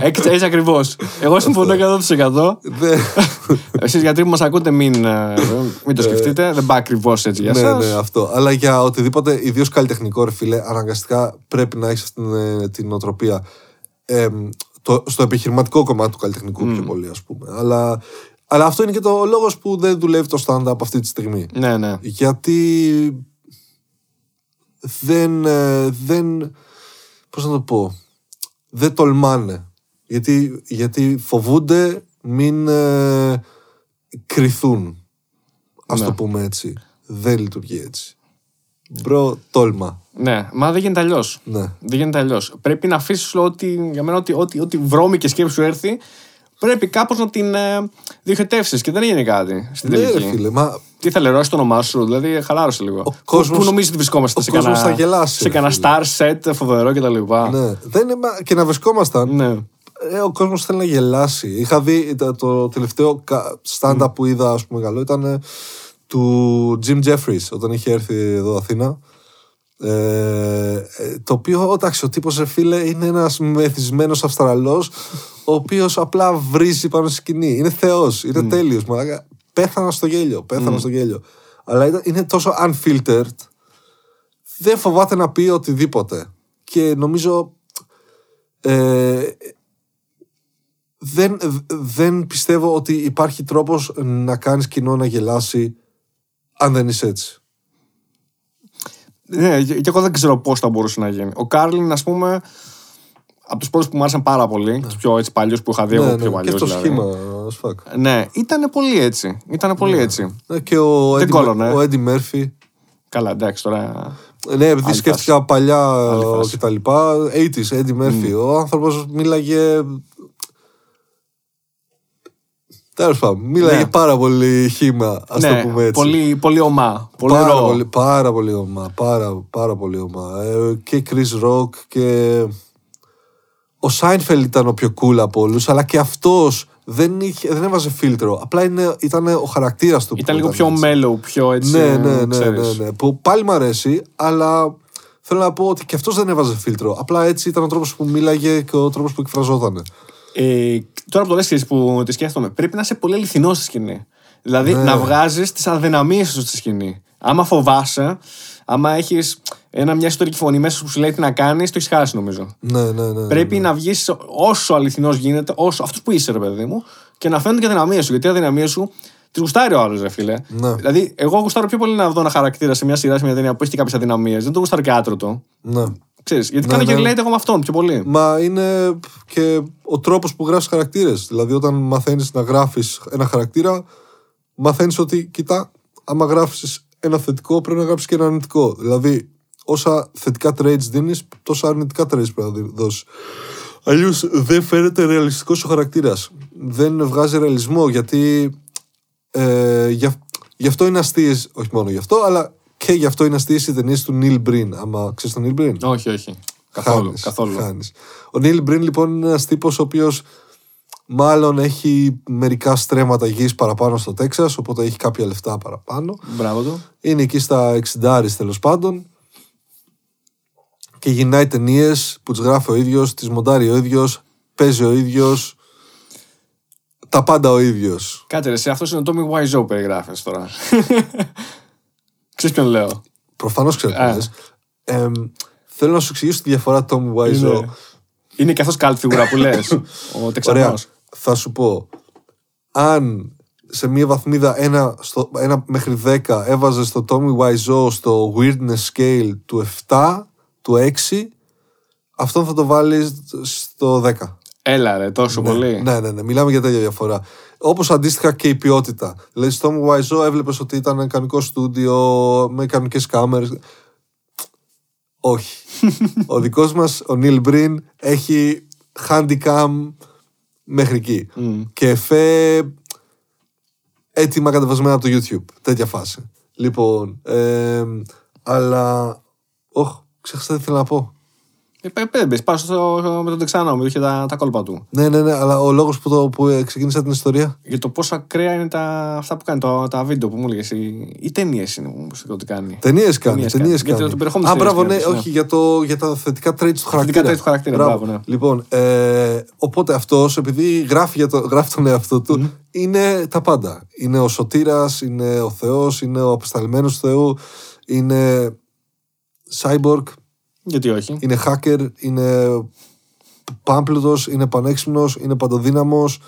Έτσι, έτσι ακριβώς. Εγώ συμφωνώ 100%. Δεν- Εσείς γιατροί που μας ακούτε, μην, ε, μην το σκεφτείτε. Δεν πάει ακριβώς έτσι για ναι, εσά. ναι, αυτό. Αλλά για οτιδήποτε, ιδίως καλλιτεχνικό, ρε φίλε, αναγκαστικά πρέπει να έχεις αυτή την, ε, την νοοτροπία. Ε, το, στο επιχειρηματικό κομμάτι του καλλιτεχνικού πιο πολύ, ας πούμε. Αλλά, αλλά αυτό είναι και το λόγος που δεν δουλεύει το stand-up αυτή τη στιγμή. Ναι, ναι. Γιατί δεν, ε, δεν πώς να το πω δεν τολμάνε γιατί, γιατί φοβούνται μην ε, κριθούν ας Ναι. το πούμε έτσι δεν λειτουργεί έτσι bro τόλμα Ναι, μα δεν γίνεται αλλιώς. ναι Δεν γίνεται αλλιώς. Πρέπει να αφήσεις ότι, για μένα, ότι, ότι, ότι βρώμικη σκέψη σου έρθει, πρέπει κάπως να την ε, διοχετεύσεις και δεν έγινε κάτι στην ναι ρε τελική. φίλε μα Τι θα λερώσει το όνομά σου, δηλαδή χαλάρωσε λίγο. Ο κόσμος- Πού, πού νομίζεις ότι βρισκόμαστε ο σε κόσμος κανένα, θα γελάσει, σε ρε κανένα φίλε. star set φοβερό κτλ. ναι. δεν είναι, μα- και να βρισκόμασταν ναι. Ε, ο κόσμος θέλει να γελάσει. Είχα δει το, το τελευταίο κα- stand-up που είδα, ας πούμε, καλό ήταν ε, του Jim Jeffries όταν είχε έρθει εδώ Αθήνα. Ε, ε, το οποίο, εντάξει, ο τύπος ρε φίλε είναι ένας μεθυσμένος Αυστραλός ο οποίος απλά βρίζει πάνω στη σκηνή. Είναι θεός, είναι τέλειος. Μαλάκα. Πέθανα στο γέλιο, πέθανα στο γέλιο. Αλλά ήταν- είναι τόσο unfiltered. Δεν φοβάται να πει οτιδήποτε. Και νομίζω ε, δεν, δεν πιστεύω ότι υπάρχει τρόπος να κάνεις κοινό να γελάσει αν δεν είσαι έτσι. Ναι, και και εγώ δεν ξέρω πώς θα μπορούσε να γίνει. Ο Κάρλιν, ας πούμε, από τους πρώτους που μου άρεσαν πάρα πολύ, τους πιο έτσι παλιούς που είχα δει εγώ ναι, πιο ναι, και παλιούς. αυτό δηλαδή. σχήμα, as fuck. Ναι, ήταν πολύ έτσι. Ήταν πολύ έτσι. Ναι, και ο Δεν Eddie, κόλλωνε. ο Eddie Murphy. Καλά, εντάξει τώρα. Ναι, επειδή Άλλη σκέφτηκα παλιά Άλλη ε, φάση. και τα λοιπά. 80s, Eddie Murphy. Ο άνθρωπος μίλαγε. Τέλος πάντων, μίλαγε Ναι. πάρα πολύ χήμα, ας ναι, το πούμε έτσι. πολύ, πολύ ομά. Πολύ πάρα, ρο. πολύ, πάρα πολύ ομά. Πάρα, πάρα πολύ ομά. Ε, και Chris Rock και. Ο Σάινφελ ήταν ο πιο cool από όλους, αλλά και αυτός δεν, είχε, δεν έβαζε φίλτρο. Απλά είναι, ήταν ο χαρακτήρας του. Ήταν που λίγο πιο έτσι. mellow, πιο έτσι. Ναι, ναι, ναι, ξέρεις. ναι, ναι. Που πάλι μ' αρέσει, αλλά θέλω να πω ότι και αυτός δεν έβαζε φίλτρο. Απλά έτσι ήταν ο τρόπος που μίλαγε και ο τρόπος που εκφραζόταν. Ε, τώρα που το λες που τη σκέφτομαι, πρέπει να είσαι πολύ αληθινός στη σκηνή. Δηλαδή Ναι. να βγάζεις τις αδυναμίες σου στη σκηνή. Άμα φοβάσαι, άμα έχεις μια ιστορική φωνή μέσα σου που σου λέει τι να κάνεις, το έχεις χάσει νομίζω. Ναι, ναι, ναι. Πρέπει να βγεις όσο αληθινός γίνεται, όσο αυτό που είσαι, ρε παιδί μου, και να φαίνονται και αδυναμίες σου. Γιατί οι αδυναμίες σου τις γουστάρει ο άλλος, ρε φίλε. Ναι. Δηλαδή, εγώ γουστάρω πιο πολύ να δω ένα χαρακτήρα σε μια σειρά, σε μια ταινία που έχει και κάποιες αδυναμίες. Δεν το γουστάρω και άτρωτο. ναι. Ξέρεις, γιατί Ναι, κάνω και ναι. relate εγώ με αυτόν πιο πολύ. Μα είναι και ο τρόπος που γράφεις χαρακτήρες. Δηλαδή, όταν μαθαίνεις να γράφεις ένα χαρακτήρα, μαθαίνεις ότι, κοιτά, άμα γράφεις ένα θετικό, πρέπει να γράψεις και ένα αρνητικό. Δηλαδή, όσα θετικά traits δίνεις, τόσα αρνητικά traits πρέπει να δώσεις. Αλλιώς δεν φαίνεται ρεαλιστικός ο χαρακτήρας. Δεν βγάζει ρεαλισμό γιατί. Ε, γι' αυ- γι' αυτό είναι αστείες, όχι μόνο γι' αυτό, αλλά και γι' αυτό είναι αστείε οι ταινίες του Νίλ Μπριν. Άμα ξέρεις τον Νίλ Μπριν. Όχι, όχι. Καθόλου. Χάνεις, καθόλου. χάνεις. Ο Νίλ Μπριν λοιπόν είναι ένας τύπος ο οποίος μάλλον έχει μερικά στρέμματα γης παραπάνω στο Τέξας, οπότε έχει κάποια λεφτά παραπάνω. Μπράβο του. Είναι εκεί στα 60 τέλος πάντων και γυρνάει ταινίες που τις γράφει ο ίδιος, τις μοντάρει ο ίδιος, παίζει ο ίδιος, τα πάντα ο ίδιος. Κάτσε ρε, σε αυτός είναι ο Tommy Wiseau περιγράφεις τώρα. Ξέρεις ποιον λέω; Προφανώς ξέρω τι Α. λες. Εμ, θέλω να σου εξηγήσω τη διαφορά Tom Wiseau. Είναι, είναι και αυτός cult φιγούρα που λες. ο Ωραία. Τεξανός. Θα σου πω. Αν σε μία βαθμίδα 1, στο, 1 μέχρι 10 έβαζες το Tommy Wiseau στο weirdness scale του 7, του 6, αυτόν θα το βάλεις στο 10. Έλα ρε, τόσο πολύ. Ναι, ναι, ναι. Μιλάμε για τέτοια διαφορά. Όπως αντίστοιχα και η ποιότητα. Δηλαδή, στο Tommy Wiseau έβλεπες ότι ήταν κανονικό στούντιο με κανονικέ κάμερες. Όχι. ο δικός μας, ο Νίλ Μπριν, έχει handicam μέχρι εκεί. Και εφέ έτοιμα κατεβασμένα από το YouTube. Τέτοια φάση. Λοιπόν, ε, αλλά. Όχι, ξέχασα τι ήθελα να πω. Ε, πέ- πέ- πες, πάω στο, με τον Τεξάνο που είχε τα, τα κόλπα του. Ναι, ναι, ναι, αλλά ο λόγος που, το, που ε, ξεκίνησα την ιστορία; Για το πόσο ακραία είναι τα, αυτά που κάνει, το, τα βίντεο που μου έλεγες. Οι, οι ταινίες είναι που μου είπε ότι κάνει. Ταινίες κάνει. Ταινίες Ταινίες κάνει. Γιατί κάνει. το περιεχόμενο Α, της μπράβο, ναι, ταινίας, ναι. όχι, για, το, για τα θετικά traits του χαρακτήρα. traits του χαρακτήρα, μπράβο, ναι. Λοιπόν, ε, οπότε αυτός, επειδή γράφει, για το, γράφει τον εαυτό του, είναι τα πάντα. Είναι ο σωτήρας, είναι ο Θεός, είναι ο απεσταλμένος του Θεού, είναι cyborg, Γιατί όχι; είναι hacker, είναι πάμπλουτος, είναι πανέξυπνος, είναι παντοδύναμος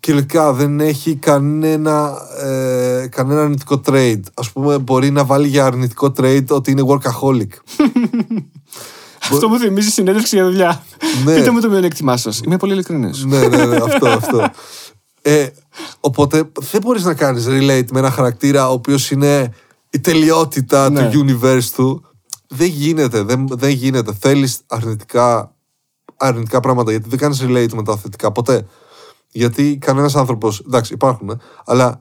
και τελικά δεν έχει κανένα, ε, κανένα αρνητικό trade. Ας πούμε μπορεί να βάλει για αρνητικό trade ότι είναι workaholic. Αυτό μου θυμίζει συνέντευξη για δουλειά. Ναι. Πείτε μου το μειονέκτημά σας. Είμαι πολύ ειλικρινής. ναι, ναι, ναι, αυτό, αυτό. Ε, οπότε δεν μπορείς να κάνεις relate με ένα χαρακτήρα ο οποίος είναι η τελειότητα Ναι. του universe του. Δεν γίνεται, δεν, δεν γίνεται. Θέλεις αρνητικά, αρνητικά πράγματα γιατί δεν κάνεις relate με τα θετικά ποτέ. Γιατί κανένας άνθρωπος, εντάξει υπάρχουν, ε, αλλά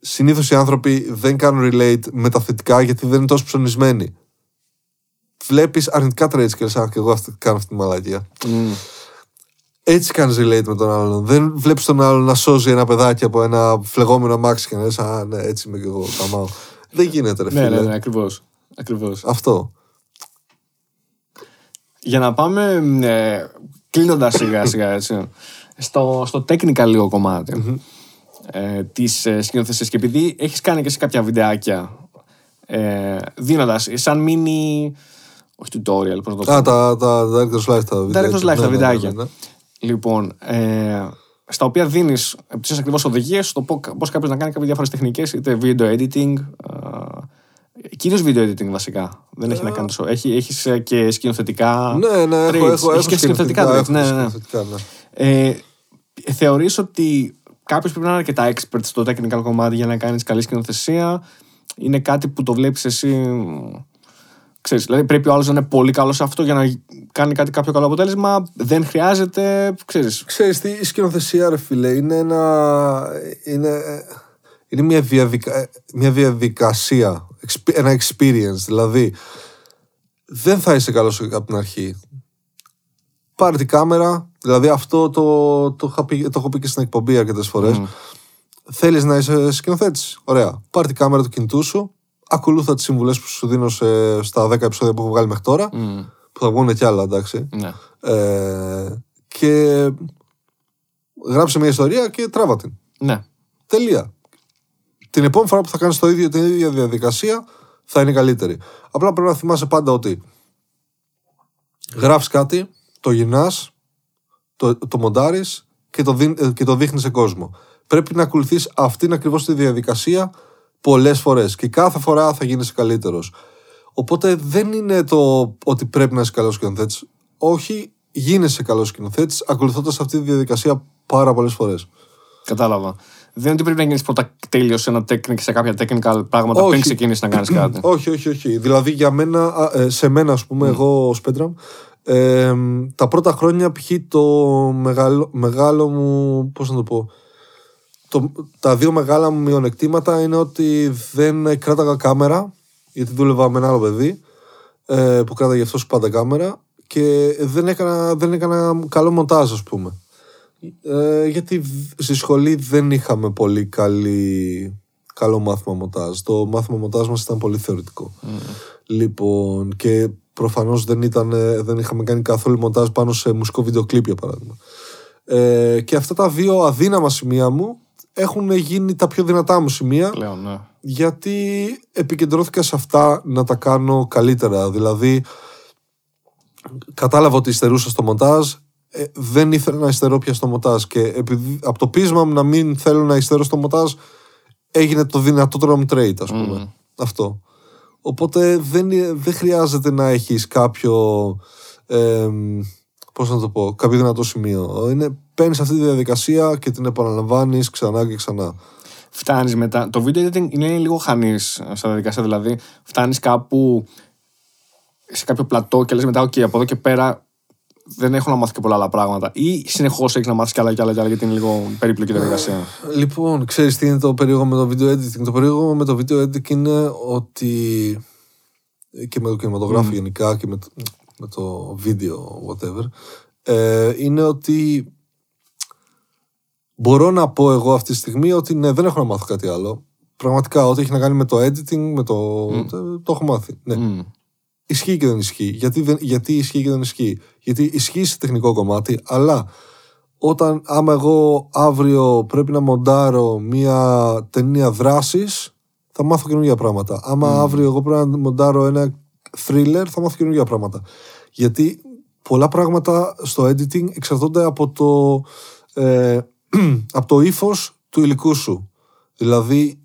συνήθως οι άνθρωποι δεν κάνουν relate με τα θετικά γιατί δεν είναι τόσο ψωνισμένοι. Βλέπεις αρνητικά traits και λες, «Α, και εγώ αυτή, κάνω αυτή τη μαλακία. Έτσι κάνεις relate με τον άλλον. Δεν βλέπεις τον άλλον να σώζει ένα παιδάκι από ένα φλεγόμενο αμάξι και να λες, Α, ναι, έτσι είμαι και εγώ. Καμάω. Δεν γίνεται, ρε Ναι, φίλε. ναι, ναι, ακριβώς. Ακριβώς. Αυτό. Για να πάμε ε, κλείνοντας σιγά σιγά έτσι. Στο, στο technical λίγο κομμάτι. ε, της ε, σκηνοθεσίας. Και επειδή έχεις κάνει και σε κάποια βιντεάκια ε, δίνοντας σαν μίνι. Όχι tutorial, πώς να το πω. Α, τα, τα Director's Live τα βιντεάκια. Director's Live, Ναι, τα ναι, βιντεάκια. ναι, ναι. Λοιπόν, ε, στα οποία δίνεις τις ακριβώς οδηγίες στο πώ κάποιος να κάνει κάποιες διάφορες τεχνικές, είτε video editing. Κυρίω video editing βασικά. Δεν έχει να κάνει τόσο. Έχει έχεις, ε, και σκηνοθετικά. Ναι, ναι, έχω, traits. έχω, Έχεις έχω και σκηνοθετικά. traits, έχω Ναι, ναι, ναι. σκηνοθετικά, ναι. Ε, θεωρείς ότι κάποιος πρέπει να είναι αρκετά expert στο technical κομμάτι για να κάνεις καλή σκηνοθεσία; Είναι κάτι που το βλέπεις εσύ. μ, Ξέρεις, δηλαδή πρέπει ο άλλος να είναι πολύ καλός σε αυτό για να κάνει κάτι κάποιο καλό αποτέλεσμα; Δεν χρειάζεται. Ξέρεις, Ξέρεις τι, η σκηνοθεσία ρε φίλε είναι ένα είναι, είναι μια, διαδικα, μια διαδικασία exp- ένα experience. Δηλαδή δεν θα είσαι καλός από την αρχή. Πάρε την κάμερα. Δηλαδή αυτό το, το, είχα πει- το έχω πει και στην εκπομπή αρκετές φορές. Θέλεις να είσαι σκηνοθέτης. Ωραία. Πάρε την κάμερα του κινητού σου. Ακολούθα τις συμβουλές που σου δίνω σε, στα 10 επεισόδια που έχω βγάλει μέχρι τώρα μ, που θα βγουν κι άλλα εντάξει. Ναι. ε, και γράψε μια ιστορία και τράβα την. ναι. Τελεία. Την επόμενη φορά που θα κάνεις το ίδιο, την ίδια διαδικασία θα είναι καλύτερη. Απλά πρέπει να θυμάσαι πάντα ότι γράφεις κάτι, το γυρνάς, το, το μοντάρεις και το, δι, ε, και το δείχνεις σε κόσμο. Πρέπει να ακολουθείς αυτήν ακριβώς τη διαδικασία πολλές φορές και κάθε φορά θα γίνεσαι καλύτερος. Οπότε δεν είναι το ότι πρέπει να είσαι καλός σκηνοθέτης. Όχι, γίνεσαι καλός σκηνοθέτης ακολουθώντας αυτή τη διαδικασία πάρα πολλές φορές. Κατάλαβα. Δεν είναι ότι πρέπει να γίνεις πρώτα τέλειος σε, ένα technic, σε κάποια technical πράγματα Όχι. πριν ξεκινήσεις να κάνεις κάτι. όχι, όχι, όχι. Δηλαδή για μένα, α, ε, σε μένα ας πούμε, εγώ ο Σπέντραμ, ε, τα πρώτα χρόνια π.χ. το μεγάλο, μεγάλο μου, πώς να το πω, το, τα δύο μεγάλα μου μειονεκτήματα είναι ότι δεν κράταγα κάμερα, γιατί δούλευα με ένα άλλο παιδί ε, που κράταγε αυτός πάντα κάμερα και δεν έκανα, δεν έκανα καλό μοντάζ ας πούμε. Ε, γιατί β- στη σχολή δεν είχαμε πολύ καλή, καλό μάθημα μοντάζ. Το μάθημα μοντάζ μας ήταν πολύ θεωρητικό. Λοιπόν, και προφανώς δεν, ήταν, ε, δεν είχαμε κάνει καθόλου μοντάζ πάνω σε μουσικό βίντεο κλιπ, για παράδειγμα. Ε, και αυτά τα δύο αδύναμα σημεία μου έχουν γίνει τα πιο δυνατά μου σημεία Πλέον, ναι. γιατί επικεντρώθηκα σε αυτά να τα κάνω καλύτερα. Δηλαδή, κατάλαβα ότι υστερούσα στο μοντάζ, ε, δεν ήθελα να υστερώ πια στο μοντάζ και επειδή, από το πείσμα μου να μην θέλω να υστερώ στο μοντάζ έγινε το δυνατότερο μου trait, ας πούμε. Αυτό. Οπότε δεν, ε- δεν χρειάζεται να έχεις κάποιο ε, πώς να το πω, κάποιο δυνατό σημείο. Είναι, παίρνεις αυτή τη διαδικασία και την επαναλαμβάνεις ξανά και ξανά. Φτάνεις μετά. Το video editing είναι λίγο χανής στα διαδικασία. Δηλαδή, φτάνεις κάπου σε κάποιο πλατό και λες μετά, OK, από εδώ και πέρα δεν έχω να μάθω και πολλά άλλα πράγματα. Ή συνεχώς έχει να μάθεις κι άλλα κι άλλα κι άλλα, γιατί είναι λίγο περίπλοκη η διαδικασία. Λοιπόν, ξέρεις τι είναι το περίεργο με το video editing; Το περίεργο με το video editing είναι ότι και με το κινηματογράφο γενικά και με το, με το βίντεο whatever ε, είναι ότι μπορώ να πω εγώ αυτή τη στιγμή ότι ναι, δεν έχω να μάθω κάτι άλλο. Πραγματικά, ό,τι έχει να κάνει με το editing, με το, το, το έχω μάθει. Ναι. Μμ. Ισχύει και δεν ισχύει. Γιατί, δεν, γιατί ισχύει και δεν ισχύει. Γιατί ισχύει σε τεχνικό κομμάτι, αλλά όταν άμα εγώ αύριο πρέπει να μοντάρω μία ταινία δράσης, θα μάθω καινούργια πράγματα. Άμα αύριο εγώ πρέπει να μοντάρω ένα thriller, θα μάθω καινούργια πράγματα. Γιατί πολλά πράγματα στο editing εξαρτώνται από το, ε, από το ύφος του υλικού σου. Δηλαδή,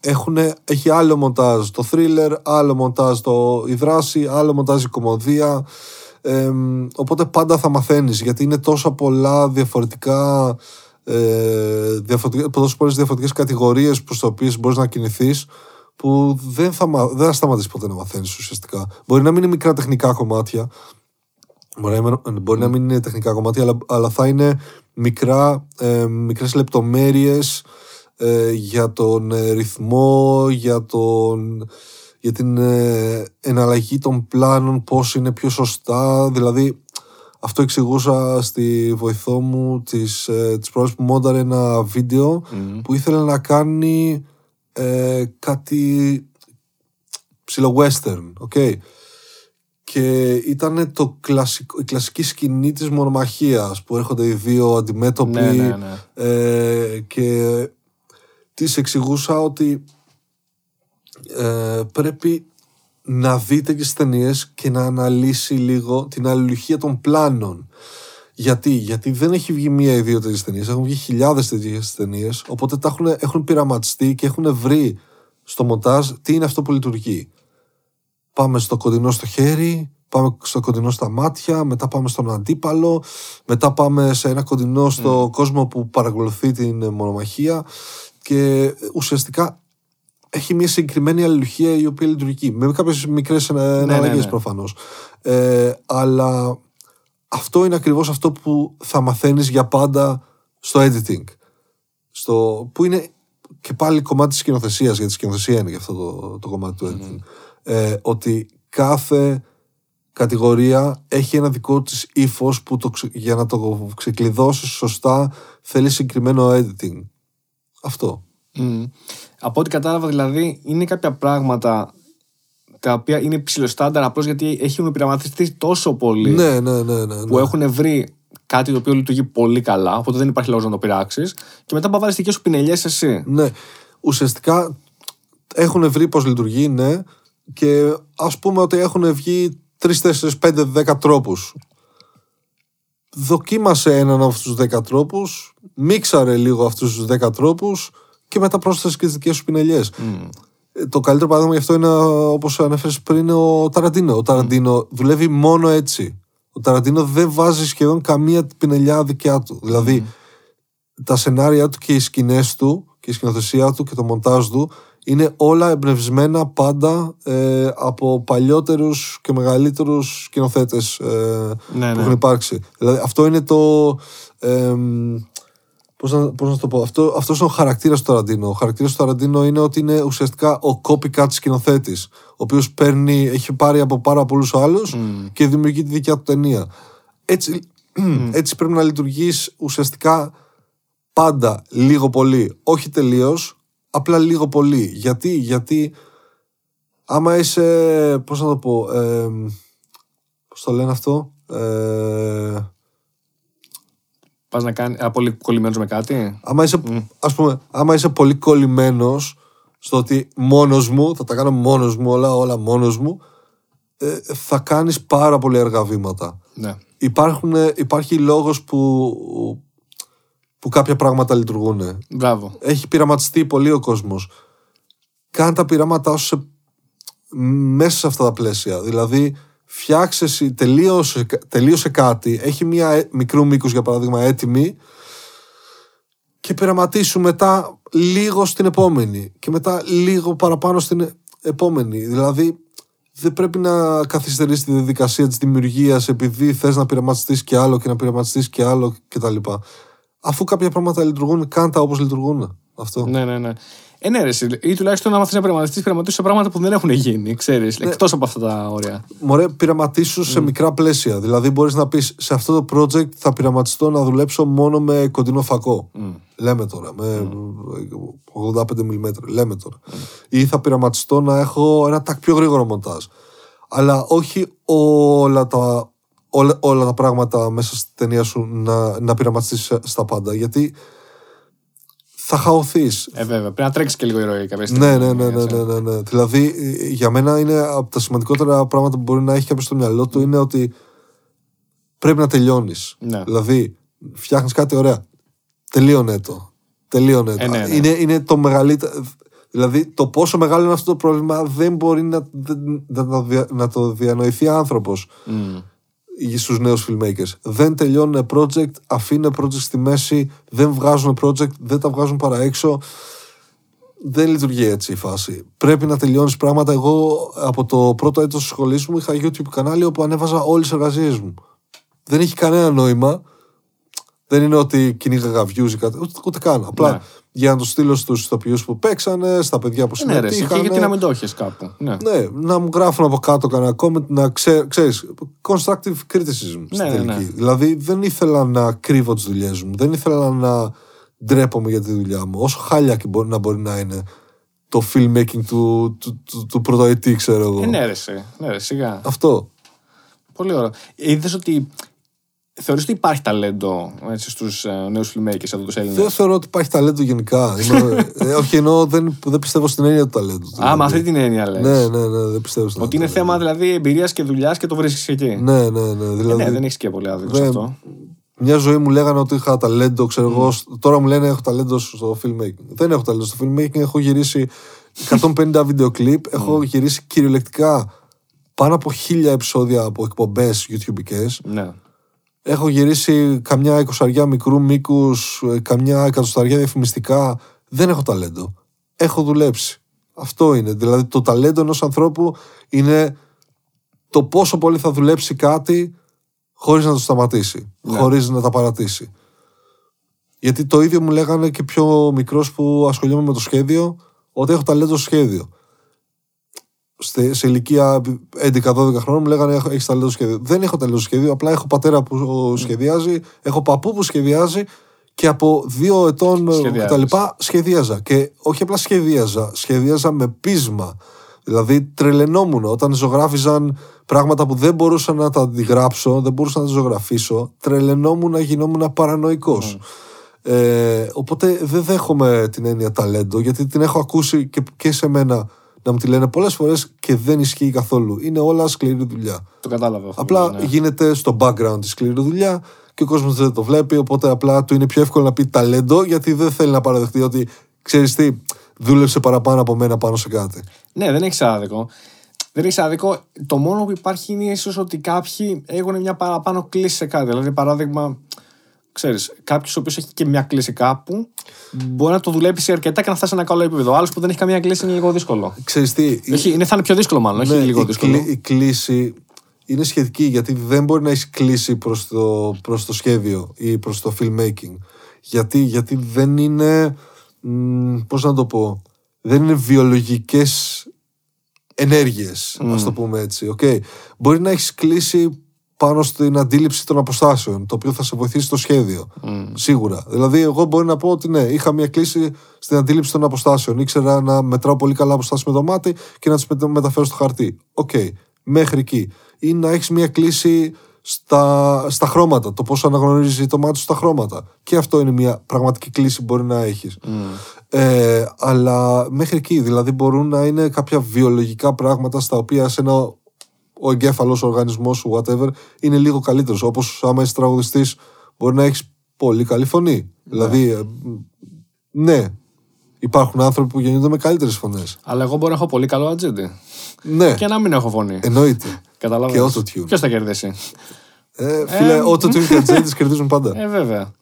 έχουνε, έχει άλλο μοντάζ το thriller, άλλο μοντάζ το, η δράση, άλλο μοντάζ η κομμωδία. Εμ, οπότε πάντα θα μαθαίνεις γιατί είναι τόσα πολλά διαφορετικά ε, διαφορετικά, τόσες πολλές διαφορετικές κατηγορίες προς τις οποίες μπορείς να κινηθείς που δεν θα, μα- δεν θα σταματήσεις ποτέ να μαθαίνεις ουσιαστικά. Μπορεί να μην είναι μικρά τεχνικά κομμάτια, Μπορεί να, μην- μπορεί να μην είναι τεχνικά κομμάτια, αλλά, αλλά θα είναι μικρά, ε, μικρές λεπτομέρειες ε, για τον ε, ρυθμό, για, τον, για την ε, εναλλαγή των πλάνων, πώς είναι πιο σωστά. Δηλαδή, αυτό εξηγούσα στη βοηθό μου της, ε, της πρώτης που μόνταρε ένα βίντεο που ήθελε να κάνει ε, κάτι ψηλο western, okay. Και ήταν το κλασικό, η κλασική σκηνή της μονομαχίας που έρχονται οι δύο αντιμέτωποι Ναι, ναι, ναι. ε, και της εξηγούσα ότι ε, πρέπει να δείτε και στις ταινίες και να αναλύσει λίγο την αλληλουχία των πλάνων. Γιατί, Γιατί δεν έχει βγει μία ή δύο τέτοιες ταινίες, έχουν βγει χιλιάδες τέτοιες ταινίες. Οπότε τα έχουν, έχουν πειραματιστεί και έχουν βρει στο μοντάζ τι είναι αυτό που λειτουργεί. Πάμε στο κοντινό στο χέρι, πάμε στο κοντινό στα μάτια, μετά πάμε στον αντίπαλο, μετά πάμε σε ένα κοντινό στο κόσμο που παρακολουθεί την μονομαχία και ουσιαστικά έχει μια συγκεκριμένη αλληλουχία η οποία λειτουργεί. Με κάποιες μικρές εναλλαγέ ναι, ναι, ναι. προφανώς. Ε, αλλά αυτό είναι ακριβώς αυτό που θα μαθαίνεις για πάντα στο editing. Στο, που είναι και πάλι κομμάτι της σκηνοθεσίας, γιατί η σκηνοθεσία είναι για αυτό το, το κομμάτι του editing. Ε, ότι κάθε κατηγορία έχει ένα δικό της ύφος που το, για να το ξεκλειδώσεις σωστά θέλει συγκεκριμένο editing. Αυτό. Από ό,τι κατάλαβα, δηλαδή, είναι κάποια πράγματα τα οποία είναι ψηλοστάνταρ απλώς γιατί έχουν πειραματιστεί τόσο πολύ. Ναι, ναι, ναι, ναι, Που έχουν βρει κάτι το οποίο λειτουργεί πολύ καλά, οπότε δεν υπάρχει λόγος να το πειράξεις. Και μετά να βάλεις δικές σου πινελιές εσύ. Ναι. Ουσιαστικά έχουν βρει πώς λειτουργεί, ναι. Και ας πούμε ότι έχουν βγει 3, 4, 5, 10 τρόπους. Δοκίμασε έναν από αυτού τους 10 τρόπους, μίξαρε λίγο αυτούς τους 10 τρόπους και μετά πρόσθεσε και τις δικές σου πινελιές. Mm. Το καλύτερο παράδειγμα γι' αυτό είναι όπως ανέφερες πριν ο Ταραντίνο. Ο Ταραντίνο mm. δουλεύει μόνο έτσι. Ο Ταραντίνο δεν βάζει σχεδόν καμία πινελιά δικιά του. Δηλαδή τα σενάρια του και οι σκηνές του και η σκηνοθεσία του και το μοντάζ του είναι όλα εμπνευσμένα πάντα ε, από παλιότερους και μεγαλύτερους σκηνοθέτες ε, ναι, που ναι. έχουν υπάρξει. Δηλαδή αυτό είναι το. Ε, Πώς να, πώς να το πω, αυτό αυτός είναι ο χαρακτήρας του Ταραντίνο. Ο χαρακτήρας του Ταραντίνο είναι ότι είναι ουσιαστικά ο copycat σκηνοθέτης. Ο οποίος έχει πάρει από πάρα πολλούς άλλους και δημιουργεί τη δικιά του ταινία. Έτσι, έτσι πρέπει να λειτουργείς ουσιαστικά πάντα λίγο πολύ. Όχι τελείως, απλά λίγο πολύ. Γιατί, γιατί άμα είσαι. Πώς να το πω. Ε, Πώς το λένε αυτό. Ε, Πας να κάνει. Α, πολύ κολλημένος με κάτι; Άμα είσαι, mm. ας πούμε, άμα είσαι πολύ κολλημένος στο ότι μόνος μου, θα τα κάνω μόνος μου όλα, όλα μόνος μου, ε, θα κάνεις πάρα πολύ αργά βήματα. Ναι. Υπάρχουν, υπάρχει λόγος που, που κάποια πράγματα λειτουργούν. Μπράβο. Έχει πειραματιστεί πολύ ο κόσμος. Κάνε τα πειράματά σου μέσα σε αυτά τα πλαίσια. Δηλαδή, φτιάξε, τελείωσε, τελείωσε κάτι, έχει μία μικρού μήκους για παράδειγμα έτοιμη και πειραματίσου μετά λίγο στην επόμενη και μετά λίγο παραπάνω στην επόμενη. Δηλαδή δεν πρέπει να καθυστερήσει τη διαδικασία της δημιουργίας επειδή θες να πειραματιστείς και άλλο και να πειραματιστείς και άλλο κτλ. Αφού κάποια πράγματα λειτουργούν, κάντα όπως λειτουργούν. Αυτό. Ναι, ναι, ναι. Ε, ναι, ρε, ή τουλάχιστον να μάθει να πειραματιστείς, πειραματίσει σε πράγματα που δεν έχουν γίνει, ξέρεις, ναι. εκτός από αυτά τα όρια. Μωρέ, πειραματίσου mm. σε μικρά πλαίσια. Δηλαδή, μπορείς να πεις σε αυτό το project θα πειραματιστώ να δουλέψω μόνο με κοντινό φακό. Mm. Λέμε τώρα, με mm. 85 mm. Λέμε τώρα. Mm. Ή θα πειραματιστώ να έχω ένα τάκ πιο γρήγορο μοντάζ. Αλλά όχι όλα τα, όλα, όλα τα πράγματα μέσα στη ταινία σου να, να πειραματιστείς στα πάντα. Γιατί θα χαωθείς. Ε, βέβαια. Πρέπει να τρέξεις και λίγο η ροή κάποια στιγμή. Ναι, ναι, ναι, ναι, ναι, ναι, ναι. Δηλαδή, για μένα είναι από τα σημαντικότερα πράγματα που μπορεί να έχει κάποιος στο μυαλό του είναι ότι πρέπει να τελειώνεις. Ναι. Δηλαδή, φτιάχνεις κάτι ωραία. Τελείωνε το. Τελείωνε το. Ε, ναι, ναι. Είναι, είναι το μεγαλύτερο. Δηλαδή, το πόσο μεγάλο είναι αυτό το πρόβλημα δεν μπορεί να, να, να το διανοηθεί άνθρωπος. Mm στους νέους filmmakers. Δεν τελειώνουν project, αφήνουν project στη μέση, δεν βγάζουν project, δεν τα βγάζουν παρά έξω. Δεν λειτουργεί έτσι η φάση. Πρέπει να τελειώνεις πράγματα. Εγώ από το πρώτο έτος της σχολής μου είχα YouTube κανάλι όπου ανέβαζα όλες τις εργασίες μου. Δεν έχει κανένα νόημα. Δεν είναι ότι κυνήγαγα views ή κάτι. Ούτε, ούτε καν. Απλά ναι για να το στείλω στους ηθοποιούς που παίξανε, στα παιδιά που συμμετείχαν. Ναι, ρε, και γιατί να μην το έχεις κάπου. Ναι. ναι, να μου γράφουν από κάτω κανένα comment, να ξέρεις. Constructive criticism στην ναι, τελική. Ναι. Δηλαδή δεν ήθελα να κρύβω τις δουλειές μου. Δεν ήθελα να ντρέπομαι για τη δουλειά μου. Όσο χάλια και μπορεί να μπορεί να είναι το filmmaking του, του, του, του πρωτοετή, ξέρω εγώ. Ε, ναι, ρε, ναι, ρε, σιγά. Αυτό. Πολύ ωραίο. Είδες ότι θεωρείς ότι υπάρχει ταλέντο έτσι, στους ε, νέους filmmakers εδώ τους Έλληνες; Δεν θεωρώ ότι υπάρχει ταλέντο γενικά. Είμαι- ε, όχι, εννοώ δεν, δεν πιστεύω στην έννοια του ταλέντου. Α, δηλαδή. με αυτή την έννοια λες. Ναι, ναι, ναι, δεν πιστεύω στην Ότι είναι έννοια του θέμα δηλαδή εμπειρίας και δουλειάς και το βρίσκεις εκεί. Ναι, ναι, ναι. Ε, Δηλαδή, ναι, δεν έχεις και πολύ άδικο σε δεν- αυτό. Μια ζωή μου λέγανε ότι είχα ταλέντο, ξέρω εγώ. Τώρα μου λένε έχω ταλέντο στο filmmaking. Δεν έχω ταλέντο στο filmmaking. Έχω γυρίσει 150 βίντεο κλιπ. Έχω γυρίσει κυριολεκτικά πάνω από χίλια επεισόδια από εκπομπές YouTubeικές. Ναι. Έχω γυρίσει καμιά εικοσαριά μικρού μήκους, καμιά εκατοσταριά διαφημιστικά. Δεν έχω ταλέντο. Έχω δουλέψει. Αυτό είναι. Δηλαδή το ταλέντο ενός ανθρώπου είναι το πόσο πολύ θα δουλέψει κάτι χωρίς να το σταματήσει, χωρίς να τα παρατήσει. Γιατί το ίδιο μου λέγανε και πιο μικρός που ασχολιόμαι με το σχέδιο, ότι έχω ταλέντο στο σχέδιο. Σε, σε ηλικία 11-12 χρόνων μου λέγανε έχεις ταλέντο στο σχέδιο. Δεν έχω ταλέντο στο σχέδιο, απλά έχω πατέρα που σχεδιάζει, έχω παππού που σχεδιάζει και από δύο ετών Σχεδιάζεις. κτλ. σχεδίαζα. Και όχι απλά σχεδίαζα, σχεδίαζα με πείσμα. Δηλαδή τρελαινόμουν όταν ζωγράφιζαν πράγματα που δεν μπορούσα να τα αντιγράψω, δεν μπορούσα να τα ζωγραφίσω. Τρελαινόμουν, γινόμουν παρανοϊκός. Ε, οπότε δεν δέχομαι την έννοια ταλέντο, γιατί την έχω ακούσει και, και σε μένα να μου τη λένε πολλές φορές και δεν ισχύει καθόλου. Είναι όλα σκληρή δουλειά. Το κατάλαβα αυτό. Απλά ναι. γίνεται στο background τη σκληρή δουλειά και ο κόσμος δεν το βλέπει. Οπότε απλά του είναι πιο εύκολο να πει ταλέντο, γιατί δεν θέλει να παραδεχτεί ότι ξέρεις τι, δούλεψε παραπάνω από μένα πάνω σε κάτι. Ναι, δεν έχεις άδικο. Δεν έχεις άδικο. Το μόνο που υπάρχει είναι ίσως ότι κάποιοι έχουν μια παραπάνω κλίση σε κάτι. Δηλαδή, παράδειγμα, ξέρεις, κάποιος ο οποίος έχει και μια κλίση κάπου μπορεί να το δουλέψει αρκετά και να φτάσει σε ένα καλό επίπεδο. Άλλος που δεν έχει καμία κλίση είναι λίγο δύσκολο. Ξέρεις τι, Έχει, είναι, θα είναι πιο δύσκολο, μάλλον. όχι ναι, λίγο η, δύσκολο. κλή- η κλίση είναι σχετική γιατί δεν μπορεί να έχεις κλίση προς το, προς το σχέδιο ή προς το filmmaking. Γιατί, γιατί δεν είναι, μ, πώς να το πω, δεν είναι βιολογικές ενέργειες, ας το πούμε έτσι. οκ. Μπορεί να έχεις κλίση πάνω στην αντίληψη των αποστάσεων, το οποίο θα σε βοηθήσει στο σχέδιο. Σίγουρα. Δηλαδή, εγώ μπορεί να πω ότι ναι, είχα μια κλίση στην αντίληψη των αποστάσεων. Ήξερα να μετράω πολύ καλά αποστάσεις με το μάτι και να τις μεταφέρω στο χαρτί. Οκ. Μέχρι εκεί. Ή να έχεις μια κλίση στα, στα χρώματα, το πώς αναγνωρίζεις το μάτι σου στα χρώματα. Και αυτό είναι μια πραγματική κλίση που μπορεί να έχεις. Ε, αλλά μέχρι εκεί, δηλαδή μπορούν να είναι κάποια βιολογικά πράγματα στα οποία σε ένα ο εγκέφαλος, ο οργανισμός σου, whatever, είναι λίγο καλύτερος. Όπως άμα είσαι τραγουδιστής, μπορεί να έχεις πολύ καλή φωνή. Δηλαδή, ε, ναι, υπάρχουν άνθρωποι που γεννιούνται με καλύτερες φωνές. Αλλά εγώ μπορώ να έχω πολύ καλό ατζέντη. Ναι, Και να μην έχω φωνή. εννοείται. Καταλαβαίνεις. και auto-tune. Ποιος θα κερδίσει; Ε, φίλε, ό,τι του και τζέντε κερδίζουν πάντα. Ε, βέβαια.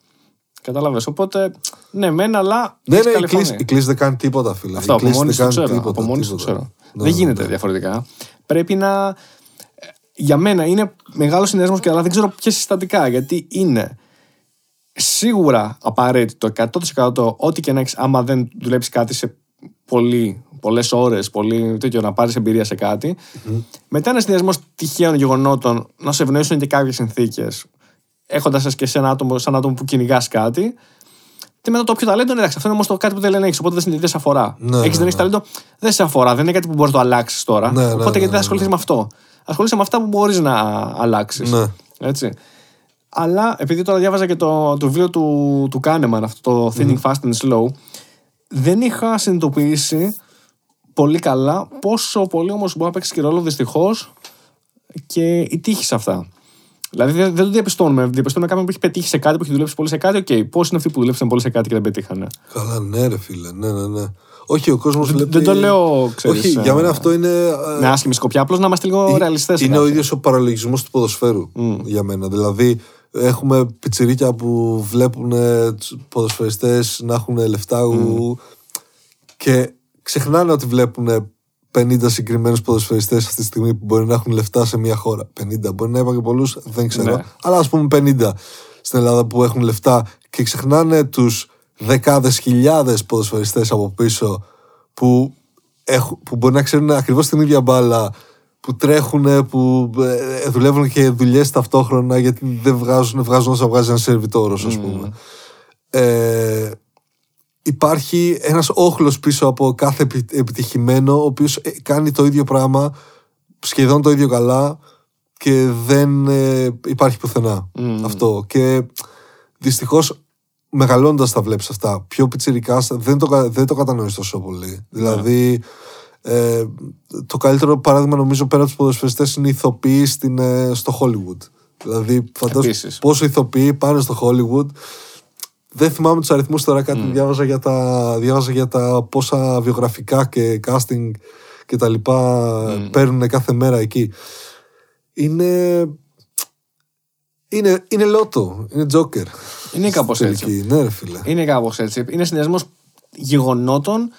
Καταλαβες. Οπότε, ναι, μεν, αλλά. ναι, έχεις ναι, η καλή κλίση, φωνή. η κλίση δεν κάνει τίποτα, φίλε. Αυτό η από κλίση μόνη δεν του το κάνει ξέρω. τίποτα. από μόνη του το τίποτα. ξέρω. Ναι, δεν ναι, γίνεται ναι. διαφορετικά. Πρέπει να. Για μένα είναι μεγάλος συνδυασμός και αλλά δεν ξέρω ποιε συστατικά. Γιατί είναι σίγουρα απαραίτητο 100% ό,τι και να έχεις, άμα δεν δουλέψεις κάτι σε πολύ, πολλές ώρες, πολύ τέτοιο, να πάρεις εμπειρία σε κάτι. Μετά ένα συνδυασμός τυχαίων γεγονότων να σε ευνοήσουν και κάποιες συνθήκες έχοντας εσάς και σε ένα άτομο, σαν άτομο που κυνηγάς κάτι. Και μετά το όποιο ταλέντο είναι εντάξει, αυτό είναι όμως το κάτι που δεν λένε έχει, οπότε δεν, συνδυ- δεν σε αφορά. Ναι, έχεις, ναι, δεν έχεις ναι. ταλέντο, δεν σε αφορά. Δεν είναι κάτι που μπορείς να το αλλάξεις τώρα. Ναι, ναι, οπότε ναι, γιατί ναι, δεν θα ασχοληθείς ναι. με αυτό. Ασχολείσαι με αυτά που μπορείς να αλλάξεις. Ναι. Έτσι. Αλλά επειδή τώρα διάβαζα και το, το βιβλίο του, του Kahneman, αυτό το Thinking Fast and Slow, δεν είχα συνειδητοποιήσει πολύ καλά πόσο πολύ όμως μπορεί να παίξει και ρόλο δυστυχώς και η τύχη σε αυτά. Δηλαδή δεν, δεν το διαπιστώνουμε. Διαπιστώνουμε κάποιον που έχει πετύχει σε κάτι, που έχει δουλέψει πολύ σε κάτι. Οκ, πώς είναι αυτοί που δουλέψαν πολύ σε κάτι και δεν πετύχανε; Καλά, ναι, ρε φίλε. Ναι, ναι, ναι. Όχι, ο κόσμος βλέπει. δεν το λέω, ξέρεις, Όχι, για ε, μένα αυτό είναι. ε, Με άσχημη σκοπιά, απλώς να είμαστε λίγο ρεαλιστές. Είναι ο ίδιος ο παραλογισμός του ποδοσφαίρου για μένα. Δηλαδή, έχουμε πιτσιρίκια που βλέπουν τους ποδοσφαιριστές να έχουν λεφτά ου, και ξεχνάνε ότι βλέπουν 50 συγκεκριμένους ποδοσφαιριστές αυτή τη στιγμή που μπορεί να έχουν λεφτά σε μια χώρα. 50, μπορεί να είπα και πολλούς, δεν ξέρω. Ναι. Αλλά ας πούμε 50 στην Ελλάδα που έχουν λεφτά και ξεχνάνε τους δεκάδες χιλιάδες ποδοσφαιριστές από πίσω που, έχουν, που μπορεί να ξέρουν ακριβώς την ίδια μπάλα, που τρέχουν, που ε, δουλεύουν και δουλειές ταυτόχρονα γιατί δεν βγάζουν, βγάζουν όσα βγάζει ένα σερβιτόρο, ας πούμε. Ε, υπάρχει ένας όχλος πίσω από κάθε επι- επιτυχημένο ο οποίος ε, κάνει το ίδιο πράγμα σχεδόν το ίδιο καλά και δεν ε, υπάρχει πουθενά αυτό. Και δυστυχώς μεγαλώντας τα βλέπεις αυτά. Πιο πιτσιρικάς δεν το, δεν το κατανοείς τόσο πολύ. Δηλαδή, ε, το καλύτερο παράδειγμα νομίζω πέρα από τους ποδοσφαιριστές είναι οι ηθοποιοί στην, ε, στο Hollywood. Δηλαδή, φαντάζομαι Επίσης. πόσο ηθοποιοί πάνε στο Hollywood. Δεν θυμάμαι τους αριθμούς τώρα, κάτι διάβαζα, για τα, διάβαζα για τα πόσα βιογραφικά και casting και τα λοιπά παίρνουν κάθε μέρα εκεί. Είναι. Είναι, είναι λότο, είναι τζόκερ. Είναι κάπως έτσι. Τελική. Ναι, ρε φίλε. Είναι κάπως έτσι. Είναι συνδυασμός γεγονότων.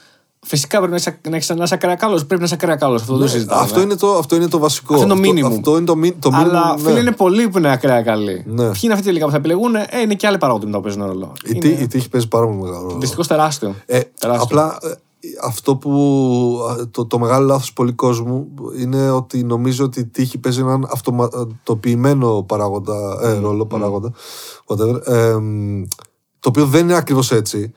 Φυσικά πρέπει να είσαι, να έχεις- να είσαι ακραία καλός. Πρέπει να είσαι ακραία καλός. Αυτό δεν το συζητάμε. Ναι, Αυτό είναι το, αυτό είναι το βασικό. Αυτό είναι το minimum. Αυτό είναι το, μι- το minimum. Αλλά ναι. φίλε είναι πολλοί που είναι ακραία καλοί. Ναι. Ποιοι είναι αυτοί τελικά που θα επιλεγούν, ε, είναι και άλλοι παράγοντες που παίζουν ρόλο. Η, τύ- η τύχη παίζει πάρα πολύ μεγάλο ρόλο. Δυστυχώς τεράστιο. Ε, τεράστιο. απλά ε, αυτό που α, το, το μεγάλο λάθος πολλοί κόσμου είναι ότι νομίζω ότι η τύχη παίζει έναν αυτοματοποιημένο παράγοντα, ε, ρόλο, παράγοντα, whatever, ε, μ, το οποίο δεν είναι ακριβώς έτσι.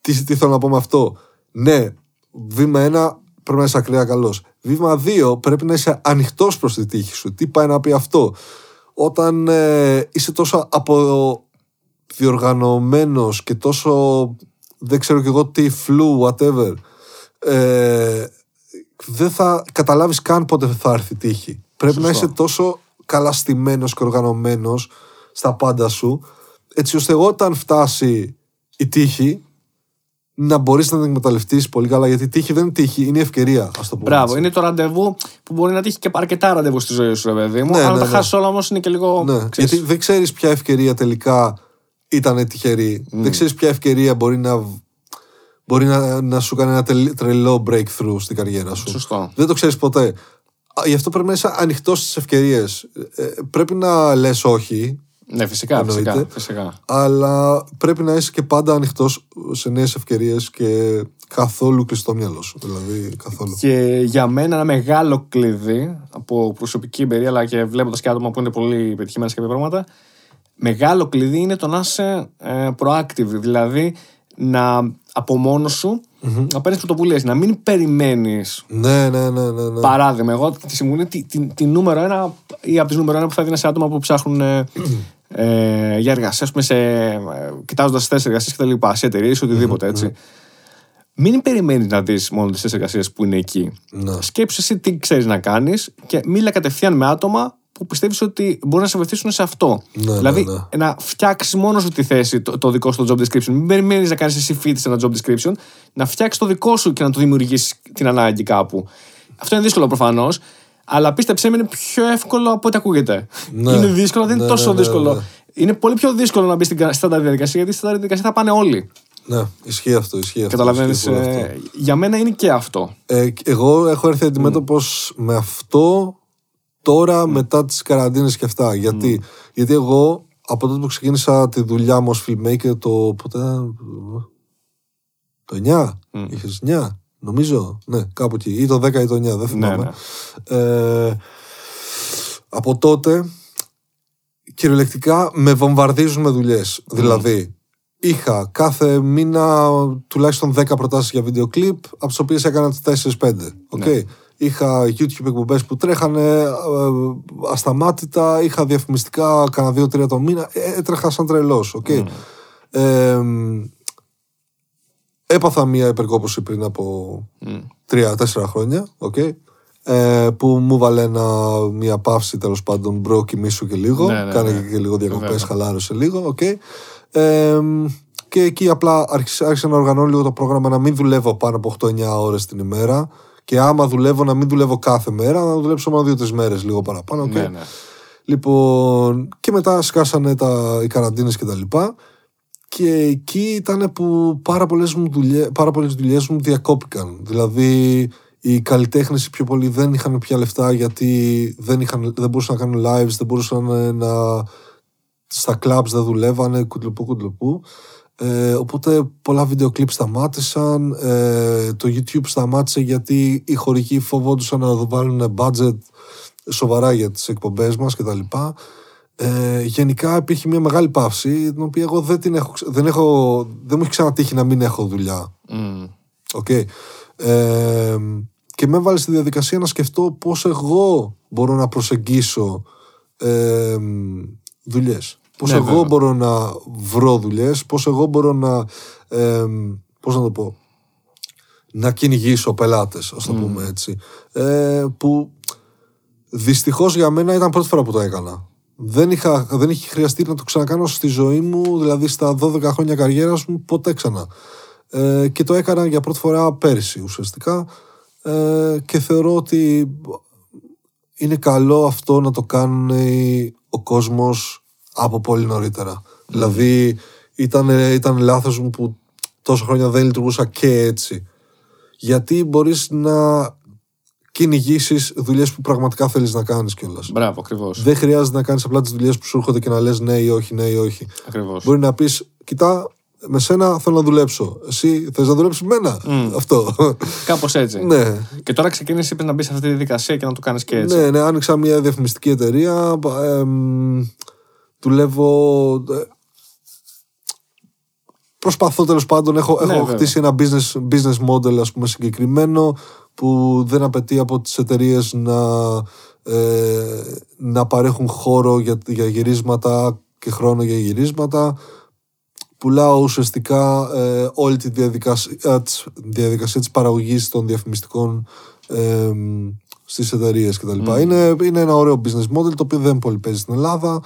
Τι, τι θέλω να πω με αυτό; Ναι, βήμα ένα πρέπει να είσαι ακραία καλός. Βήμα δύο πρέπει να είσαι ανοιχτός προς τη τύχη σου. Τι πάει να πει αυτό; Όταν ε, είσαι τόσο αποδιοργανωμένος και τόσο δεν ξέρω κι εγώ τι φλου, whatever ε, δεν θα καταλάβεις καν πότε θα έρθει η τύχη. Πρέπει να Σωστό. είσαι τόσο καλά στημένος και οργανωμένος στα πάντα σου έτσι ώστε όταν φτάσει η τύχη να μπορείς να την εκμεταλλευτείς πολύ καλά γιατί η τύχη δεν είναι τύχη, είναι η ευκαιρία ας το πούμε Μπράβο, έτσι. είναι το ραντεβού που μπορεί να τύχει και αρκετά ραντεβού στη ζωή σου, ρε παιδί μου. Ναι, Αν ναι, τα ναι. χάσεις όλα όμως είναι και λίγο. Ναι, ξέρεις, γιατί δεν ξέρεις ποια ευκαιρία τελικά ήταν τυχερή. Δεν ξέρεις ποια ευκαιρία μπορεί να, μπορεί να, να σου κάνει ένα τελ- τρελό breakthrough στην καριέρα σου. Σωστό. Δεν το ξέρεις ποτέ. Α, Γι' αυτό πρέπει να είσαι ανοιχτός στις ευκαιρίες. Ε, πρέπει να λες όχι, Ναι, φυσικά, Εννοείται. φυσικά, φυσικά. αλλά πρέπει να είσαι και πάντα ανοιχτός σε νέες ευκαιρίες και καθόλου κλειστό μυαλό σου. Δηλαδή, καθόλου. Και για μένα ένα μεγάλο κλειδί από προσωπική εμπειρία, αλλά και βλέποντας και άτομα που είναι πολύ πετυχημένα σε κάποια πράγματα, μεγάλο κλειδί είναι το να είσαι ε, proactive. Δηλαδή να από μόνος σου να παίρνεις πρωτοβουλίες. Να μην περιμένεις. Ναι, ναι, ναι, ναι. ναι. Παράδειγμα, εγώ τη συμβουλή τη, τη, τη νούμερο ένα ή από τις νούμερο ένα που θα έδινα σε άτομα που ψάχνουν ε, ε, για εργασία, ας πούμε, σε, ε, κοιτάζοντας θέσεις εργασίας κτλ. Σε εταιρείες ή οτιδήποτε έτσι. Μην περιμένεις να δεις μόνο τις θέσεις εργασίας που είναι εκεί. Ναι. Σκέψου εσύ τι ξέρεις να κάνεις και μίλα κατευθείαν με άτομα που πιστεύεις ότι μπορεί να σε βοηθήσουν σε αυτό. Ναι, δηλαδή, ναι, ναι. να φτιάξεις μόνος σου τη θέση, το, το δικό σου το job description. Μην περιμένεις να κάνεις εσύ fit σε ένα job description, να φτιάξεις το δικό σου και να το δημιουργήσεις την ανάγκη κάπου. Αυτό είναι δύσκολο προφανώς. Αλλά πίστεψέ με, είναι πιο εύκολο από ό,τι ακούγεται. Ναι. Είναι δύσκολο, δεν είναι Ναι, τόσο ναι, ναι, δύσκολο. ναι. Είναι πολύ πιο δύσκολο να μπεις στην στάνταρ διαδικασία, γιατί στην στάνταρ διαδικασία θα πάνε όλοι. Ναι, ισχύει αυτό, ισχύει αυτό. Καταλαβαίνεις. ισχύει πολύ αυτό. για μένα είναι και αυτό. Ε, εγώ έχω έρθει αντιμέτωπος με αυτό τώρα μετά τις καραντίνες και αυτά. Γιατί, γιατί εγώ από τότε που ξεκίνησα τη δουλειά μου ως filmmaker το ποτέ ήταν, το 9, είχες 9 νομίζω, ναι κάπου εκεί ή το 10 ή το 9 δεν θυμάμαι. Ε, από τότε κυριολεκτικά με βομβαρδίζουν με δουλειές. Δηλαδή είχα κάθε μήνα τουλάχιστον 10 προτάσεις για βίντεο κλιπ από τις οποίες έκανα τις 4-5. Okay. Είχα YouTube εκπομπές που τρέχανε ε, ασταμάτητα, είχα διαφημιστικά κάνα 2-3 το μήνα, ε, έτρεχα σαν τρελός. Okay. Ε, έπαθα μία υπερκόπωση πριν από 3-4 χρόνια, okay. ε, που μου βάλε ένα, μία παύση τέλος πάντων bro κοιμήσου και λίγο, Ναι, ναι, κάνε ναι. και λίγο διακοπές, Βέβαια. χαλάρωσε λίγο, okay. ε, και εκεί απλά άρχισα, άρχισα να οργανώνω λίγο το πρόγραμμα να μην δουλεύω πάνω από 8-9 ώρες την ημέρα και άμα δουλεύω να μην δουλεύω κάθε μέρα, να δουλέψω μόνο 2-3 μέρες λίγο παραπάνω. okay. Ναι, ναι. Λοιπόν, και μετά σκάσανε τα, οι καραντίνες και τα λοιπά. Και εκεί ήταν που πάρα πολλές, μου δουλειέ, πάρα πολλές δουλειές μου διακόπηκαν. Δηλαδή, οι καλλιτέχνες οι πιο πολλοί δεν είχαν πια λεφτά γιατί δεν, είχαν, δεν μπορούσαν να κάνουν lives, δεν μπορούσαν ε, να. στα clubs δεν δουλεύανε, κουτλουπού, κουτλουπού. Ε, οπότε πολλά βίντεο κλιπ σταμάτησαν. Ε, το YouTube σταμάτησε γιατί οι χωρικοί φοβόντουσαν να βάλουν budget σοβαρά για τις εκπομπές μας κτλ. Ε, γενικά υπήρχε μια μεγάλη παύση την οποία εγώ δεν, την έχω, ξε- δεν, έχω, δεν μου έχει ξανατύχει να μην έχω δουλειά. Μμ. Οκ. Ε, και και με έβαλε στη διαδικασία να σκεφτώ πώς εγώ μπορώ να προσεγγίσω ε, δουλειές. Πώς Ναι, εγώ βέβαια. μπορώ να βρω δουλειές, πώς εγώ μπορώ να, ε, πώς να το πω, να κυνηγήσω πελάτες, ας το πούμε έτσι. Ε, που δυστυχώς για μένα ήταν πρώτη φορά που το έκανα. Δεν, είχα, δεν είχε χρειαστεί να το ξανακάνω στη ζωή μου, δηλαδή στα 12 χρόνια καριέρας μου, ποτέ ξανά. Ε, και το έκανα για πρώτη φορά πέρσι ουσιαστικά ε, και θεωρώ ότι είναι καλό αυτό να το κάνουν ο κόσμος από πολύ νωρίτερα. Δηλαδή ήταν, ήταν λάθος μου που τόσα χρόνια δεν λειτουργούσα και έτσι. Γιατί μπορείς να κυνηγήσεις δουλειές που πραγματικά θέλεις να κάνεις κιόλας. Μπράβο, ακριβώς. Δεν χρειάζεται να κάνεις απλά τις δουλειές που σου έρχονται και να λες ναι ή όχι, ναι ή όχι. Ακριβώς. Μπορεί να πεις, κοιτά, με σένα θέλω να δουλέψω. Εσύ θες να δουλέψεις με μένα; Αυτό. Κάπως έτσι. ναι. Και τώρα ξεκίνησες, είπες να μπεις σε αυτή τη διαδικασία και να το κάνεις και έτσι. Ναι, ναι, άνοιξα μια διαφημιστική εταιρεία. εμ, δουλεύω. ε, Προσπαθώ τέλος πάντων. Έχω, Ναι, έχω βέβαια. χτίσει ένα business, business model ας πούμε, συγκεκριμένο που δεν απαιτεί από τις εταιρείες να, ε, να παρέχουν χώρο για, για γυρίσματα και χρόνο για γυρίσματα. Πουλάω ουσιαστικά ε, όλη τη διαδικασία, της, διαδικασία της παραγωγής των διαφημιστικών ε, στις εταιρείες κτλ. Είναι, είναι ένα ωραίο business model το οποίο δεν πολύ παίζει στην Ελλάδα.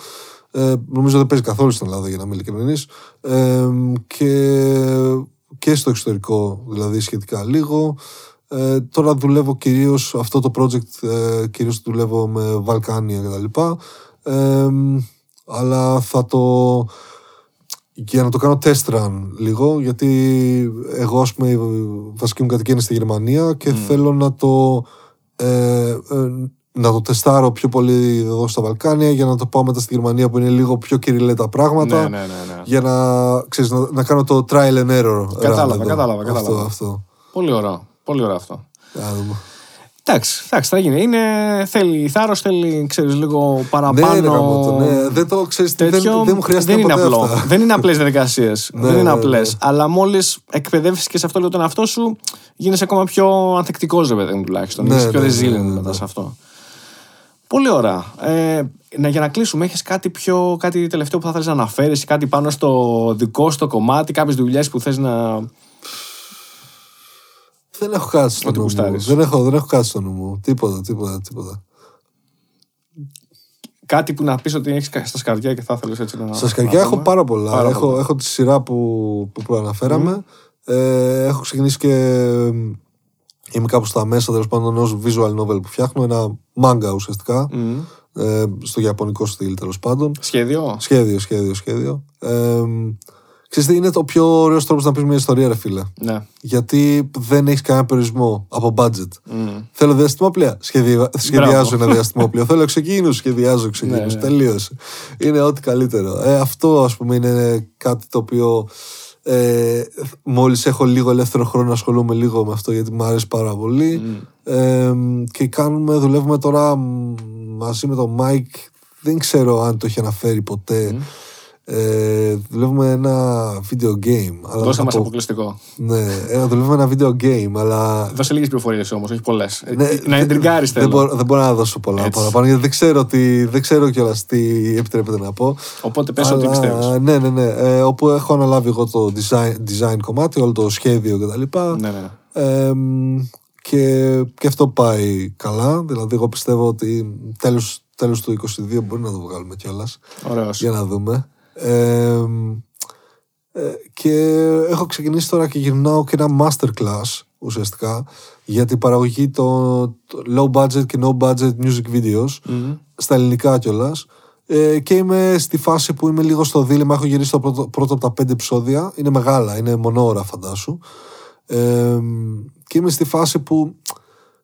Ε, νομίζω δεν παίζει καθόλου στην Ελλάδα για να είμαι ειλικρινής. Ε, και, και στο εξωτερικό δηλαδή σχετικά λίγο. Ε, τώρα δουλεύω κυρίως αυτό το project ε, κυρίως δουλεύω με Βαλκάνια κτλ. Ε, αλλά θα το για να το κάνω test run λίγο, γιατί εγώ, ας πούμε, η βασική μου κατοικία είναι στη Γερμανία και θέλω να το, ε, ε, να το τεστάρω πιο πολύ εδώ στα Βαλκάνια για να το πάω μετά στη Γερμανία που είναι λίγο πιο κυριλέ τα πράγματα ναι, ναι, ναι, ναι. για να, ξέρεις, να, να κάνω το trial and error. run Κατάλαβα, εδώ. κατάλαβα, Αυτό, κατάλαβα. αυτό. Πολύ ωραίο. Πολύ ωραίο αυτό. Για να δούμε. Εντάξει, εντάξει, θα γίνει. Είναι, θέλει θάρρος, θέλει ξέρεις, λίγο παραπάνω. Ναι, ρε γαμώτο, ναι. Δεν το ξέρεις, τι, δεν, τέτοιο. δεν μου χρειάζεται δεν είναι ποτέ απλό. αυτά. δεν είναι απλές διαδικασίες. δεν είναι ναι, απλές. ναι. Αλλά μόλις εκπαιδεύσεις και σε αυτό λίγο τον εαυτό σου, γίνεσαι ακόμα πιο ανθεκτικός, ρε παιδί μου τουλάχιστον. Ναι, Είσαι πιο ναι, ναι, resilient ναι, ναι. μετά σε αυτό. Πολύ ωραία. Ε, να, για να κλείσουμε, έχεις κάτι, πιο, κάτι τελευταίο που θα θέλεις να αναφέρεις, κάτι πάνω στο δικό σου το κομμάτι, κάποιες δουλειές που θες να. Δεν έχω κάτι στο Ό,τι νου μου. γουστάρεις. Δεν έχω, δεν έχω κάτι στο νου μου. Τίποτα, τίποτα, τίποτα. Κάτι που να πεις ότι έχεις στα σκαρδιά και θα ήθελε έτσι να. Στα σκαριά να έχω δούμε. πάρα πολλά. Πάρα έχω, πολλά. έχω τη σειρά που, που προαναφέραμε. Ε, έχω ξεκινήσει και ε, είμαι κάπου στα μέσα τέλος πάντων ενό visual novel που φτιάχνω. Ένα manga ουσιαστικά. Μμμ. Ε, στο ιαπωνικό στυλ τέλος πάντων. Σχέδιο; Σχέδιο, σχέδιο, σχέδιο. Ε, ξέρεις τι, είναι το πιο ωραίος τρόπος να πεις μια ιστορία, ρε φίλε. Ναι. Γιατί δεν έχεις κανένα περιορισμό από budget. Μμ. Θέλω διαστημόπλια. Σχεδια... Σχεδιάζω ένα διαστημόπλιο. Θέλω εξωγήινου. Σχεδιάζω εξωγήινου. Ναι, ναι. Τελείωσε. Είναι ό,τι καλύτερο. Ε, αυτό ας πούμε είναι κάτι το οποίο ε, μόλις έχω λίγο ελεύθερο χρόνο να ασχολούμαι λίγο με αυτό γιατί μου αρέσει πάρα πολύ. Ε, και κάνουμε, δουλεύουμε τώρα μ, μαζί με τον Mike. Δεν ξέρω αν το έχει αναφέρει ποτέ. Ε, δουλεύουμε ένα video game. Αλλά Δώσε θα μας πω- αποκλειστικό. Ναι, ε, δουλεύουμε ένα video game, αλλά Δώσε λίγες πληροφορίες όμως, όχι πολλές. ναι, να εντριγκάρεις δεν, θέλω. μπορώ, δεν μπορώ να δώσω πολλά Έτσι. παραπάνω γιατί δεν ξέρω, τι, δεν ξέρω κιόλας τι επιτρέπεται να πω. Οπότε πες ό,τι Αλλά, πιστεύεις. Ναι, ναι, ναι. Ε, όπου έχω αναλάβει εγώ το design, design κομμάτι, όλο το σχέδιο κτλ. Ναι, ναι. Ε, και, και αυτό πάει καλά. Δηλαδή, εγώ πιστεύω ότι τέλος, τέλος του 22 μπορεί να το βγάλουμε κιόλας. Ωραίος. Για να δούμε. Ε, ε, και έχω ξεκινήσει τώρα και γυρνάω και ένα masterclass ουσιαστικά για την παραγωγή των των low budget και no budget music videos στα ελληνικά κιόλας. Ε, και είμαι στη φάση που είμαι λίγο στο δίλημα. Έχω γυρίσει το πρώτο, πρώτο από τα πέντε επεισόδια. Είναι μεγάλα, είναι μονόωρα φαντάσου. Ε, και είμαι στη φάση που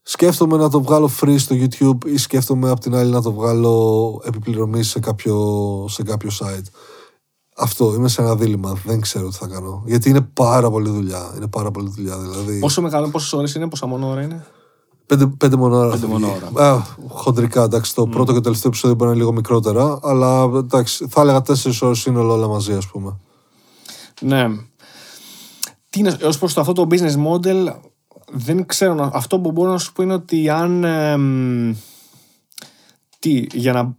σκέφτομαι να το βγάλω free στο YouTube ή σκέφτομαι απ' την άλλη να το βγάλω επιπληρωμή σε κάποιο, σε κάποιο site. Αυτό, είμαι σε ένα δίλημα. Δεν ξέρω τι θα κάνω. Γιατί είναι πάρα πολύ δουλειά. Είναι πάρα πολύ δουλειά. Δηλαδή, Πόσο μεγάλο, πόσες ώρες είναι, πόσα μόνο ώρα είναι; πέντε, πέντε μονόρα. Πέντε θα βγει. μονόωρα. Α, χοντρικά, εντάξει. Το πρώτο και το τελευταίο επεισόδιο μπορεί να είναι λίγο μικρότερα. Αλλά εντάξει, θα έλεγα τέσσερις ώρες σύνολο όλα μαζί, ας πούμε. Ναι. Τι είναι, ως προς το αυτό το business model, δεν ξέρω. να- Αυτό που μπορώ να σου πω είναι ότι αν. εμ, τι, για να.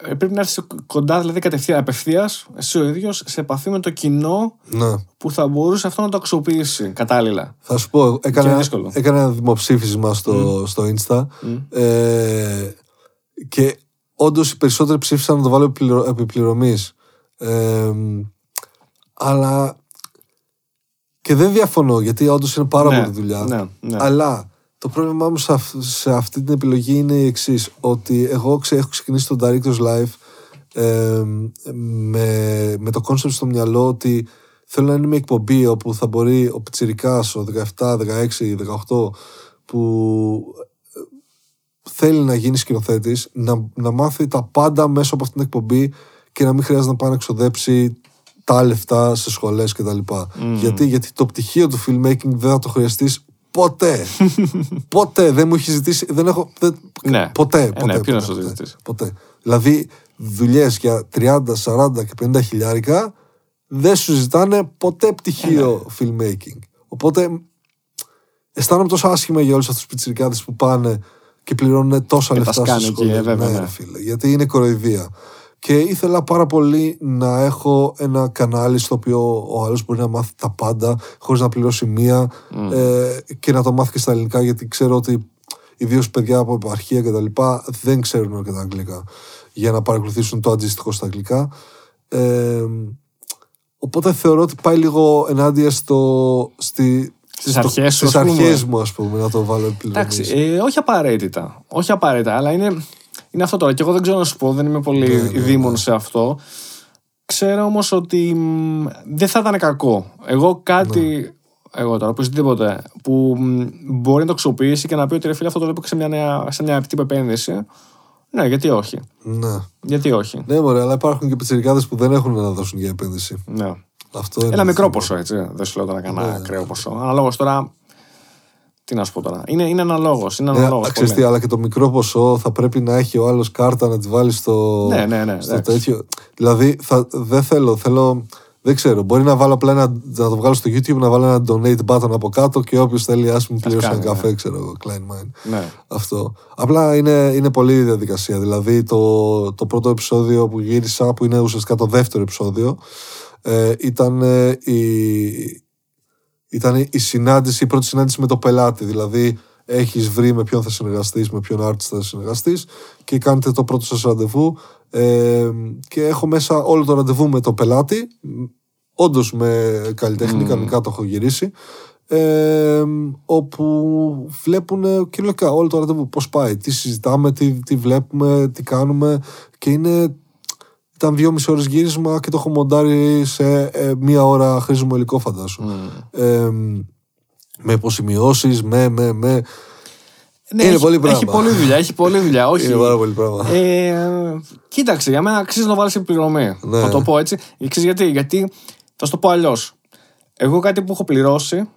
Ε, Πρέπει να έρθεις κοντά, δηλαδή κατευθείαν απευθείας, εσύ ο ίδιος, σε επαφή με το κοινό Ναι. που θα μπορούσε αυτό να το αξιοποιήσει κατάλληλα. Θα σου πω, έκανα, δύσκολο. έκανα ένα δημοψήφισμα στο, στο Insta ε, και όντως οι περισσότεροι ψήφισαν να το βάλω επιπληρω, επιπληρωμής. Ε, αλλά και δεν διαφωνώ γιατί όντως είναι πάρα Ναι, πολύ δουλειά. ναι, ναι. Αλλά το πρόβλημά μου σε, αυ- σε αυτή την επιλογή είναι η εξής. Ότι εγώ ξε, έχω ξεκινήσει το Directors Live ε, με, με το concept στο μυαλό ότι θέλω να είναι μια εκπομπή όπου θα μπορεί ο Πιτσιρικάς, ο 17, 16, 18 που ε, θέλει να γίνει σκηνοθέτης, να, να μάθει τα πάντα μέσα από αυτήν την εκπομπή και να μην χρειάζεται να πάει να ξοδέψει τα λεφτά σε σχολές και τα λοιπά. Γιατί, γιατί το πτυχίο του filmmaking δεν θα το χρειαστείς ποτέ. ποτέ. Δεν μου έχει ζητήσει. Δεν έχω, δεν, Ναι. Ποτέ. Ε, ποτέ, ναι, ποτέ, ποιος να σου ποτέ, ζητήσει; ποτέ. Δηλαδή, δουλειές για 30, 40 και 50 χιλιάρικα δεν σου ζητάνε ποτέ πτυχίο Ε, filmmaking. Οπότε αισθάνομαι τόσο άσχημα για όλους αυτούς τους πιτσιρικάδες που πάνε και πληρώνουν τόσα Και τα λεφτά σκάνε στις εκεί, σχολές. ε, βέβαια, ναι, ναι. ρε φίλε, γιατί είναι κοροϊδία. Και ήθελα πάρα πολύ να έχω ένα κανάλι στο οποίο ο άλλος μπορεί να μάθει τα πάντα χωρίς να πληρώσει μία ε, και να το μάθει και στα ελληνικά γιατί ξέρω ότι ιδίως παιδιά από επαρχία και τα λοιπά δεν ξέρουν αρκετά αγγλικά για να παρακολουθήσουν το αντίστοιχο στα αγγλικά. Ε, οπότε θεωρώ ότι πάει λίγο ενάντια στο, στη, Στις στο- αρχές σου, στις ας πούμε. αρχές μου, ας πούμε, να το βάλω επιλογή. Εντάξει, ε, όχι απαραίτητα. Όχι απαραίτητα, αλλά είναι, είναι αυτό τώρα. Και εγώ δεν ξέρω να σου πω, δεν είμαι πολύ Ναι, ναι, δήμον σε αυτό. Ξέρω όμως ότι μ, δεν θα ήταν κακό. Εγώ κάτι. Ναι. Εγώ τώρα, οπωσδήποτε, που μ, μπορεί να το αξιοποιήσει και να πει ότι ρε φίλε, αυτό το βλέπω και σε μια, νέα, σε μια τύπη επένδυση. Ναι, γιατί όχι. Ναι. Γιατί όχι. Ναι, μωρέ, αλλά υπάρχουν και πιτσιρικάδες που δεν έχουν να δώσουν για επένδυση. Ναι. Αυτό είναι Ένα το μικρό θέμα. ποσό, έτσι. Δεν σου λέω τώρα κανένα Ναι, ακραίο ποσό. Αναλόγως τώρα. Τι να σου πω τώρα. Είναι, είναι αναλόγως. Είναι Ναι, αναλόγως ξέρεις πολύ. τι, αλλά και το μικρό ποσό θα πρέπει να έχει ο άλλος κάρτα να τη βάλει στο, Ναι, ναι, ναι, στο εντάξει. τέτοιο. Δηλαδή, θα, δεν θέλω, θέλω. Δεν ξέρω, μπορεί να βάλω απλά ένα, να το βγάλω στο YouTube, να βάλω ένα donate button από κάτω και όποιος θέλει, ας μου πληρώσει ένα κάνει, καφέ, ξέρω εγώ, Klein Mine. Ναι. Αυτό. Απλά είναι, είναι πολύ η διαδικασία. Δηλαδή, το, το πρώτο επεισόδιο που γύρισα, που είναι ουσιαστικά το δεύτερο επεισόδιο, ε, ήταν, ε, η, ήταν η συνάντηση, η πρώτη συνάντηση με το πελάτη. Δηλαδή, έχεις βρει με ποιον θα συνεργαστείς, με ποιον artist θα συνεργαστείς και κάνετε το πρώτο σας ραντεβού. Ε, και έχω μέσα όλο το ραντεβού με το πελάτη. Όντως με καλλιτέχνη, κανονικά το έχω γυρίσει. Ε, όπου βλέπουν κυριολεκτικά όλο το ραντεβού πώς πάει, τι συζητάμε, τι, τι βλέπουμε, τι κάνουμε και είναι ήταν δυόμιση ώρες γύρισμα και το έχω μοντάρει σε ε, μία ώρα χρήσιμο υλικό φαντάσου. Ε, με υποσημειώσεις, με, με, με. Ναι, Είναι έχει, πολύ πράγμα. Έχει πολλή δουλειά. Έχει πολλή δουλειά. Όχι. Είναι πάρα πολύ πράγμα. Ε, κοίταξε, για μένα αξίζει να το βάλεις σε πληρωμή. Ναι. Θα το πω έτσι. Ξέρεις γιατί. Γιατί θα σου το πω αλλιώς. Εγώ κάτι που έχω πληρώσει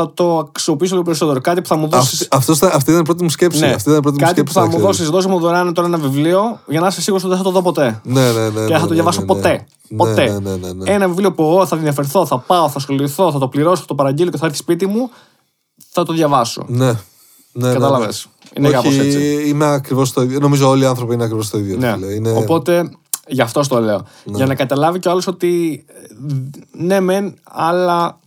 θα το αξιοποιήσω λίγο περισσότερο. Κάτι που θα μου δώσει. Αυτή, αυτός ήταν- αυτή ήταν η πρώτη μου σκέψη. Ναι. Αυτή ήταν η πρώτη μου κάτι που σκέψη, θα να μου ξέρεις. δώσεις, δώσει μου δωρεάν τώρα ένα βιβλίο για να είσαι σίγουρος ότι δεν θα το δω ποτέ. Ναι, ναι, ναι. και ναι, δεν θα το ναι, διαβάσω ναι, ναι. ποτέ. Ναι, Ποτέ. Ναι, ναι, ναι, ναι. Ένα βιβλίο που εγώ θα ενδιαφερθώ, θα πάω, θα ασχοληθώ, θα το πληρώσω, θα το παραγγείλω και θα έρθει σπίτι μου, θα το διαβάσω. Ναι. Ναι, Κατάλαβες. Ναι, ναι. Είναι κάπως Όχι, έτσι. Είμαι ακριβώς το ίδιο. Νομίζω όλοι οι άνθρωποι είναι ακριβώς το ίδιο. Ναι. φίλε. Είναι... Οπότε γι' αυτό το λέω. Ναι. Για να καταλάβει κι άλλος ότι ε, ναι, μεν, αλλά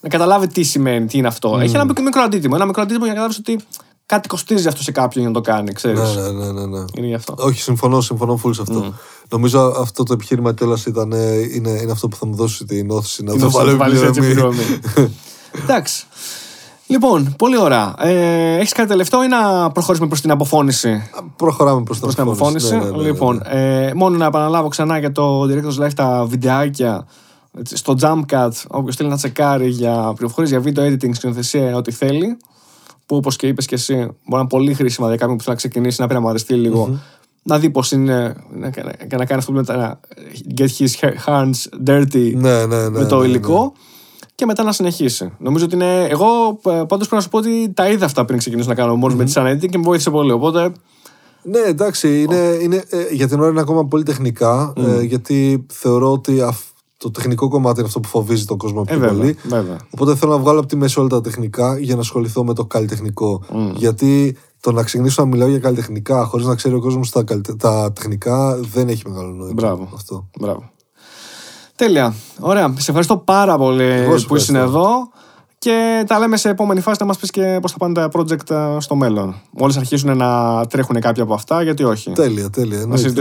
να καταλάβει τι σημαίνει, τι είναι αυτό. Mm. Έχει ένα μικρό- μικρό αντίτιμο. Ένα μικρό αντίτιμο για να καταλάβεις ότι κάτι κοστίζει αυτό σε κάποιον για να το κάνει, ξέρεις. Ναι, ναι, ναι, ναι, ναι. Είναι γι' αυτό. Όχι, συμφωνώ, συμφωνώ full σε αυτό. Mm. Νομίζω αυτό το επιχείρημα κιόλα ήταν ε, είναι, είναι αυτό που θα μου δώσει την όθηση να Είναι το όσο βάλω το βάλεις έτσι επιπληρωμή. πληρωμή. Εντάξει. Λοιπόν, πολύ ωραία. Ε, Έχεις κάτι τελευταίο ή να προχωρήσουμε προς την αποφώνηση; Προχωράμε προς Προς την αποφώνηση. Ναι, ναι, ναι, ναι. λοιπόν, ε, μόνο να επαναλάβω ξανά για το Directors Live τα βιντεάκια έτσι, στο Jumpcut. Όποιος θέλει να τσεκάρει για πληροφορίες για video editing, σκηνοθεσία, ό,τι θέλει. Που όπως και είπες και εσύ, μπορεί να είναι πολύ χρήσιμα για κάποιον που θέλει να ξεκινήσει να πειραματιστεί λίγο. Να δει πώς είναι να- και να κάνει αυτό που λέμε να get his hands dirty Ναι, ναι, ναι, με το ναι, ναι. υλικό και μετά να συνεχίσει. Νομίζω ότι είναι. Εγώ πάντως πρέπει να σου πω ότι τα είδα αυτά πριν ξεκινήσω να κάνω μόνος με τη editing και με βοήθησε πολύ. Οπότε Ναι, εντάξει, είναι, είναι, ε, για την ώρα είναι ακόμα πολύ τεχνικά, ε, γιατί θεωρώ ότι αυ- το τεχνικό κομμάτι είναι αυτό που φοβίζει τον κόσμο Ε, πιο βέβαια, πολύ. βέβαια. Οπότε θέλω να βγάλω από τη μέση όλα τα τεχνικά για να ασχοληθώ με το καλλιτεχνικό. Γιατί το να ξεκινήσω να μιλάω για καλλιτεχνικά χωρίς να ξέρει ο κόσμος τα, καλλιτε- τα τεχνικά δεν έχει μεγάλο νόημα. Μπράβο. Αυτό. Μπράβο. Τέλεια. Ωραία. Σε ευχαριστώ πάρα πολύ Εγώ σε που ήσουν ευχαριστώ. εδώ. Και τα λέμε σε επόμενη φάση να μας πεις και πώς θα πάνε τα project ε, στο μέλλον. Μόλις αρχίσουν να τρέχουν κάποια από αυτά, γιατί όχι. Τέλεια, τέλεια. Να εννοείται. συζητήσουμε